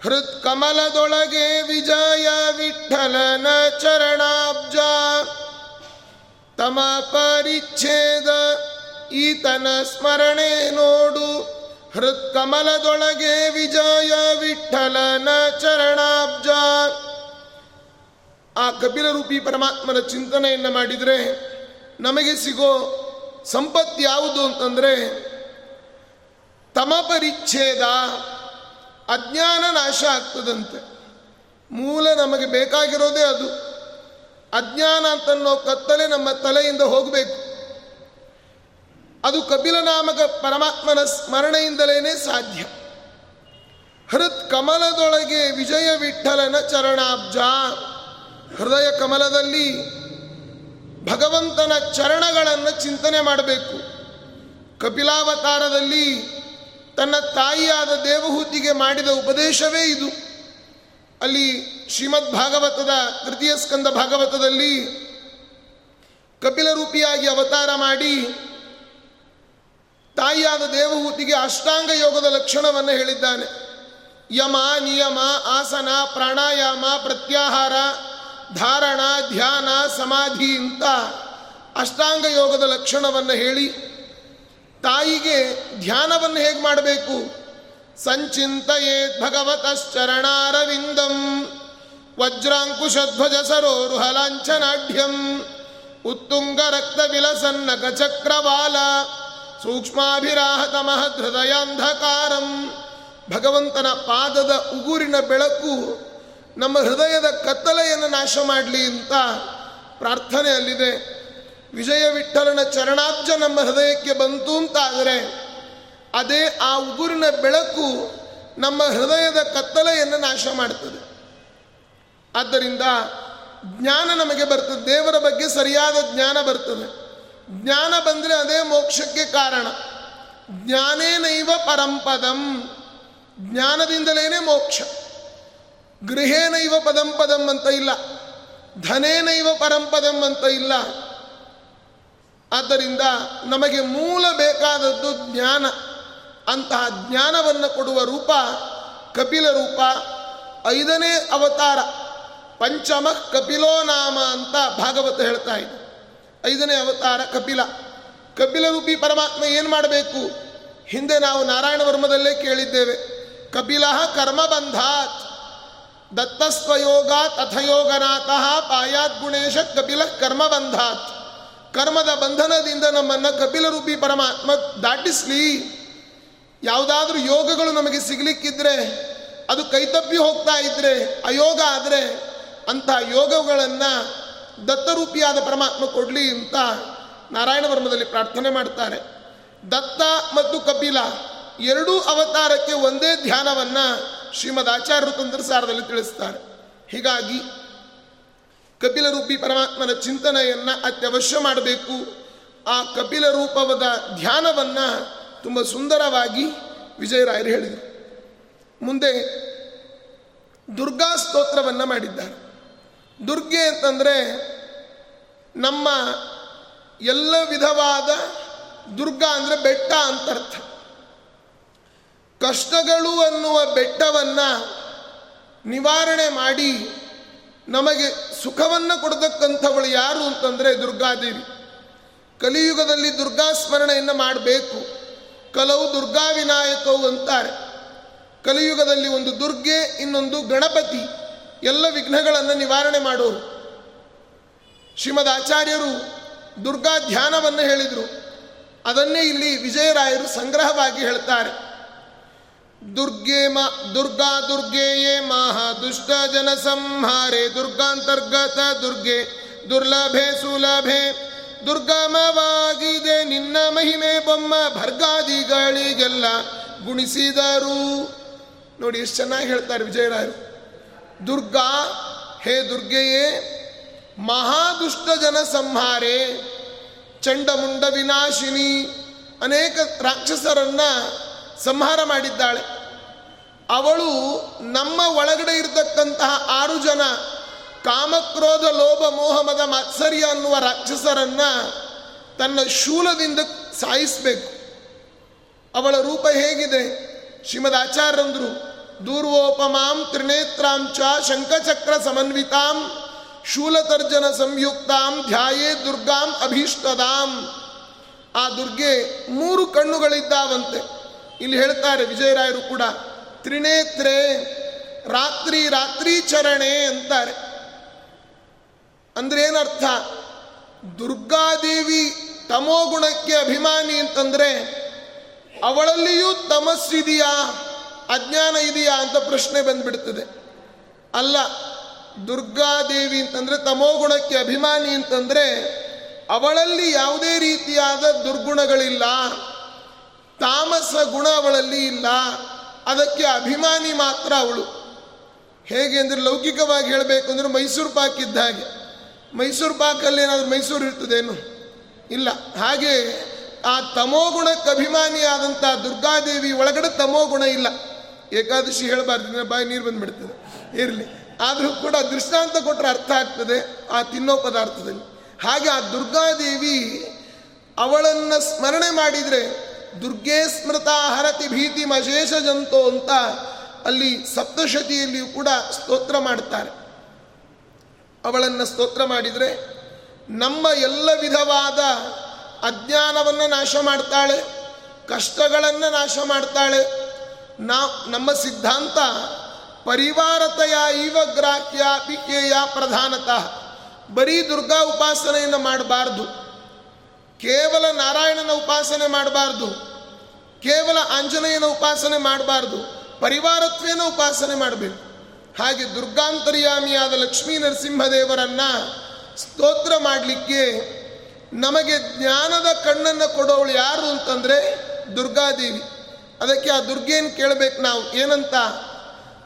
S2: ಹೃತ್ ಕಮಲದೊಳಗೆ ವಿಜಯ ವಿಠಲನ ಚರಣಾಬ್ಜ. ತಮ ಪರಿಚ್ಛೇದ ಈತನ ಸ್ಮರಣೆ ನೋಡು ಹೃತ್ ಕಮಲದೊಳಗೆ ವಿಜಯ ವಿಠಲನ ಚರಣಾಬ್ಜ. ಆ ಕಪಿಲರೂಪಿ ಪರಮಾತ್ಮನ ಚಿಂತನೆಯನ್ನು ಮಾಡಿದರೆ ನಮಗೆ ಸಿಗೋ ಸಂಪತ್ತು ಯಾವುದು ಅಂತಂದರೆ ತಮ ಪರಿಚ್ಛೇದ ಅಜ್ಞಾನ ನಾಶ ಆಗ್ತದಂತೆ. ಮೂಲ ನಮಗೆ ಬೇಕಾಗಿರೋದೇ ಅದು. ಅಜ್ಞಾನ ಅಂತನ್ನೋ ಕತ್ತಲೆ ನಮ್ಮ ತಲೆಯಿಂದ ಹೋಗಬೇಕು. ಅದು ಕಪಿಲನಾಮಕ ಪರಮಾತ್ಮನ ಸ್ಮರಣೆಯಿಂದಲೇ ಸಾಧ್ಯ. ಹೃತ್ ಕಮಲದೊಳಗೆ ವಿಜಯ ವಿಠಲನ ಚರಣಾಬ್ಜ. ಹೃದಯ ಕಮಲದಲ್ಲಿ ಭಗವಂತನ ಚರಣಗಳನ್ನು ಚಿಂತನೆ ಮಾಡಬೇಕು. ಕಪಿಲಾವತಾರದಲ್ಲಿ ತನ್ನ ತಾಯಿಯಾದ ದೇವಹೂತಿಗೆ ಮಾಡಿದ ಉಪದೇಶವೇ ಇದು. ಅಲ್ಲಿ ಶ್ರೀಮದ್ ಭಾಗವತದ ತೃತೀಯ ಸ್ಕಂದ ಭಾಗವತದಲ್ಲಿ ಕಪಿಲ ರೂಪಿಯಾಗಿ ಅವತಾರ ಮಾಡಿ ತಾಯಿಯಾದ ದೇವಹೂತಿಗೆ ಅಷ್ಟಾಂಗ ಯೋಗದ ಲಕ್ಷಣವನ್ನು ಹೇಳಿದ್ದಾನೆ. ಯಮ, ನಿಯಮ, ಆಸನ, ಪ್ರಾಣಾಯಾಮ, ಪ್ರತ್ಯಾಹಾರ ಧಾರಣ, ಧ್ಯಾನ, ಸಮಾಧಿ ಅಂತ ಅಷ್ಟಾಂಗ ಯೋಗದ ಲಕ್ಷಣವನ್ನು ಹೇಳಿ ತಾಯಿಗೆ ಧ್ಯಾನವನ್ನು ಹೇಗೆ ಮಾಡಬೇಕು? ಸಂಚಿಂತಯೇ ಭಗವತಶ್ಚರಣಾರವಿಂದಂ ವಜ್ರಾಂಕುಶಧ್ವಜ ಸರೋರುಹಲಾಂಛನಾಢ್ಯಂ ಉತ್ತುಂಗ ರಕ್ತ ವಿಲಸನ್ನಕ ಚಕ್ರವಾಲ ಸೂಕ್ಷ್ಮಾಭಿರಾಹತ ಹೃದಯಾಂಧಕಾರಂ ಭಗವಂತನ ಪಾದದ ಉಗುರಿನ ಬೆಳಕು ನಮ್ಮ ಹೃದಯದ ಕತ್ತಲೆಯನ್ನು ನಾಶ ಮಾಡಲಿ ಅಂತ ಪ್ರಾರ್ಥನೆ ಅಲ್ಲಿದೆ ವಿಜಯ ವಿಠಲನ ಚರಣಾಬ್ಜ ನಮ್ಮ ಹೃದಯಕ್ಕೆ ಬಂತು ಅಂತಾದರೆ ಅದೇ ಆ ಉಗುರಿನ ಬೆಳಕು ನಮ್ಮ ಹೃದಯದ ಕತ್ತಲೆಯನ್ನು ನಾಶ ಮಾಡ್ತದೆ. ಆದ್ದರಿಂದ ಜ್ಞಾನ ನಮಗೆ ಬರ್ತದೆ. ದೇವರ ಬಗ್ಗೆ ಸರಿಯಾದ ಜ್ಞಾನ ಬರ್ತದೆ. ಜ್ಞಾನ ಬಂದರೆ ಅದೇ ಮೋಕ್ಷಕ್ಕೆ ಕಾರಣ. ಜ್ಞಾನೇನೈವ ಪರಂಪದಂ. ಜ್ಞಾನದಿಂದಲೇ ಮೋಕ್ಷ. ಗೃಹೇನೈವ ಪದಂ ಪದಂ ಅಂತ ಇಲ್ಲ. ಧನೇನೈವ ಪರಂಪದಂ ಅಂತ ಇಲ್ಲ. ಆದ್ದರಿಂದ ನಮಗೆ ಮೂಲ ಬೇಕಾದದ್ದು ಜ್ಞಾನ. ಅಂತಹ ಜ್ಞಾನವನ್ನು ಕೊಡುವ ರೂಪ ಕಪಿಲ ರೂಪ, ಐದನೇ ಅವತಾರ, ಪಂಚಮ ಕಪಿಲೋ ನಾಮ ಅಂತ ಭಾಗವತ ಹೇಳ್ತಾ ಇದೆ. ಐದನೇ ಅವತಾರ ಕಪಿಲ. ಕಪಿಲ ರೂಪಿ ಪರಮಾತ್ಮ ಏನು ಮಾಡಬೇಕು? ಹಿಂದೆ ನಾವು ನಾರಾಯಣ ವರ್ಮದಲ್ಲೇ ಕೇಳಿದ್ದೇವೆ. ಕಪಿಲ ಕರ್ಮಬಂಧಾತ್ ದತ್ತಸ್ವಯೋಗ ತಥಯೋಗನಾಥಃ ಪಾಯಾತ್ ಗುಣೇಶ ಕಪಿಲ ಕರ್ಮಬಂಧಾತ್. ಕರ್ಮದ ಬಂಧನದಿಂದ ನಮ್ಮನ್ನು ಕಪಿಲ ರೂಪಿ ಪರಮಾತ್ಮ ದಾಟಿಸ್ಲಿ. ಯಾವುದಾದ್ರೂ ಯೋಗಗಳು ನಮಗೆ ಸಿಗಲಿಕ್ಕಿದ್ರೆ, ಅದು ಕೈತಪ್ಪಿ ಹೋಗ್ತಾ ಇದ್ರೆ, ಅಯೋಗ ಆದರೆ, ಅಂಥ ಯೋಗಗಳನ್ನು ದತ್ತರೂಪಿಯಾದ ಪರಮಾತ್ಮ ಕೊಡಲಿ ಅಂತ ನಾರಾಯಣ ವರ್ಮದಲ್ಲಿ ಪ್ರಾರ್ಥನೆ ಮಾಡ್ತಾರೆ. ದತ್ತ ಮತ್ತು ಕಪಿಲ ಎರಡೂ ಅವತಾರಕ್ಕೆ ಒಂದೇ ಧ್ಯಾನವನ್ನು ಶ್ರೀಮದ್ ಆಚಾರ್ಯರು ತಂತ್ರಸಾರದಲ್ಲಿ ತಿಳಿಸ್ತಾರೆ. ಹೀಗಾಗಿ ಕಪಿಲ ರೂಪಿ ಪರಮಾತ್ಮನ ಚಿಂತನೆಯನ್ನು ಅತ್ಯವಶ್ಯ ಮಾಡಬೇಕು. ಆ ಕಪಿಲ ರೂಪವಾದ ಧ್ಯಾನವನ್ನು ತುಂಬ ಸುಂದರವಾಗಿ ವಿಜಯರಾಯರು ಹೇಳಿದರು. ಮುಂದೆ ದುರ್ಗಾ ಸ್ತೋತ್ರವನ್ನು ಮಾಡಿದ್ದಾರೆ. ದುರ್ಗೆ ಅಂತಂದರೆ ನಮ್ಮ ಎಲ್ಲ ವಿಧವಾದ ದುರ್ಗಾ ಅಂದರೆ ಬೆಟ್ಟ ಅಂತ ಅರ್ಥ ಕಷ್ಟಗಳು ಅನ್ನುವ ಬೆಟ್ಟವನ್ನು ನಿವಾರಣೆ ಮಾಡಿ ನಮಗೆ ಸುಖವನ್ನು ಕೊಡತಕ್ಕಂಥವಳು ಯಾರು ಅಂತಂದರೆ ದುರ್ಗಾದೇವಿ. ಕಲಿಯುಗದಲ್ಲಿ ದುರ್ಗಾ ಸ್ಮರಣೆಯನ್ನು ಮಾಡಬೇಕು. ಕಲವು ದುರ್ಗಾ ವಿನಾಯಕವು ಅಂತಾರೆ. ಕಲಿಯುಗದಲ್ಲಿ ಒಂದು ದುರ್ಗೆ, ಇನ್ನೊಂದು ಗಣಪತಿ, ಎಲ್ಲ ವಿಘ್ನಗಳನ್ನು ನಿವಾರಣೆ ಮಾಡೋರು. ಶ್ರೀಮದ್ ಆಚಾರ್ಯರು ದುರ್ಗಾ ಧ್ಯಾನವನ್ನು ಹೇಳಿದರು. ಅದನ್ನೇ ಇಲ್ಲಿ ವಿಜಯರಾಯರು ಸಂಗ್ರಹವಾಗಿ ಹೇಳ್ತಾರೆ. ದುರ್ಗೆ ಮ ದುರ್ಗಾ ದುರ್ಗೆಯೇ ಮಹಾ, ದುಷ್ಟ ಜನ ಸಂಹಾರೆ, ದುರ್ಗಾಂತರ್ಗತ ದುರ್ಗೆ, ದುರ್ಲಭೆ ಸುಲಭೆ. ದುರ್ಗಮವಾಗಿದೆ ನಿನ್ನ ಮಹಿಮೆ ಬೊಮ್ಮ, ಭರ್ಗಾದಿಗಳಿಗೆಲ್ಲ ಗುಣಿಸಿದರು. ನೋಡಿ ಎಷ್ಟು ಚೆನ್ನಾಗಿ ಹೇಳ್ತಾರೆ ವಿಜಯರಾಯರು. ದುರ್ಗಾ, ಹೇ ದುರ್ಗೆಯೇ ಮಹಾದುಷ್ಟ ಜನ ಸಂಹಾರೆ, ಚಂಡಮುಂಡ ವಿನಾಶಿನಿ, ಅನೇಕ ರಾಕ್ಷಸರನ್ನ ಸಂಹಾರ ಮಾಡಿದ್ದಾಳೆ. ಅವಳು ನಮ್ಮ ಒಳಗಡೆ ಇರತಕ್ಕಂತಹ ಆರು ಜನ ಕಾಮಕ್ರೋಧ, ಲೋಭ ಮೋಹಮದ ಮಾತ್ಸರ್ಯ ಅನ್ನುವ ರಾಕ್ಷಸರನ್ನ ತನ್ನ ಶೂಲದಿಂದ ಸಾಯಿಸಬೇಕು. ಅವಳ ರೂಪ ಹೇಗಿದೆ? ಶ್ರೀಮದ್ ಆಚಾರ್ಯಂದ್ರು ದೂರ್ವೋಪಮಾಂ ತ್ರಿನೇತ್ರಾಂಚ ಶಂಖಚಕ್ರ ಸಮನ್ವಿತಾಂ ಶೂಲತರ್ಜನ ಸಂಯುಕ್ತಾಂ ಧ್ಯಾಯೇ ದುರ್ಗಾಂ ಅಭೀಷ್ಟದಾಂ. ಆ ದುರ್ಗೆ ಮೂರು ಕಣ್ಣುಗಳಿದ್ದಾವಂತೆ. ಇಲ್ಲಿ ಹೇಳ್ತಾರೆ ವಿಜಯರಾಯರು ಕೂಡ, ತ್ರಿನೇತ್ರೆ ರಾತ್ರಿ ರಾತ್ರಿ ಚರಣೆ ಅಂತಾರೆ. ಅಂದ್ರೆ ಏನರ್ಥ? ದುರ್ಗಾದೇವಿ ತಮೋಗುಣಕ್ಕೆ ಅಭಿಮಾನಿ ಅಂತಂದ್ರೆ, ಅವಳಲ್ಲಿಯೂ ತಮಸ್ಸಿದೆಯಾ ಅಜ್ಞಾನ ಇದೆಯಾ ಅಂತ ಪ್ರಶ್ನೆ ಬಂದ್ಬಿಡ್ತದೆ. ಅಲ್ಲ, ದುರ್ಗಾದೇವಿ ಅಂತಂದ್ರೆ ತಮೋಗುಣಕ್ಕೆ ಅಭಿಮಾನಿ ಅಂತಂದ್ರೆ, ಅವಳಲ್ಲಿ ಯಾವುದೇ ರೀತಿಯಾದ ದುರ್ಗುಣಗಳಿಲ್ಲ. ತಾಮಸ ಗುಣ ಅವಳಲ್ಲಿ ಇಲ್ಲ. ಅದಕ್ಕೆ ಅಭಿಮಾನಿ ಮಾತ್ರ ಅವಳು. ಹೇಗೆ ಅಂದರೆ ಲೌಕಿಕವಾಗಿ ಹೇಳಬೇಕು ಅಂದರೆ ಮೈಸೂರು ಪಾಕ್ ಇದ್ದ ಹಾಗೆ. ಮೈಸೂರು ಪಾಕಲ್ಲಿ ಏನಾದರೂ ಮೈಸೂರು ಇರ್ತದೇನು? ಇಲ್ಲ. ಹಾಗೆ ಆ ತಮೋಗುಣಕ್ಕೆ ಅಭಿಮಾನಿಯಾದಂಥ ದುರ್ಗಾದೇವಿ ಒಳಗಡೆ ತಮೋಗುಣ ಇಲ್ಲ. ಏಕಾದಶಿ ಹೇಳಬಾರ್ದು ಬಾಯಿ ನೀರು ಬಂದುಬಿಡ್ತದೆ. ಇರಲಿ. ಆದರೂ ಕೂಡ ದೃಷ್ಟಾಂತ ಕೊಟ್ಟರೆ ಅರ್ಥ ಆಗ್ತದೆ, ಆ ತಿನ್ನೋ ಪದಾರ್ಥದಲ್ಲಿ. ಹಾಗೆ ಆ ದುರ್ಗಾದೇವಿ ಅವಳನ್ನು ಸ್ಮರಣೆ ಮಾಡಿದರೆ ದುರ್ಗೇ ಸ್ಮೃತ ಹರತಿ ಭೀತಿ ಮಶೇಷ ಜಂತೋ ಅಂತ ಅಲ್ಲಿ ಸಪ್ತಶತಿಯಲ್ಲಿಯೂ ಕೂಡ ಸ್ತೋತ್ರ ಮಾಡ್ತಾರೆ. ಅವಳನ್ನು ಸ್ತೋತ್ರ ಮಾಡಿದರೆ ನಮ್ಮ ಎಲ್ಲ ವಿಧವಾದ ಅಜ್ಞಾನವನ್ನು ನಾಶ ಮಾಡ್ತಾಳೆ, ಕಷ್ಟಗಳನ್ನು ನಾಶ ಮಾಡ್ತಾಳೆ. ನಾ ನಮ್ಮ ಸಿದ್ಧಾಂತ ಪರಿವಾರತೆಯ ಈವ ಗ್ರಾಹ್ಯ ಪಿಕೆಯ ಪ್ರಧಾನತಃ. ಬರೀ ದುರ್ಗಾ ಉಪಾಸನೆಯನ್ನು ಮಾಡಬಾರ್ದು. ಕೇವಲ ನಾರಾಯಣನ ಉಪಾಸನೆ ಮಾಡಬಾರ್ದು. ಕೇವಲ ಆಂಜನೇಯನ ಉಪಾಸನೆ ಮಾಡಬಾರ್ದು. ಪರಿವಾರತ್ವೇನ ಉಪಾಸನೆ ಮಾಡಬೇಕು. ಹಾಗೆ ದುರ್ಗಾಂತರ್ಯಾಮಿಯಾದ ಲಕ್ಷ್ಮೀ ನರಸಿಂಹದೇವರನ್ನು ಸ್ತೋತ್ರ ಮಾಡಲಿಕ್ಕೆ ನಮಗೆ ಜ್ಞಾನದ ಕಣ್ಣನ್ನು ಕೊಡೋಳು ಯಾರು ಅಂತಂದರೆ ದುರ್ಗಾದೇವಿ. ಅದಕ್ಕೆ ಆ ದುರ್ಗೇನು ಕೇಳಬೇಕು ನಾವು. ಏನಂತ?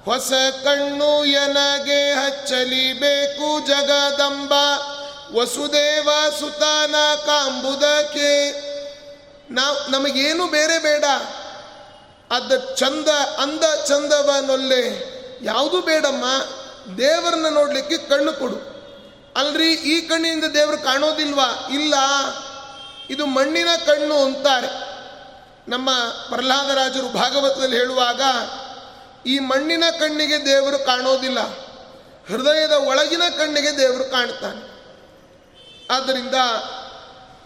S2: ಹೊಸ ಕಣ್ಣು ಎನಗೆ ಹಚ್ಚಲಿಬೇಕು ಜಗದಂಬ. ವಸುದೇವ ಸುತಾನ ಕಾಂಬುದಕ್ಕೆ. ನಾವು ನಮಗೇನು ಬೇರೆ ಬೇಡ. ಅದ ಚಂದ, ಅಂದ ಚಂದವನೊಲ್ಲೆ ಯಾವುದು ಬೇಡಮ್ಮ, ದೇವರನ್ನ ನೋಡಲಿಕ್ಕೆ ಕಣ್ಣು ಕೊಡು. ಅಲ್ರಿ, ಈ ಕಣ್ಣಿನಿಂದ ದೇವರು ಕಾಣೋದಿಲ್ವಾ? ಇಲ್ಲ. ಇದು ಮಣ್ಣಿನ ಕಣ್ಣು ಅಂತಾರೆ. ನಮ್ಮ ಪ್ರಹ್ಲಾದರಾಜರು ಭಾಗವತದಲ್ಲಿ ಹೇಳುವಾಗ, ಈ ಮಣ್ಣಿನ ಕಣ್ಣಿಗೆ ದೇವರು ಕಾಣೋದಿಲ್ಲ. ಹೃದಯದ ಒಳಗಿನ ಕಣ್ಣಿಗೆ ದೇವರು ಕಾಣ್ತಾನೆ. ಆದ್ದರಿಂದ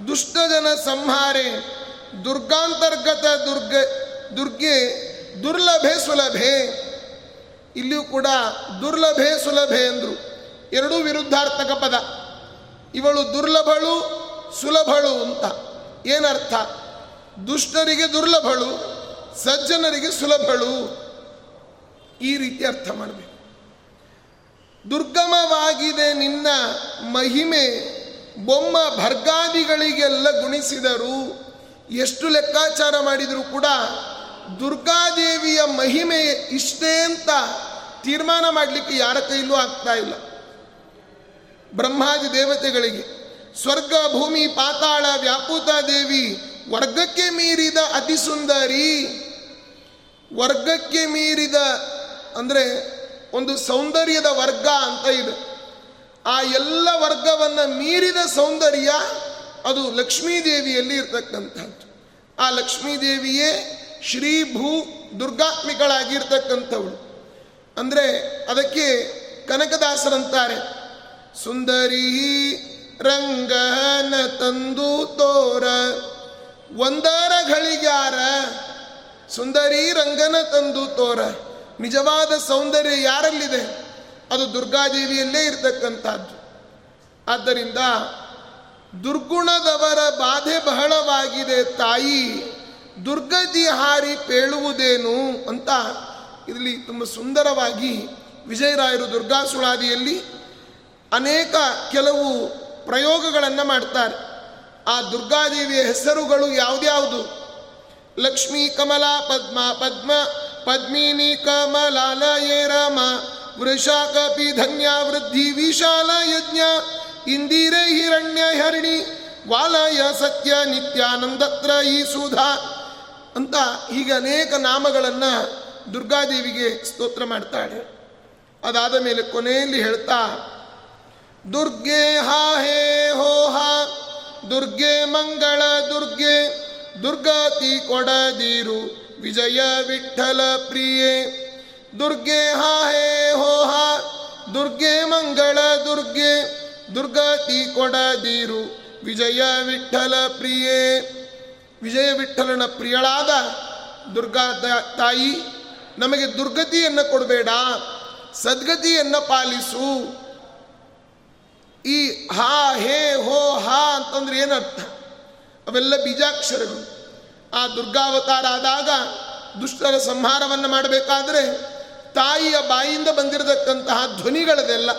S2: ದುಷ್ಟಜನ ಸಂಹಾರೆ, ದುರ್ಗಾಂತರ್ಗತ ದುರ್ಗ, ದುರ್ಗೆ, ದುರ್ಲಭೆ ಸುಲಭೆ, ಇಲ್ಲಿಯೂ ಕೂಡ ದುರ್ಲಭೆ ಸುಲಭೆ ಅಂದರು. ಎರಡೂ ವಿರುದ್ಧಾರ್ಥಕ ಪದ. ಇವಳು ದುರ್ಲಭಳು, ಸುಲಭಳು ಅಂತ. ಏನರ್ಥ? ದುಷ್ಟರಿಗೆ ದುರ್ಲಭಳು, ಸಜ್ಜನರಿಗೆ ಸುಲಭಳು. ಈ ರೀತಿ ಅರ್ಥ ಮಾಡಬೇಕು. ದುರ್ಗಮವಾಗಿದೆ ನಿನ್ನ ಮಹಿಮೆ ಬೊಮ್ಮ ಭರ್ಗಾದಿಗಳಿಗೆಲ್ಲ ಗುಣಿಸಿದರು. ಎಷ್ಟು ಲೆಕ್ಕಾಚಾರ ಮಾಡಿದರೂ ಕೂಡ ದುರ್ಗಾದೇವಿಯ ಮಹಿಮೆ ಇಷ್ಟೇ ಅಂತ ತೀರ್ಮಾನ ಮಾಡಲಿಕ್ಕೆ ಯಾರ ಕೈಲೂ ಆಗ್ತಾ ಇಲ್ಲ. ಬ್ರಹ್ಮಾದಿ ದೇವತೆಗಳಿಗೆ ಸ್ವರ್ಗ, ಭೂಮಿ, ಪಾತಾಳ ವ್ಯಾಪೂತ ದೇವಿ ವರ್ಗಕ್ಕೆ ಮೀರಿದ ಅತಿ ಸುಂದರಿ. ವರ್ಗಕ್ಕೆ ಮೀರಿದ ಅಂದರೆ ಒಂದು ಸೌಂದರ್ಯದ ವರ್ಗ ಅಂತ ಇದೆ. ಆ ಎಲ್ಲ ವರ್ಗವನ್ನು ಮೀರಿದ ಸೌಂದರ್ಯ ಅದು ಲಕ್ಷ್ಮೀದೇವಿಯಲ್ಲಿ ಇರ್ತಕ್ಕಂಥದ್ದು. ಆ ಲಕ್ಷ್ಮೀದೇವಿಯೇ ಶ್ರೀ ಭೂ ದುರ್ಗಾತ್ಮಿಗಳಾಗಿರ್ತಕ್ಕಂಥವಳು. ಅಂದರೆ ಅದಕ್ಕೆ ಕನಕದಾಸರಂತಾರೆ, ಸುಂದರಿ ರಂಗನ ತಂದು ತೋರ, ಒಂದರ ಘಳಿಗ್ಯಾರ ಸುಂದರಿ ರಂಗನ ತಂದು ತೋರ. ನಿಜವಾದ ಸೌಂದರ್ಯ ಯಾರಲ್ಲಿದೆ? ಅದು ದುರ್ಗಾದೇವಿಯಲ್ಲೇ ಇರತಕ್ಕಂಥದ್ದು. ಆದ್ದರಿಂದ ದುರ್ಗುಣದವರ ಬಾಧೆ ಬಹಳವಾಗಿದೆ ತಾಯಿ ದುರ್ಗತಿ ಹಾರಿ ಪೇಳುವುದೇನು ಅಂತ ಇಲ್ಲಿ ತುಂಬ ಸುಂದರವಾಗಿ ವಿಜಯರಾಯರು ದುರ್ಗಾಸುಳಾದಿಯಲ್ಲಿ ಅನೇಕ ಕೆಲವು ಪ್ರಯೋಗಗಳನ್ನು ಮಾಡ್ತಾರೆ. ಆ ದುರ್ಗಾದೇವಿಯ ಹೆಸರುಗಳು ಯಾವುದ್ಯಾವುದು? ಲಕ್ಷ್ಮೀ ಕಮಲಾ ಪದ್ಮ ಪದ್ಮ, ಪದ್ಮಿನಿ ಕಮಲಾಲಯೇ ರಾಮ ವೃಷಾ ಕಪಿ ಧನ್ಯ ವೃದ್ಧಿ ವಿಶಾಲ ಯಜ್ಞ ಇಂದಿರೆ ಹಿರಣ್ಯ ಹರಿಣಿ, ವಾಲಯ ಸತ್ಯ ನಿತ್ಯಾನಂದತ್ರ ಈ ಸುಧಾ. ಅಂತ ಹೀಗೆ ಅನೇಕ ನಾಮಗಳನ್ನು ದುರ್ಗಾದೇವಿಗೆ ಸ್ತೋತ್ರ ಮಾಡ್ತಾಳೆ. ಅದಾದ ಮೇಲೆ ಕೊನೆಯಲ್ಲಿ ಹೇಳ್ತಾ, ದುರ್ಗೆ ಹಾ ಹೇ ಹೋ ಹಾ, ದುರ್ಗೆ ಮಂಗಳ ದುರ್ಗೆ, ದುರ್ಗಾತಿ ಕೊಡದಿರು, ವಿಜಯ ವಿಠಲ ಪ್ರಿಯೆ. ದುರ್ಗೆ ಹಾ ಹೇ ಹೋ ಹಾ. ದುರ್ಗೆ ಮಂಗಳ ದುರ್ಗೆ ದುರ್ಗತಿ ಕೊಡದಿರು. ವಿಜಯ ವಿಠಲ ಪ್ರಿಯೇ. ವಿಜಯ ವಿಠಲನ ಪ್ರಿಯಳಾದ ದುರ್ಗಾ ತಾಯಿ, ನಮಗೆ ದುರ್ಗತಿಯನ್ನು ಕೊಡಬೇಡ. ಸದ್ಗತಿಯನ್ನು ಪಾಲಿಸು. ಈ ಹಾ ಹೇ ಹೋ ಹಾ ಅಂತಂದ್ರೆ ಏನರ್ಥ? ಅವೆಲ್ಲ ಬೀಜಾಕ್ಷರಗಳು. ಆ ದುರ್ಗಾವತಾರ ಆದಾಗ ದುಷ್ಟರ ಸಂಹಾರವನ್ನು ಮಾಡಬೇಕಾದ್ರೆ ತಾಯಿಯ ಬಾಯಿಂದ ಬಂದಿರತಕ್ಕಂತಹ ಧ್ವನಿಗಳದೆಲ್ಲ,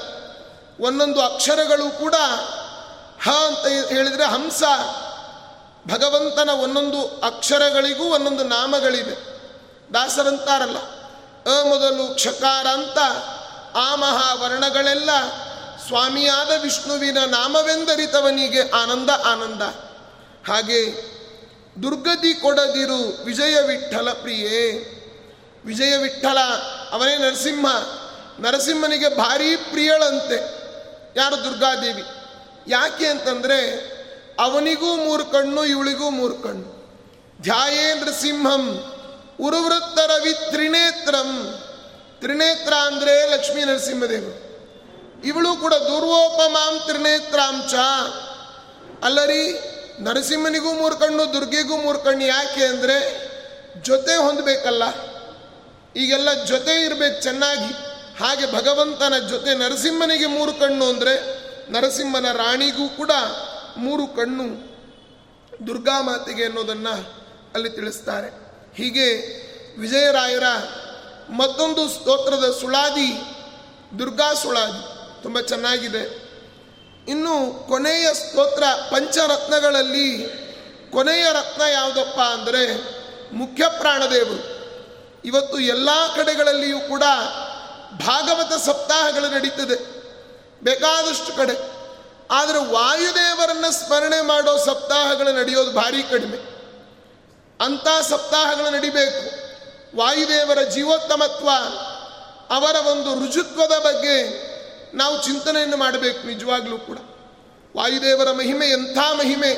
S2: ಒಂದೊಂದು ಅಕ್ಷರಗಳು ಕೂಡ ಹ ಅಂತ ಹೇಳಿದರೆ ಹಂಸ, ಭಗವಂತನ ಒಂದೊಂದು ಅಕ್ಷರಗಳಿಗೂ ಒಂದೊಂದು ನಾಮಗಳಿವೆ. ದಾಸರಂತಾರಲ್ಲ, ಅ ಮೊದಲು ಕ್ಷಕಾರ ಅಂತ, ಆ ಮಹಾವರ್ಣಗಳೆಲ್ಲ ಸ್ವಾಮಿಯಾದ ವಿಷ್ಣುವಿನ ನಾಮವೆಂದರಿತವನಿಗೆ ಆನಂದ ಆನಂದ. ಹಾಗೆ ದುರ್ಗತಿ ಕೊಡದಿರು ವಿಜಯ ವಿಠಲ ಪ್ರಿಯೇ ವಿಜಯ ವಿಠಲ ಅವನೇ ನರಸಿಂಹ. ನರಸಿಂಹನಿಗೆ ಭಾರಿ ಪ್ರಿಯಳಂತೆ. ಯಾರು ದುರ್ಗಾದೇವಿ? ಯಾಕೆ ಅಂತಂದರೆ ಅವನಿಗೂ ಮೂರು ಕಣ್ಣು, ಇವಳಿಗೂ ಮೂರು ಕಣ್ಣು. ಧ್ಯಾಯೇ ನೃಸಿಂಹಂ ಉರುವೃತ್ತ ರವಿ ತ್ರಿನೇತ್ರಂ. ತ್ರಿನೇತ್ರ ಅಂದರೆ ಲಕ್ಷ್ಮೀ ನರಸಿಂಹದೇವರು ಇವಳು ಕೂಡ ದುರ್ವೋಪಮಾಂ ತ್ರಿನೇತ್ರಾಂಚ ಅಲ್ಲರಿ, ನರಸಿಂಹನಿಗೂ ಮೂರು ಕಣ್ಣು, ದುರ್ಗೆಗೂ ಮೂರು ಕಣ್ಣು, ಯಾಕೆ ಅಂದರೆ ಜೊತೆ ಹೊಂದಬೇಕಲ್ಲ. ಈಗೆಲ್ಲ ಜೊತೆ ಇರಬೇಕು, ಚೆನ್ನಾಗಿ. ಹಾಗೆ ಭಗವಂತನ ಜೊತೆ ನರಸಿಂಹನಿಗೆ ಮೂರು ಕಣ್ಣು ಅಂದರೆ ನರಸಿಂಹನ ರಾಣಿಗೂ ಕೂಡ ಮೂರು ಕಣ್ಣು ದುರ್ಗಾ ಮಾತೆಗೆ ಅನ್ನೋದನ್ನು ಅಲ್ಲಿ ತಿಳಿಸ್ತಾರೆ. ಹೀಗೆ ವಿಜಯರಾಯರ ಮತ್ತೊಂದು ಸ್ತೋತ್ರದ ಸುಳಾದಿ, ದುರ್ಗಾ ಸುಳಾದಿ, ತುಂಬ ಚೆನ್ನಾಗಿದೆ. ಇನ್ನು ಕೊನೆಯ ಸ್ತೋತ್ರ ಪಂಚರತ್ನಗಳಲ್ಲಿ, ಕೊನೆಯ ರತ್ನ ಯಾವುದಪ್ಪ ಅಂದರೆ ಮುಖ್ಯ ಪ್ರಾಣದೇವರು ಇವತ್ತು ಎಲ್ಲ ಕಡೆಗಳಲ್ಲಿಯೂ ಕೂಡ ಭಾಗವತ ಸಪ್ತಾಹಗಳು ನಡೀತದೆ. ಬೇಕಾದಷ್ಟು ಕಡೆ. ಆದರೆ ವಾಯುದೇವರನ್ನು ಸ್ಮರಣೆ ಮಾಡೋ ಸಪ್ತಾಹಗಳು ನಡೆಯೋದು ಭಾರಿ ಕಡಿಮೆ. ಅಂಥ ಸಪ್ತಾಹಗಳು ನಡಿಬೇಕು. ವಾಯುದೇವರ ಜೀವೋತ್ತಮತ್ವ, ಅವರ ಒಂದು ರುಜುತ್ವದ ಬಗ್ಗೆ ನಾವು ಚಿಂತನೆಯನ್ನು ಮಾಡಬೇಕು ನಿಜವಾಗ್ಲೂ ಕೂಡ. ವಾಯುದೇವರ ಮಹಿಮೆ ಎಂಥ ಮಹಿಮೆ.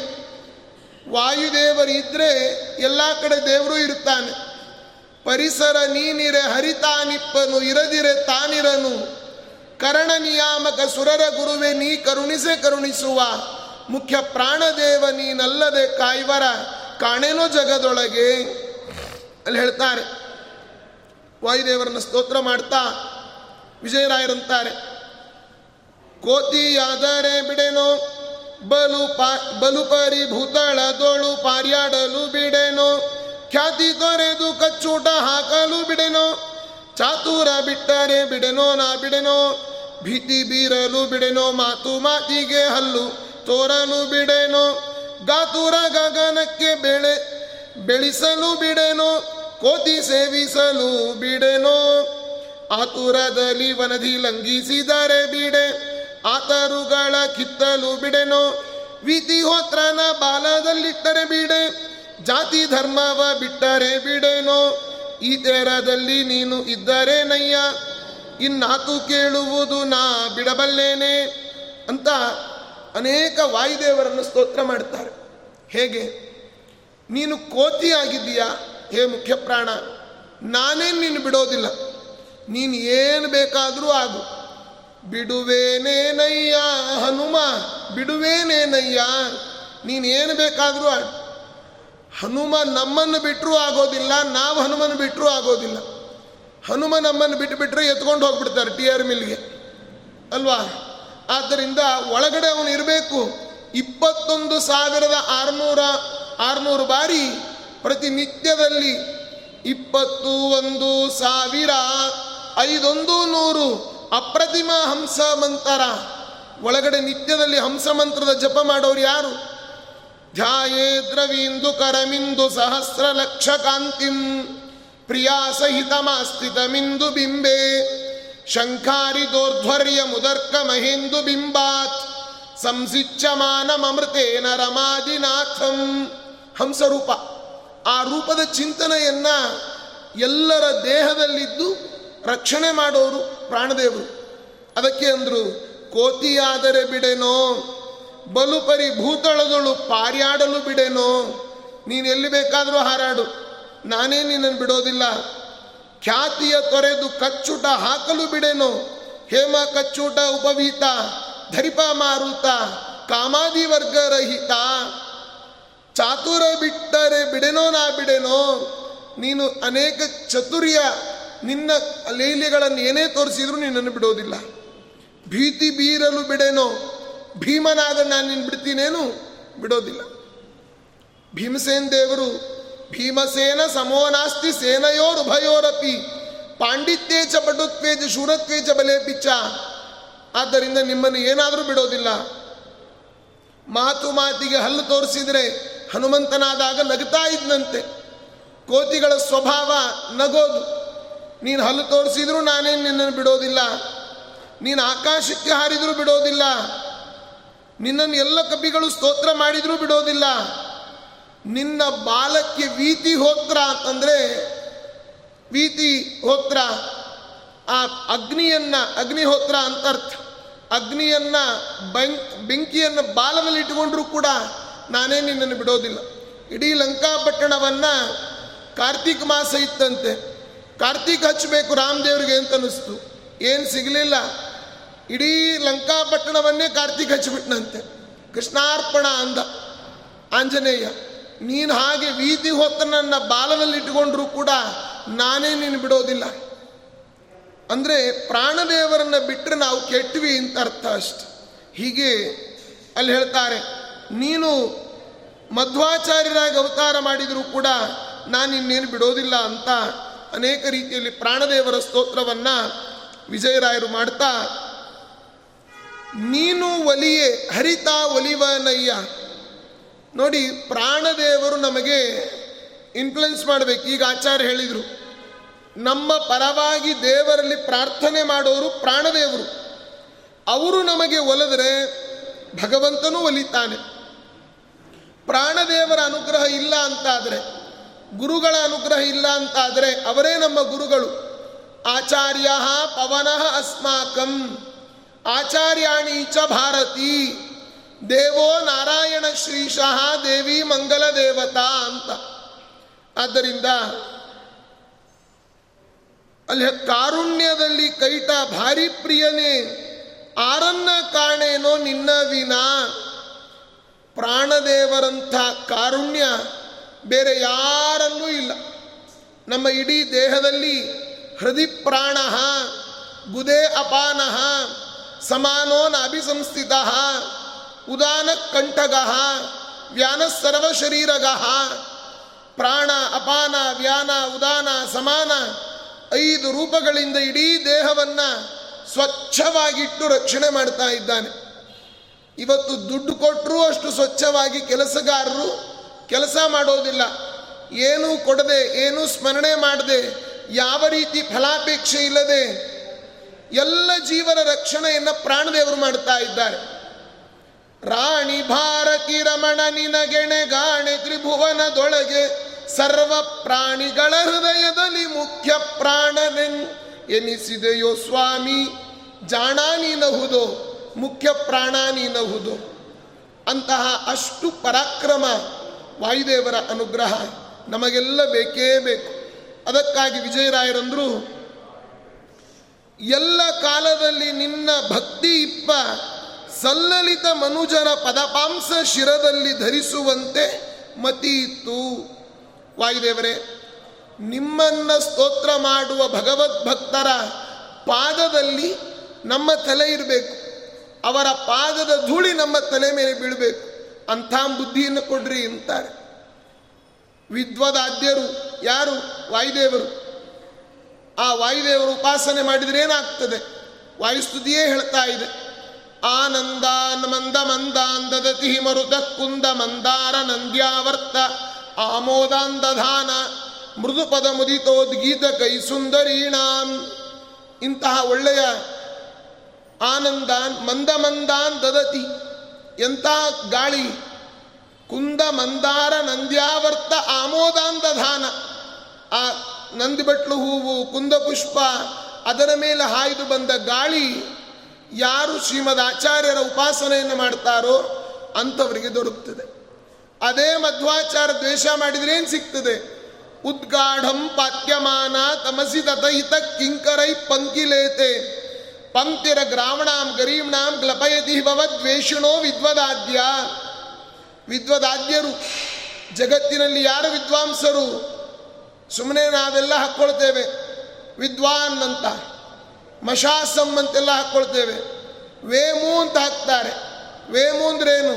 S2: ವಾಯುದೇವರಿದ್ದರೆ ಎಲ್ಲ ಕಡೆ ದೇವರು ಇರುತ್ತಾನೆ. ಪರಿಸರ ನೀನಿರೆ ಹರಿತಾನಿಪ್ಪನು ಇರದಿರೆ ತಾನಿರನು. ಕರಣ ನಿಯಾಮಕ ಸುರರ ಗುರುವೆ ನೀ ಕರುಣಿಸೆ ಕರುಣಿಸುವ. ಮುಖ್ಯ ಪ್ರಾಣದೇವ ನೀನಲ್ಲದೆ ಕಾಯ್ವರ ಕಾಣೆನೋ ಜಗದೊಳಗೆ. ಅಲ್ಲಿ ಹೇಳ್ತಾರೆ, ವಾಯುದೇವರನ್ನ ಸ್ತೋತ್ರ ಮಾಡ್ತಾ ವಿಜಯರಾಯರಂತಾರೆ ಕೋತಿಯಾದರೆ ಬಿಡೆನೋ, ಬಲು ಪಾ, ಬಲು ಪರಿಭೂತಳದೋಳು ಪಾರ್ಯಾಡಲು ಬಿಡೆನೋ. ಖ್ಯಾತಿ ತೊರೆದು ಕಚ್ಚೂಟ ಹಾಕಲು ಬಿಡೆನೋ, ಚಾತುರ ಬಿಟ್ಟರೆ ಬಿಡೆನೋ, ನಾ ಬಿಡೆನೋ, ಭೀತಿ ಬೀರಲು ಬಿಡೆನೋ, ಮಾತು ಮಾತಿಗೆ ಹಲ್ಲು ತೋರಲು ಬಿಡೆನೋ, ಗಾತುರ ಗಗನಕ್ಕೆ ಬೆಳೆ ಬೆಳೆಸಲು ಬಿಡೆನೋ, ಕೋತಿ ಸೇವಿಸಲು ಬಿಡೆನೋ, ಆತುರದಲ್ಲಿ ವನದಿ ಲಂಘಿಸಿದರೆ ಬಿಡೆ, ಆತರುಗಳ ಕಿತ್ತಲು ಬಿಡೆನೋ ವಿಧಿ ಹೋತ್ರನ ಬಾಲದಲ್ಲಿಟ್ಟರೆ ಬಿಡೆ ಜಾತಿ ಧರ್ಮವ ಬಿಟ್ಟರೆ ಬಿಡೇನೋ? ಈ ತೇರದಲ್ಲಿ ನೀನು ಇದ್ದರೆ ನಯ್ಯ. ಇನ್ನಾತು ಕೇಳುವುದು ನಾ ಬಿಡಬಲ್ಲೇನೆ? ಅಂತ ಅನೇಕ ವಾಯುದೇವರನ್ನು ಸ್ತೋತ್ರ ಮಾಡುತ್ತಾರೆ ಹೇಗೆ? ನೀನು ಕೋತಿ ಆಗಿದ್ದೀಯಾ? ಹೇ ಮುಖ್ಯ ಪ್ರಾಣ ನಾನೇ ನೀನು ಬಿಡೋದಿಲ್ಲ. ನೀನು ಏನು ಬೇಕಾದರೂ ಆಗು. ಬಿಡುವೇನೇನಯ್ಯ ಹನುಮ ಬಿಡುವೇನೇನಯ್ಯ ನೀನು ಏನು ಬೇಕಾದರೂ ಆಡು. ಹನುಮ ನಮ್ಮನ್ನು ಬಿಟ್ಟರೂ ಆಗೋದಿಲ್ಲ, ನಾವು ಹನುಮನ್ ಬಿಟ್ಟರೂ ಆಗೋದಿಲ್ಲ. ಹನುಮ ನಮ್ಮನ್ನು ಬಿಟ್ಟು ಬಿಟ್ಟರೆ ಎತ್ಕೊಂಡು ಹೋಗ್ಬಿಡ್ತಾರೆ ಟಿ ಆರ್ ಮಿಲ್ಗೆ. ಅಲ್ವಾ? ಆದ್ದರಿಂದ ಒಳಗಡೆ ಅವನು ಇರಬೇಕು. ಇಪ್ಪತ್ತೊಂದು ಸಾವಿರದ ಆರುನೂರ, ಆರುನೂರು ಬಾರಿ ಪ್ರತಿನಿತ್ಯದಲ್ಲಿ ಇಪ್ಪತ್ತು ಒಂದು ಸಾವಿರ ಐದೊಂದು ನೂರು ಅಪ್ರತಿಮ ಹಂಸ ಮಂತರ. ಒಳಗಡೆ ನಿತ್ಯದಲ್ಲಿ ಹಂಸ ಮಂತ್ರದ ಜಪ ಮಾಡೋರು ಯಾರು? ಧ್ಯಾಯೇ ದ್ರವೀಂದು ಕರಮಿಂದು ಸಹಸ್ರ ಲಕ್ಷ ಕಾಂತಿಂ ಪ್ರಿಯಾ ಸಹಿತಮಾಸ್ಥಿತಮಿಂದು ಬಿಂಬೆ ಮುದರ್ಕ ಮಹೇಂದು ಬಿಂಬಾತ್ ಸಂಸಿಚ್ಚಮಾನಮೃತೇನ ರಮಾದಿನಾಥಂ ಹಂಸರೂಪ ಆ ರೂಪದ ಚಿಂತನೆಯನ್ನ ಎಲ್ಲರ ದೇಹದಲ್ಲಿದ್ದು ರಕ್ಷಣೆ ಮಾಡೋರು ಪ್ರಾಣದೇವರು. ಅದಕ್ಕೆ ಅಂದರು, ಕೋತಿಯಾದರೆ ಬಿಡೆನೋ ಬಲುಪರಿ ಭೂತಳದಳು ಪಾರ್ಯಾಡಲು ಬಿಡೆನೋ? ನೀನು ಎಲ್ಲಿ ಬೇಕಾದರೂ ಹಾರಾಡು. ನಾನೇ ನಿನ್ನನ್ನು ಬಿಡೋದಿಲ್ಲ. ಖ್ಯಾತಿಯ ತೊರೆದು ಕಚ್ಚುಟ ಹಾಕಲು ಬಿಡೆನೋ? ಹೇಮ ಕಚ್ಚುಟ ಉಪವೀತ, ಧರಿಪ ಮಾರುತ, ಕಾಮಾದಿ ವರ್ಗ ರಹಿತ. ಚಾತುರ ಬಿಟ್ಟರೆ ಬಿಡೆನೋ ನಾ ಬಿಡೆನೋ? ನೀನು ಅನೇಕ ಚತುರ್ಯ ನಿನ್ನ ಲೀಲೆಗಳನ್ನು ಏನೇ ತೋರಿಸಿದ್ರು ನಿನ್ನನ್ನು ಬಿಡೋದಿಲ್ಲ. ಭೀತಿ ಬೀರಲು ಬಿಡೆನೋ? ಭೀಮನಾದ ನಾನು ನಿನ್ನ ಬಿಡ್ತೀನೇನು? ಬಿಡೋದಿಲ್ಲ. ಭೀಮಸೇನ್ ದೇವರು, ಭೀಮಸೇನ ಸಮೋನಾಸ್ತಿ ನಾಸ್ತಿ ಪಾಂಡಿತ್ಯೇ ಚ ಪಟುತ್ವೇ ಚ ಶೂರತ್ವೇ ಚ ಬಲೆ ಪಿಚ್ಚ. ಆದ್ದರಿಂದ ನಿಮ್ಮನ್ನು ಏನಾದರೂ ಬಿಡೋದಿಲ್ಲ. ಮಾತು ಮಾತಿಗೆ ಹಲ್ಲು ತೋರಿಸಿದರೆ ಹನುಮಂತನಾದಾಗ ನಗ್ತಾ ಇದ್ದಂತೆ ಕೋತಿಗಳ ಸ್ವಭಾವ ನಗೋದು. ನೀನು ಹಲ್ಲು ತೋರಿಸಿದ್ರು ನಾನೇನು ನಿನ್ನನ್ನು ಬಿಡೋದಿಲ್ಲ. ನೀನು ಆಕಾಶಕ್ಕೆ ಹಾರಿದರೂ ಬಿಡೋದಿಲ್ಲ. ನಿನ್ನನ್ನು ಎಲ್ಲ ಕಪಿಗಳು ಸ್ತೋತ್ರ ಮಾಡಿದರೂ ಬಿಡೋದಿಲ್ಲ. ನಿನ್ನ ಬಾಲಕ್ಕೆ ವೀತಿ ಹೋತ್ರ ಅಂತಂದರೆ ವೀತಿ ಹೋತ್ರ, ಆ ಅಗ್ನಿಯನ್ನ ಅಗ್ನಿಹೋತ್ರ ಅಂತ ಅರ್ಥ. ಅಗ್ನಿಯನ್ನ ಬೆಂಕ್ ಬೆಂಕಿಯನ್ನು ಬಾಲದಲ್ಲಿ ಇಟ್ಟುಕೊಂಡ್ರೂ ಕೂಡ ನಾನೇ ನಿನ್ನನ್ನು ಬಿಡೋದಿಲ್ಲ. ಇಡೀ ಲಂಕಾಪಟ್ಟಣವನ್ನು ಕಾರ್ತೀಕ ಮಾಸ ಇತ್ತಂತೆ. ಕಾರ್ತೀಕ ಹಚ್ಚಬೇಕು ರಾಮದೇವ್ರಿಗೆ ಅಂತ ಅನ್ನಿಸ್ತು. ಏನು ಸಿಗಲಿಲ್ಲ. ಇಡೀ ಲಂಕಾಪಟ್ಟಣವನ್ನೇ ಕಾರ್ತಿಕ್ ಹಚ್ಚಿಬಿಟ್ನಂತೆ. ಕೃಷ್ಣಾರ್ಪಣ ಅಂದ. ಆಂಜನೇಯ, ನೀನು ಹಾಗೆ ವೀತಿ ಹೊತ್ತನನ್ನ ಬಾಲದಲ್ಲಿ ಇಟ್ಟುಕೊಂಡ್ರೂ ಕೂಡ ನಾನೇ ನೀನು ಬಿಡೋದಿಲ್ಲ. ಅಂದರೆ ಪ್ರಾಣದೇವರನ್ನು ಬಿಟ್ಟರೆ ನಾವು ಕೆಟ್ವಿ ಅಂತ ಅರ್ಥ ಅಷ್ಟು. ಹೀಗೆ ಅಲ್ಲಿ ಹೇಳ್ತಾರೆ, ನೀನು ಮಧ್ವಾಚಾರ್ಯರಾಗಿ ಅವತಾರ ಮಾಡಿದರೂ ಕೂಡ ನಾನು ಇನ್ನೇನು ಬಿಡೋದಿಲ್ಲ ಅಂತ ಅನೇಕ ರೀತಿಯಲ್ಲಿ ಪ್ರಾಣದೇವರ ಸ್ತೋತ್ರವನ್ನು ವಿಜಯರಾಯರು ಮಾಡ್ತಾ ನೀನು ಒಲಿಯೇ, ಹರಿತಾ ಒಲಿವನಯ್ಯ ನೋಡಿ, ಪ್ರಾಣದೇವರು ನಮಗೆ ಇನ್ಫ್ಲುಯೆನ್ಸ್ ಮಾಡಬೇಕು. ಈಗ ಆಚಾರ್ಯ ಹೇಳಿದರು, ನಮ್ಮ ಪರವಾಗಿ ದೇವರಲ್ಲಿ ಪ್ರಾರ್ಥನೆ ಮಾಡೋರು ಪ್ರಾಣದೇವರು. ಅವರು ನಮಗೆ ಒಲಿದ್ರೆ ಭಗವಂತನೂ ಒಲಿತಾನೆ. ಪ್ರಾಣದೇವರ ಅನುಗ್ರಹ ಇಲ್ಲ ಅಂತಾದರೆ, ಗುರುಗಳ ಅನುಗ್ರಹ ಇಲ್ಲ ಅಂತಾದರೆ ಅವರೇ ನಮ್ಮ ಗುರುಗಳು. ಆಚಾರ್ಯ ಪವನಃ ಅಸ್ಮಾಕಂ. ಆಚಾರ್ಯಾಣಿ ಚ ಭಾರತಿ. ದೇವೋ ನಾರಾಯಣ ಶ್ರೀಶಃ ದೇವಿ ಮಂಗಲ ದೇವತಾ ಅಂತ. ಆದ್ದರಿಂದ ಅಲ್ಲಿ ಕಾರುಣ್ಯದಲ್ಲಿ ಕೈಟ ಭಾರಿ ಪ್ರಿಯನೇ, ಆರನ್ನ ಕಾಣೇನೋ ನಿನ್ನ ವಿನ. ಪ್ರಾಣದೇವರಂಥ ಕಾರುಣ್ಯ ಬೇರೆ ಯಾರಲ್ಲೂ ಇಲ್ಲ. ನಮ್ಮ ಇಡೀ ದೇಹದಲ್ಲಿ ಹೃದಿ ಪ್ರಾಣ ಗುದೇ ಅಪಾನ. ಸಮಾನೋ ನಾಭಿಸಂಸ್ಥಿತ, ಉದಾನ ಕಂಠಗ, ವ್ಯಾನ ಸರ್ವಶರೀರಗ ಪ್ರಾಣ ಅಪಾನ ವ್ಯಾನ ಉದಾನ ಸಮಾನ ಐದು ರೂಪಗಳಿಂದ ಇಡೀ ದೇಹವನ್ನು ಸ್ವಚ್ಛವಾಗಿಟ್ಟು ರಕ್ಷಣೆ ಮಾಡ್ತಾ ಇದ್ದಾನೆ. ಇವತ್ತು ದುಡ್ಡು ಕೊಟ್ಟರೂ ಅಷ್ಟು ಸ್ವಚ್ಛವಾಗಿ ಕೆಲಸಗಾರರು ಕೆಲಸ ಮಾಡೋದಿಲ್ಲ. ಏನೂ ಕೊಡದೆ, ಏನೂ ಸ್ಮರಣೆ ಮಾಡದೆ, ಯಾವ ರೀತಿ ಫಲಾಪೇಕ್ಷೆ ಇಲ್ಲದೆ ಎಲ್ಲ ಜೀವನ ರಕ್ಷಣೆಯನ್ನು ಪ್ರಾಣದೇವರು ಮಾಡ್ತಾ ಇದ್ದಾರೆ. ರಾಣಿ ಭಾರತಿ ರಮಣ ನಿನಗೆಣೆ ಗಾಣೆ ತ್ರಿಭುವನದೊಳಗೆ ಸರ್ವ ಪ್ರಾಣಿಗಳ ಹೃದಯದಲ್ಲಿ ಮುಖ್ಯ ಪ್ರಾಣನೆನ್ ಎನಿಸಿದೆಯೋ ಸ್ವಾಮಿ, ಜಾಣ ನೀನಹುದು ಮುಖ್ಯ ಪ್ರಾಣ ನೀನಹುದು ಅಂತಹ ಅಷ್ಟು ಪರಾಕ್ರಮ ವಾಯುದೇವರ ಅನುಗ್ರಹ ನಮಗೆಲ್ಲ ಬೇಕೇ ಬೇಕು. ಅದಕ್ಕಾಗಿ ವಿಜಯರಾಯರಂದ್ರು ಎಲ್ಲ ಕಾಲದಲ್ಲಿ ನಿನ್ನ ಭಕ್ತಿ ಇಪ್ಪ ಸಲ್ಲಲಿತ ಮನುಜರ ಪದಪಾಂಸ ಶಿರದಲ್ಲಿ ಧರಿಸುವಂತೆ ಮತಿ ಇತ್ತು. ವಾಯುದೇವರೇ, ನಿಮ್ಮನ್ನ ಸ್ತೋತ್ರ ಮಾಡುವ ಭಗವದ್ಭಕ್ತರ ಪಾದದಲ್ಲಿ ನಮ್ಮ ತಲೆ ಇರಬೇಕು. ಅವರ ಪಾದದ ಧೂಳಿ ನಮ್ಮ ತಲೆ ಮೇಲೆ ಬೀಳಬೇಕು. ಅಂಥ ಬುದ್ಧಿಯನ್ನು ಕೊಡ್ರಿ ಅಂತಾರೆ. ವಿದ್ವದಾದ್ಯರು ಯಾರು? ವಾಯುದೇವರು. ಆ ವಾಯುದೇವರು ಉಪಾಸನೆ ಮಾಡಿದರೆ ಏನಾಗ್ತದೆ? ವಾಯುಸ್ತುತಿಯೇ ಹೇಳ್ತಾ ಇದೆ. ಆನಂದಾನ್ ಮಂದ ಮಂದಾಂದದತಿ ಮರುತ ಕುಂದ ಮಂದಾರ ನಂದ್ಯಾವರ್ತ ಆಮೋದಾಂದಧಾನ ಮೃದುಪದ ಮುದಿತೋದ್ಗೀತ ಕೈ ಸುಂದರೀಣಾಂ. ಇಂತಹ ಒಳ್ಳೆಯ ಆನಂದಾನ್ ಮಂದ ಮಂದಾನ್ ದದತಿ ಎಂಥ ಗಾಳಿ? ಕುಂದ ಮಂದಾರ ನಂದ್ಯಾವರ್ತ ಆಮೋದಾಂದಧಾನ ಆ ನಂದಿಬಟ್ಲು ಹೂವು, ಕುಂದಪುಷ್ಪ, ಅದರ ಮೇಲೆ ಹಾಯ್ದು ಬಂದ ಗಾಳಿ, ಯಾರು ಶ್ರೀಮದ್ ಆಚಾರ್ಯರ ಉಪಾಸನೆಯನ್ನು ಮಾಡ್ತಾರೋ ಅಂಥವರಿಗೆ ದೊರಕುತ್ತದೆ ಅದೇ ಮಧ್ವಾಚಾರ ದ್ವೇಷ ಮಾಡಿದ್ರೆ ಏನು ಸಿಗ್ತದೆ? ಉದ್ಗಾಢಂ ಪಾತ್ಯಮಾನ ತಮಸಿ ತತಹಿತ ಕಿಂಕರೈ ಪಂಕಿಲೇತೆ. ಪಂಕ್ತಿರ ಗ್ರಾವಣಾಂ ಗರೀಮ್ಣಾಂ ಗ್ಲಪಯತಿ ಭವ ದ್ವೇಷಣೋ ವಿದ್ವದಾದ್ಯ. ವಿದ್ವದಾದ್ಯರು, ಜಗತ್ತಿನಲ್ಲಿ ಯಾರು ವಿದ್ವಾಂಸರು? ಸುಮ್ಮನೆ ನಾವೆಲ್ಲ ಹಾಕ್ಕೊಳ್ತೇವೆ. ವಿದ್ವಾನ್ ಅಂತ ಮಶಾಸಂ ಅಂತೆಲ್ಲ ಹಾಕ್ಕೊಳ್ತೇವೆ. ವೇಮು ಅಂತ ಹಾಕ್ತಾರೆ. ವೇಮು ಅಂದ್ರೇನು?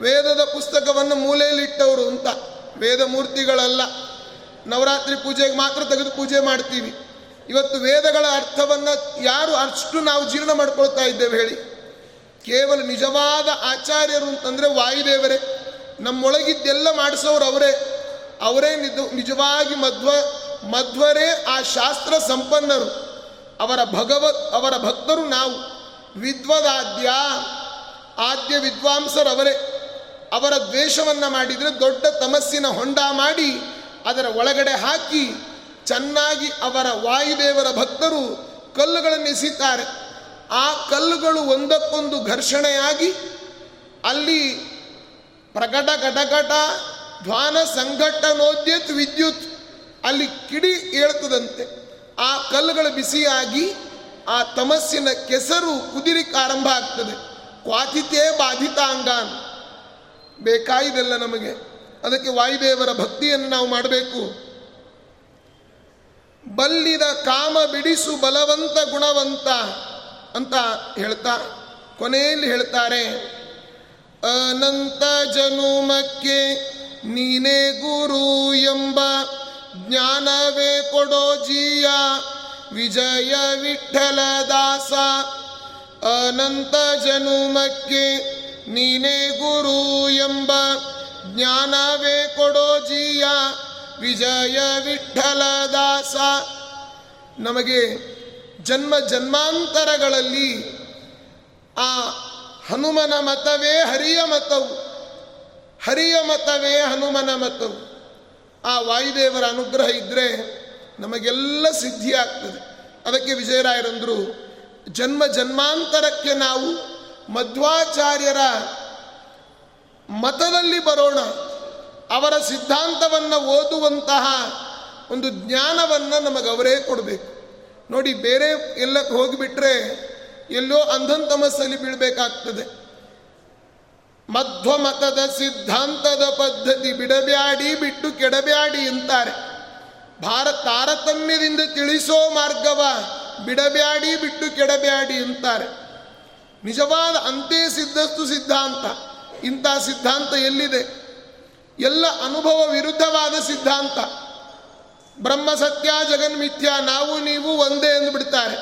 S2: ವೇದದ ಪುಸ್ತಕವನ್ನು ಮೂಲೆಯಲ್ಲಿಟ್ಟವರು ಅಂತ. ವೇದ ಮೂರ್ತಿಗಳಲ್ಲ. ನವರಾತ್ರಿ ಪೂಜೆಗೆ ಮಾತ್ರ ತೆಗೆದು ಪೂಜೆ ಮಾಡ್ತೀವಿ. ಇವತ್ತು ವೇದಗಳ ಅರ್ಥವನ್ನು ಯಾರು ಅಷ್ಟು ನಾವು ಜೀರ್ಣ ಮಾಡ್ಕೊಳ್ತಾ ಇದ್ದೇವೆ ಹೇಳಿ. ಕೇವಲ ನಿಜವಾದ ಆಚಾರ್ಯರು ಅಂತಂದರೆ ವಾಯುದೇವರೇ. ನಮ್ಮೊಳಗಿದ್ದೆಲ್ಲ ಮಾಡಿಸೋರು ಅವರೇ. ಅವರೇ ನಿಜ, ನಿಜವಾಗಿ ಮಧ್ವ, ಮಧ್ವರೇ ಆ ಶಾಸ್ತ್ರ ಸಂಪನ್ನರು. ಅವರ ಭಗವತ್, ಅವರ ಭಕ್ತರು ನಾವು. ವಿದ್ವದಾದ್ಯ, ಆದ್ಯ ವಿದ್ವಾಂಸರವರೇ. ಅವರ ದ್ವೇಷವನ್ನು ಮಾಡಿದರೆ ದೊಡ್ಡ ತಮಸ್ಸಿನ ಹೊಂಡ ಮಾಡಿ ಅದರ ಒಳಗಡೆ ಹಾಕಿ ಚೆನ್ನಾಗಿ ಅವರ ವಾಯುದೇವರ ಭಕ್ತರು ಕಲ್ಲುಗಳನ್ನು ಎಸಿತಾರೆ ಆ ಕಲ್ಲುಗಳು ಒಂದಕ್ಕೊಂದು ಘರ್ಷಣೆಯಾಗಿ ಅಲ್ಲಿ ಪ್ರಗಟ ಗಟಗಟ ಧ್ವಾನ ಸಂಘಟನೋದ್ಯತ್ ವಿದ್ಯುತ್ ಅಲ್ಲಿ ಕಿಡಿ ಏಳ್ತದಂತೆ. ಆ ಕಲ್ಲುಗಳು ಬಿಸಿಯಾಗಿ ಆ ತಮಸ್ಸಿನ ಕೆಸರು ಕುದಿರಿಕ್ ಆರಂಭ ಆಗ್ತದೆ. ಕ್ವಾತಿತೇ ಬಾಧಿತಾಂಗಾನ್. ಬೇಕಾಯಿದೆಲ್ಲ ನಮಗೆ. ಅದಕ್ಕೆ ವಾಯುದೇವರ ಭಕ್ತಿಯನ್ನು ನಾವು ಮಾಡಬೇಕು. ಬಲ್ಲಿದ ಕಾಮ ಬಿಡಿಸು ಬಲವಂತ ಗುಣವಂತ ಅಂತ ಹೇಳ್ತಾ, ಕೊನೆಯಲ್ಲಿ ಹೇಳ್ತಾರೆ, ಅನಂತ ಜನುಮಕ್ಕೆ ನೀನೇ ಗುರು ಎಂಬ ಜ್ಞಾನವೇ ಕೊಡೋ ಜೀಯ, ವಿಜಯ ವಿಠಲ ದಾಸ. ಅನಂತ ಜನುಮಕ್ಕೆ ನೀನೇ ಗುರು ಎಂಬ ಜ್ಞಾನವೇ ಕೊಡೋ ಜೀಯ, ವಿಜಯ ವಿಠಲ ದಾಸ. ನಮಗೆ ಜನ್ಮ ಜನ್ಮಾಂತರಗಳಲ್ಲಿ ಆ ಹನುಮನ ಮತವೇ ಹರಿಯ ಮತವು. ಹರಿಯ ಮತವೇ ಹನುಮನ ಮತವು ಆ ವಾಯುದೇವರ ಅನುಗ್ರಹ ಇದ್ದರೆ ನಮಗೆಲ್ಲ ಸಿದ್ಧಿ ಆಗ್ತದೆ. ಅದಕ್ಕೆ ವಿಜಯರಾಯರಂದರು, ಜನ್ಮ ಜನ್ಮಾಂತರಕ್ಕೆ ನಾವು ಮಧ್ವಾಚಾರ್ಯರ ಮತದಲ್ಲಿ ಬರೋಣ. ಅವರ ಸಿದ್ಧಾಂತವನ್ನು ಓದುವಂತಹ ಒಂದು ಜ್ಞಾನವನ್ನು ನಮಗೆ ಅವರೇ ಕೊಡಬೇಕು. ನೋಡಿ, ಬೇರೆ ಎಲ್ಲಕ್ಕೆ ಹೋಗಿಬಿಟ್ರೆ ಎಲ್ಲೋ ಅಂಧನ್ ತಮಸ್ಸಲ್ಲಿ ಬೀಳಬೇಕಾಗ್ತದೆ. ಮಧ್ವ ಮತದ ಸಿದ್ಧಾಂತದ ಪದ್ಧತಿ ಬಿಡಬ್ಯಾಡಿ ಬಿಟ್ಟು ಕೆಡಬ್ಯಾಡಿ ಅಂತಾರೆ. ಭಾರತ ತಾರತಮ್ಯದಿಂದ ತಿಳಿಸೋ ಮಾರ್ಗವ ಬಿಡಬ್ಯಾಡಿ ಬಿಟ್ಟು ಕೆಡಬ್ಯಾಡಿ ಅಂತಾರೆ. ನಿಜವಾದ ಅಂತೆ ಸಿದ್ಧಸ್ತು ಸಿದ್ಧಾಂತ. ಇಂಥ ಸಿದ್ಧಾಂತ ಎಲ್ಲಿದೆ? ಎಲ್ಲ ಅನುಭವ ವಿರುದ್ಧವಾದ ಸಿದ್ಧಾಂತ. ಬ್ರಹ್ಮ ಸತ್ಯ ಜಗನ್ಮಿಥ್ಯ ನಾವು ನೀವು ಒಂದೇ ಎಂದು ಬಿಡ್ತಾರೆ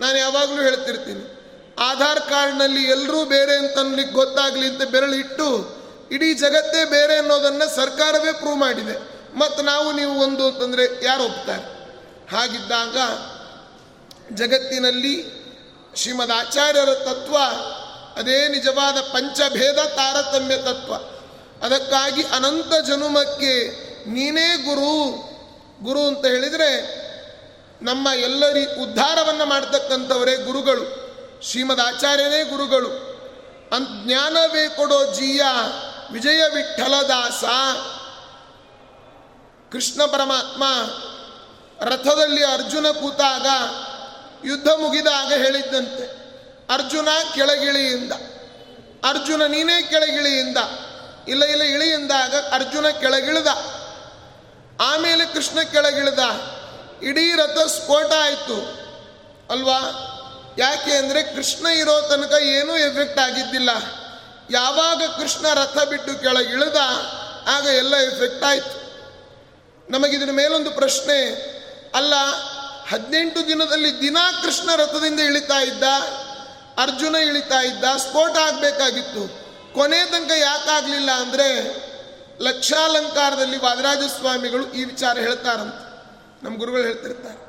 S2: ನಾನು ಯಾವಾಗಲೂ ಹೇಳ್ತಿರ್ತೀನಿ. ಆಧಾರ್ ಕಾರ್ಡ್ನಲ್ಲಿ ಎಲ್ಲರೂ ಬೇರೆ ಅಂತ ಅನ್ಲಿಕ್ಕೆ ಗೊತ್ತಾಗಲಿ ಅಂತ ಬೆರಳಿಟ್ಟು ಇಡೀ ಜಗತ್ತೇ ಬೇರೆ ಅನ್ನೋದನ್ನು ಸರ್ಕಾರವೇ ಪ್ರೂವ್ ಮಾಡಿದೆ. ಮತ್ತು ನಾವು ನೀವು ಒಂದು ಅಂತಂದರೆ ಯಾರು ಒಪ್ತಾರೆ? ಹಾಗಿದ್ದಾಗ ಜಗತ್ತಿನಲ್ಲಿ ಶ್ರೀಮದ್ ಆಚಾರ್ಯರ ತತ್ವ, ಅದೇ ನಿಜವಾದ ಪಂಚಭೇದ ತಾರತಮ್ಯ ತತ್ವ. ಅದಕ್ಕಾಗಿ ಅನಂತ ಜನುಮಕ್ಕೆ ನೀನೇ ಗುರು ಗುರು ಅಂತ ಹೇಳಿದರೆ ನಮ್ಮ ಎಲ್ಲರಿ ಉದ್ಧಾರವನ್ನು ಮಾಡ್ತಕ್ಕಂಥವರೇ ಗುರುಗಳು. ಶ್ರೀಮದ್ ಆಚಾರ್ಯನೇ ಗುರುಗಳು ಅಂತ ಜ್ಞಾನವೇ ಕೊಡೋ ಜೀಯ ವಿಜಯ ವಿಠಲದಾಸ. ಕೃಷ್ಣ ಪರಮಾತ್ಮ ರಥದಲ್ಲಿ ಅರ್ಜುನ ಕೂತಾಗ ಯುದ್ಧ ಮುಗಿದಾಗ ಹೇಳಿದ್ದಂತೆ, ಅರ್ಜುನ ಕೆಳಗಿಳಿಯಿಂದ, ಅರ್ಜುನ ನೀನೇ ಕೆಳಗಿಳಿಯಿಂದ, ಇಲ್ಲ ಇಲ್ಲ, ಇಳಿಯಿಂದಾಗ ಅರ್ಜುನ ಕೆಳಗಿಳಿದ. ಆಮೇಲೆ ಕೃಷ್ಣ ಕೆಳಗಿಳಿದ. ಇಡೀ ರಥ ಸ್ಫೋಟ ಆಯಿತು. ಅಲ್ವಾ? ಯಾಕೆ ಅಂದರೆ ಕೃಷ್ಣ ಇರೋ ತನಕ ಏನೂ ಎಫೆಕ್ಟ್ ಆಗಿದ್ದಿಲ್ಲ. ಯಾವಾಗ ಕೃಷ್ಣ ರಥ ಬಿಟ್ಟು ಕೆಳಗಿಳಿದ ಆಗ ಎಲ್ಲ ಎಫೆಕ್ಟ್ ಆಯಿತು. ನಮಗಿದ್ರ ಮೇಲೊಂದು ಪ್ರಶ್ನೆ, ಅಲ್ಲ, ಹದಿನೆಂಟು ದಿನದಲ್ಲಿ ದಿನಾ ಕೃಷ್ಣ ರಥದಿಂದ ಇಳಿತಾ ಇದ್ದ, ಅರ್ಜುನ ಇಳಿತಾ ಇದ್ದ, ಸ್ಫೋಟ ಆಗಬೇಕಾಗಿತ್ತು. ಕೊನೆ ತನಕ ಯಾಕಾಗಲಿಲ್ಲ ಅಂದರೆ, ಲಕ್ಷಾಲಂಕಾರದಲ್ಲಿ ವಾದರಾಜ ಸ್ವಾಮಿಗಳು ಈ ವಿಚಾರ ಹೇಳ್ತಾರಂತ. ನಮ್ಮ ಗುರುಗಳು ಹೇಳ್ತಿರ್ತಾರೆ.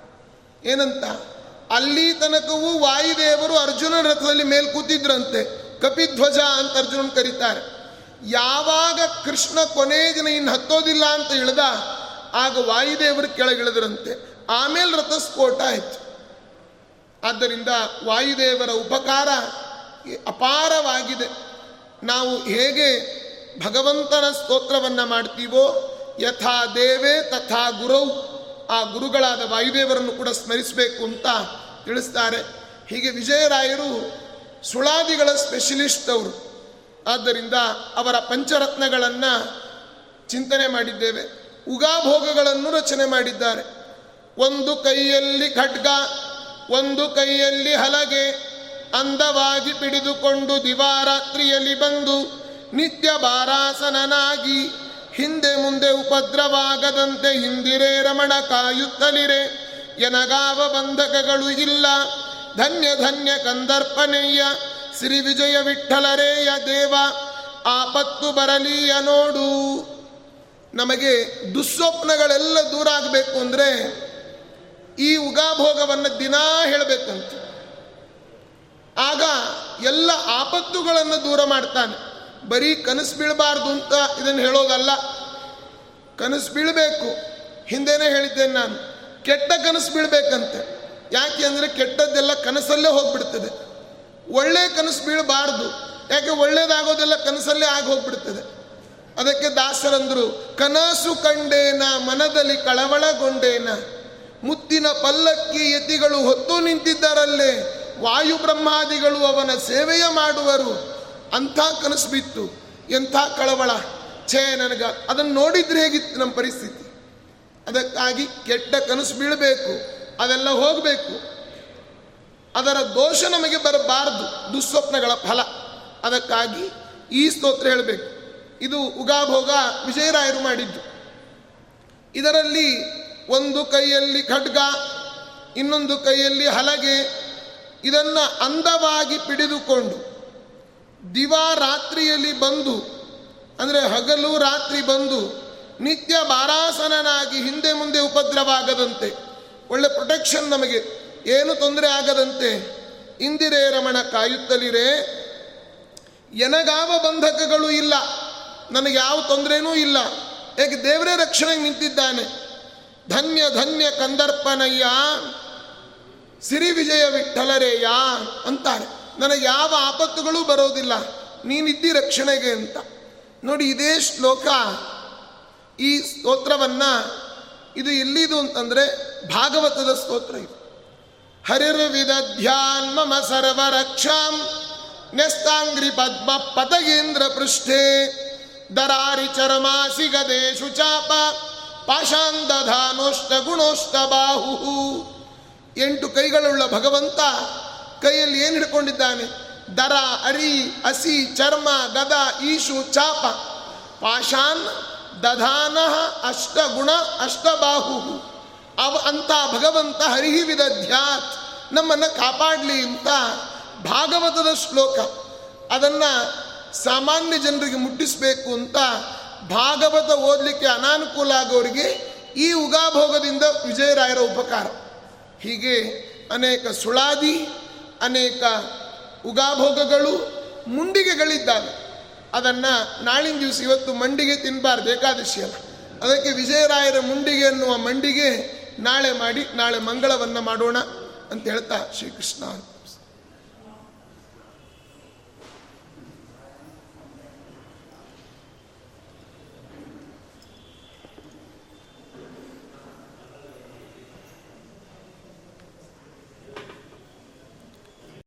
S2: ಏನಂತ? ಅಲ್ಲಿ ತನಕವೂ ವಾಯುದೇವರು ಅರ್ಜುನ ರಥದಲ್ಲಿ ಮೇಲೆ ಕೂತಿದ್ರಂತೆ. ಕಪಿಧ್ವಜ ಅಂತ ಅರ್ಜುನ ಕರೀತಾರೆ. ಯಾವಾಗ ಕೃಷ್ಣ ಕೊನೆ ದಿನ ಇನ್ನು ಹತ್ತೋದಿಲ್ಲ ಅಂತ ಇಳ್ದ ಆಗ ವಾಯುದೇವರು ಕೆಳಗಿಳಿದ್ರಂತೆ. ಆಮೇಲೆ ರಥ ಸ್ಫೋಟ ಆಯ್ತು. ಆದ್ದರಿಂದ ವಾಯುದೇವರ ಉಪಕಾರ ಅಪಾರವಾಗಿದೆ. ನಾವು ಹೇಗೆ ಭಗವಂತನ ಸ್ತೋತ್ರವನ್ನು ಮಾಡ್ತೀವೋ, ಯಥಾ ದೇವೇ ತಥಾ ಗುರೌ ಆ ಗುರುಗಳಾದ ವಾಯುದೇವರನ್ನು ಕೂಡ ಸ್ಮರಿಸಬೇಕು ಅಂತ ತಿಳಿಸ್ತಾರೆ. ಹೀಗೆ ವಿಜಯರಾಯರು ಸುಳಾದಿಗಳ ಸ್ಪೆಷಲಿಸ್ಟ್ ಅವರು. ಆದ್ದರಿಂದ ಅವರ ಪಂಚರತ್ನಗಳನ್ನು ಚಿಂತನೆ ಮಾಡಿದ್ದೇವೆ. ಉಗಾಭೋಗಗಳನ್ನು ರಚನೆ ಮಾಡಿದ್ದಾರೆ. ಒಂದು ಕೈಯಲ್ಲಿ ಖಡ್ಗ, ಒಂದು ಕೈಯಲ್ಲಿ ಹಲಗೆ, ಅಂದವಾಗಿ ಪಿಡಿದುಕೊಂಡು ದಿವಾರಾತ್ರಿಯಲ್ಲಿ ಬಂದು ನಿತ್ಯ ಬಾರಾಸನನಾಗಿ ಹಿಂದೆ ಮುಂದೆ ಉಪದ್ರವಾಗದಂತೆ ಹಿಂದಿರೇ ರಮಣ ಕಾಯುತ್ತಲಿರೆ. ಎನಗಾವ ಬಂಧಕಗಳು ಇಲ್ಲ. ಧನ್ಯ ಧನ್ಯ ಕಂದರ್ಪನೆಯ ಶ್ರೀ ವಿಜಯ ವಿಠಲರೇಯ ದೇವ. ಆಪತ್ತು ಬರಲಿಯ ನೋಡು. ನಮಗೆ ದುಸ್ವಪ್ನಗಳೆಲ್ಲ ದೂರ ಆಗಬೇಕು ಅಂದರೆ ಈ ಉಗಾಭೋಗವನ್ನು ದಿನಾ ಹೇಳಬೇಕಂತ. ಆಗ ಎಲ್ಲ ಆಪತ್ತುಗಳನ್ನು ದೂರ ಮಾಡ್ತಾನೆ. ಬರೀ ಕನಸು ಬೀಳಬಾರ್ದು ಅಂತ ಇದನ್ನು ಹೇಳೋದಲ್ಲ ಕನಸು ಬೀಳಬೇಕು. ಹಿಂದೆನೇ ಹೇಳಿದ್ದೇನೆ ನಾನು. ಕೆಟ್ಟ ಕನಸು ಬೀಳಬೇಕಂತೆ. ಯಾಕೆ ಅಂದರೆ ಕೆಟ್ಟದ್ದೆಲ್ಲ ಕನಸಲ್ಲೇ ಹೋಗ್ಬಿಡ್ತದೆ. ಒಳ್ಳೆ ಕನಸು ಬೀಳಬಾರ್ದು. ಯಾಕೆ ಒಳ್ಳೇದಾಗೋದೆಲ್ಲ ಕನಸಲ್ಲೇ ಆಗಿ ಹೋಗ್ಬಿಡ್ತದೆ. ಅದಕ್ಕೆ ದಾಸರಂದರು, ಕನಸು ಕಂಡೇನ, ಮನದಲ್ಲಿ ಕಳವಳಗೊಂಡೇನ? ಮುತ್ತಿನ ಪಲ್ಲಕ್ಕಿ ಯತಿಗಳು ಹೊತ್ತು ನಿಂತಿದ್ದರಲ್ಲೇ? ವಾಯು ಬ್ರಹ್ಮಾದಿಗಳು ಅವನ ಸೇವೆಯ ಮಾಡುವರು. ಅಂಥ ಕನಸು ಬಿತ್ತು. ಎಂಥ ಕಳವಳ. ಛೇ, ನನಗ ಅದನ್ನು ನೋಡಿದ್ರೆ ಹೇಗಿತ್ತು ನಮ್ಮ ಪರಿಸ್ಥಿತಿ? ಅದಕ್ಕಾಗಿ ಕೆಟ್ಟ ಕನಸು ಬೀಳಬೇಕು. ಅದೆಲ್ಲ ಹೋಗಬೇಕು. ಅದರ ದೋಷ ನಮಗೆ ಬರಬಾರದು. ದುಸ್ವಪ್ನಗಳ ಫಲ. ಅದಕ್ಕಾಗಿ ಈ ಸ್ತೋತ್ರ ಹೇಳಬೇಕು. ಇದು ಉಗಾಭೋಗ ವಿಜಯರಾಯರು ಮಾಡಿದ್ದು. ಇದರಲ್ಲಿ ಒಂದು ಕೈಯಲ್ಲಿ ಖಡ್ಗ, ಇನ್ನೊಂದು ಕೈಯಲ್ಲಿ ಹಲಗೆ. ಇದನ್ನು ಅಂದವಾಗಿ ಪಿಡಿದುಕೊಂಡು ದಿವಾ ರಾತ್ರಿಯಲ್ಲಿ ಬಂದು, ಅಂದರೆ ಹಗಲು ರಾತ್ರಿ ಬಂದು, ನಿತ್ಯ ಬಾರಾಸನನಾಗಿ ಹಿಂದೆ ಮುಂದೆ ಉಪದ್ರವಾಗದಂತೆ, ಒಳ್ಳೆ ಪ್ರೊಟೆಕ್ಷನ್ ನಮಗೆ, ಏನು ತೊಂದರೆ ಆಗದಂತೆ, ಇಂದಿರೇ ರಮಣ ಕಾಯುತ್ತಲಿರೇ? ಎನಗಾವ ಬಂಧಕಗಳು ಇಲ್ಲ, ನನಗೆ ಯಾವ ತೊಂದರೆನೂ ಇಲ್ಲ. ಯಾಕೆ ದೇವರೇ ರಕ್ಷಣೆಗೆ ನಿಂತಿದ್ದಾನೆ. ಧನ್ಯ ಧನ್ಯ ಕಂದರ್ಪನಯ್ಯ ಸಿರಿ ವಿಜಯ ವಿಠಲರೇಯ ಅಂತಾರೆ. ನನಗೆ ಯಾವ ಆಪತ್ತುಗಳು ಬರೋದಿಲ್ಲ. ನೀನಿದ್ದಿ ರಕ್ಷಣೆಗೆ ಅಂತ. ನೋಡಿ, ಇದೇ ಶ್ಲೋಕ ಈ ಸ್ತೋತ್ರವನ್ನು ಇದು ಎಲ್ಲಿದು ಅಂತಂದರೆ ಭಾಗವತದ ಸ್ತೋತ್ರ ಇದು. ಹರಿರ್ವಿದಧ್ಯಾನ್ ಮಮ ಸರ್ವರಕ್ಷಾಂ ನೆಸ್ತಾಂಗ್ರಿ ಪದ್ಮ ಪತಗೇಂದ್ರ ಪೃಷ್ಠೆ. ದರಾರಿ ಚರಮಾಸಿ ಗದೇಶು ಚಾಪ ಪಾಷಾಂದಧಾನೋಷ್ಟ ಗುಣೋಷ್ಟ ಬಾಹು ಎಂಟು ಕೈಗಳುಳ್ಳ ಭಗವಂತ ಕೈಯಲ್ಲಿ ಏನು ಹಿಡ್ಕೊಂಡಿದ್ದಾನೆ? ದರ, ಅರಿ, ಹಸಿ, ಚರ್ಮ, ಗದ, ಈಶು, ಚಾಪ. ಪಾಷಾನ್ ದಧಾನ ಅಷ್ಟ ಅಷ್ಟಬಾಹು ಅವ ಅಂತ ಭಗವಂತ ಹರಿಹಿ ವಿದಧ್ಯಾತ್ ನಮ್ಮನ್ನು ಕಾಪಾಡಲಿ ಅಂತ ಭಾಗವತದ ಶ್ಲೋಕ. ಅದನ್ನು ಸಾಮಾನ್ಯ ಜನರಿಗೆ ಮುಟ್ಟಿಸಬೇಕು ಅಂತ ಭಾಗವತ ಓದಲಿಕ್ಕೆ ಅನಾನುಕೂಲ ಆಗೋರಿಗೆ ಈ ಉಗಾಭೋಗದಿಂದ ವಿಜಯರಾಯರ ಉಪಕಾರ. ಹೀಗೆ ಅನೇಕ ಸುಳಾದಿ ಅನೇಕ ಉಗಾಭೋಗಗಳು ಮುಂಡಿಗೆಗಳಿದ್ದಾವೆ. ಅದನ್ನು ನಾಳಿನ ದಿವಸ ಇವತ್ತು ಮಂಡಿಗೆ ತಿನ್ನಬಾರ್ದು ಏಕಾದಶಿ ಅಲ್ಲ. ಅದಕ್ಕೆ ವಿಜಯರಾಯರ ಮುಂಡಿಗೆ ಅನ್ನುವ ಮಂಡಿಗೆ ನಾಳೆ ಮಾಡಿ, ನಾಳೆ ಮಂಗಳವನ್ನು ಮಾಡೋಣ ಅಂತ ಹೇಳ್ತಾ ಶ್ರೀಕೃಷ್ಣ.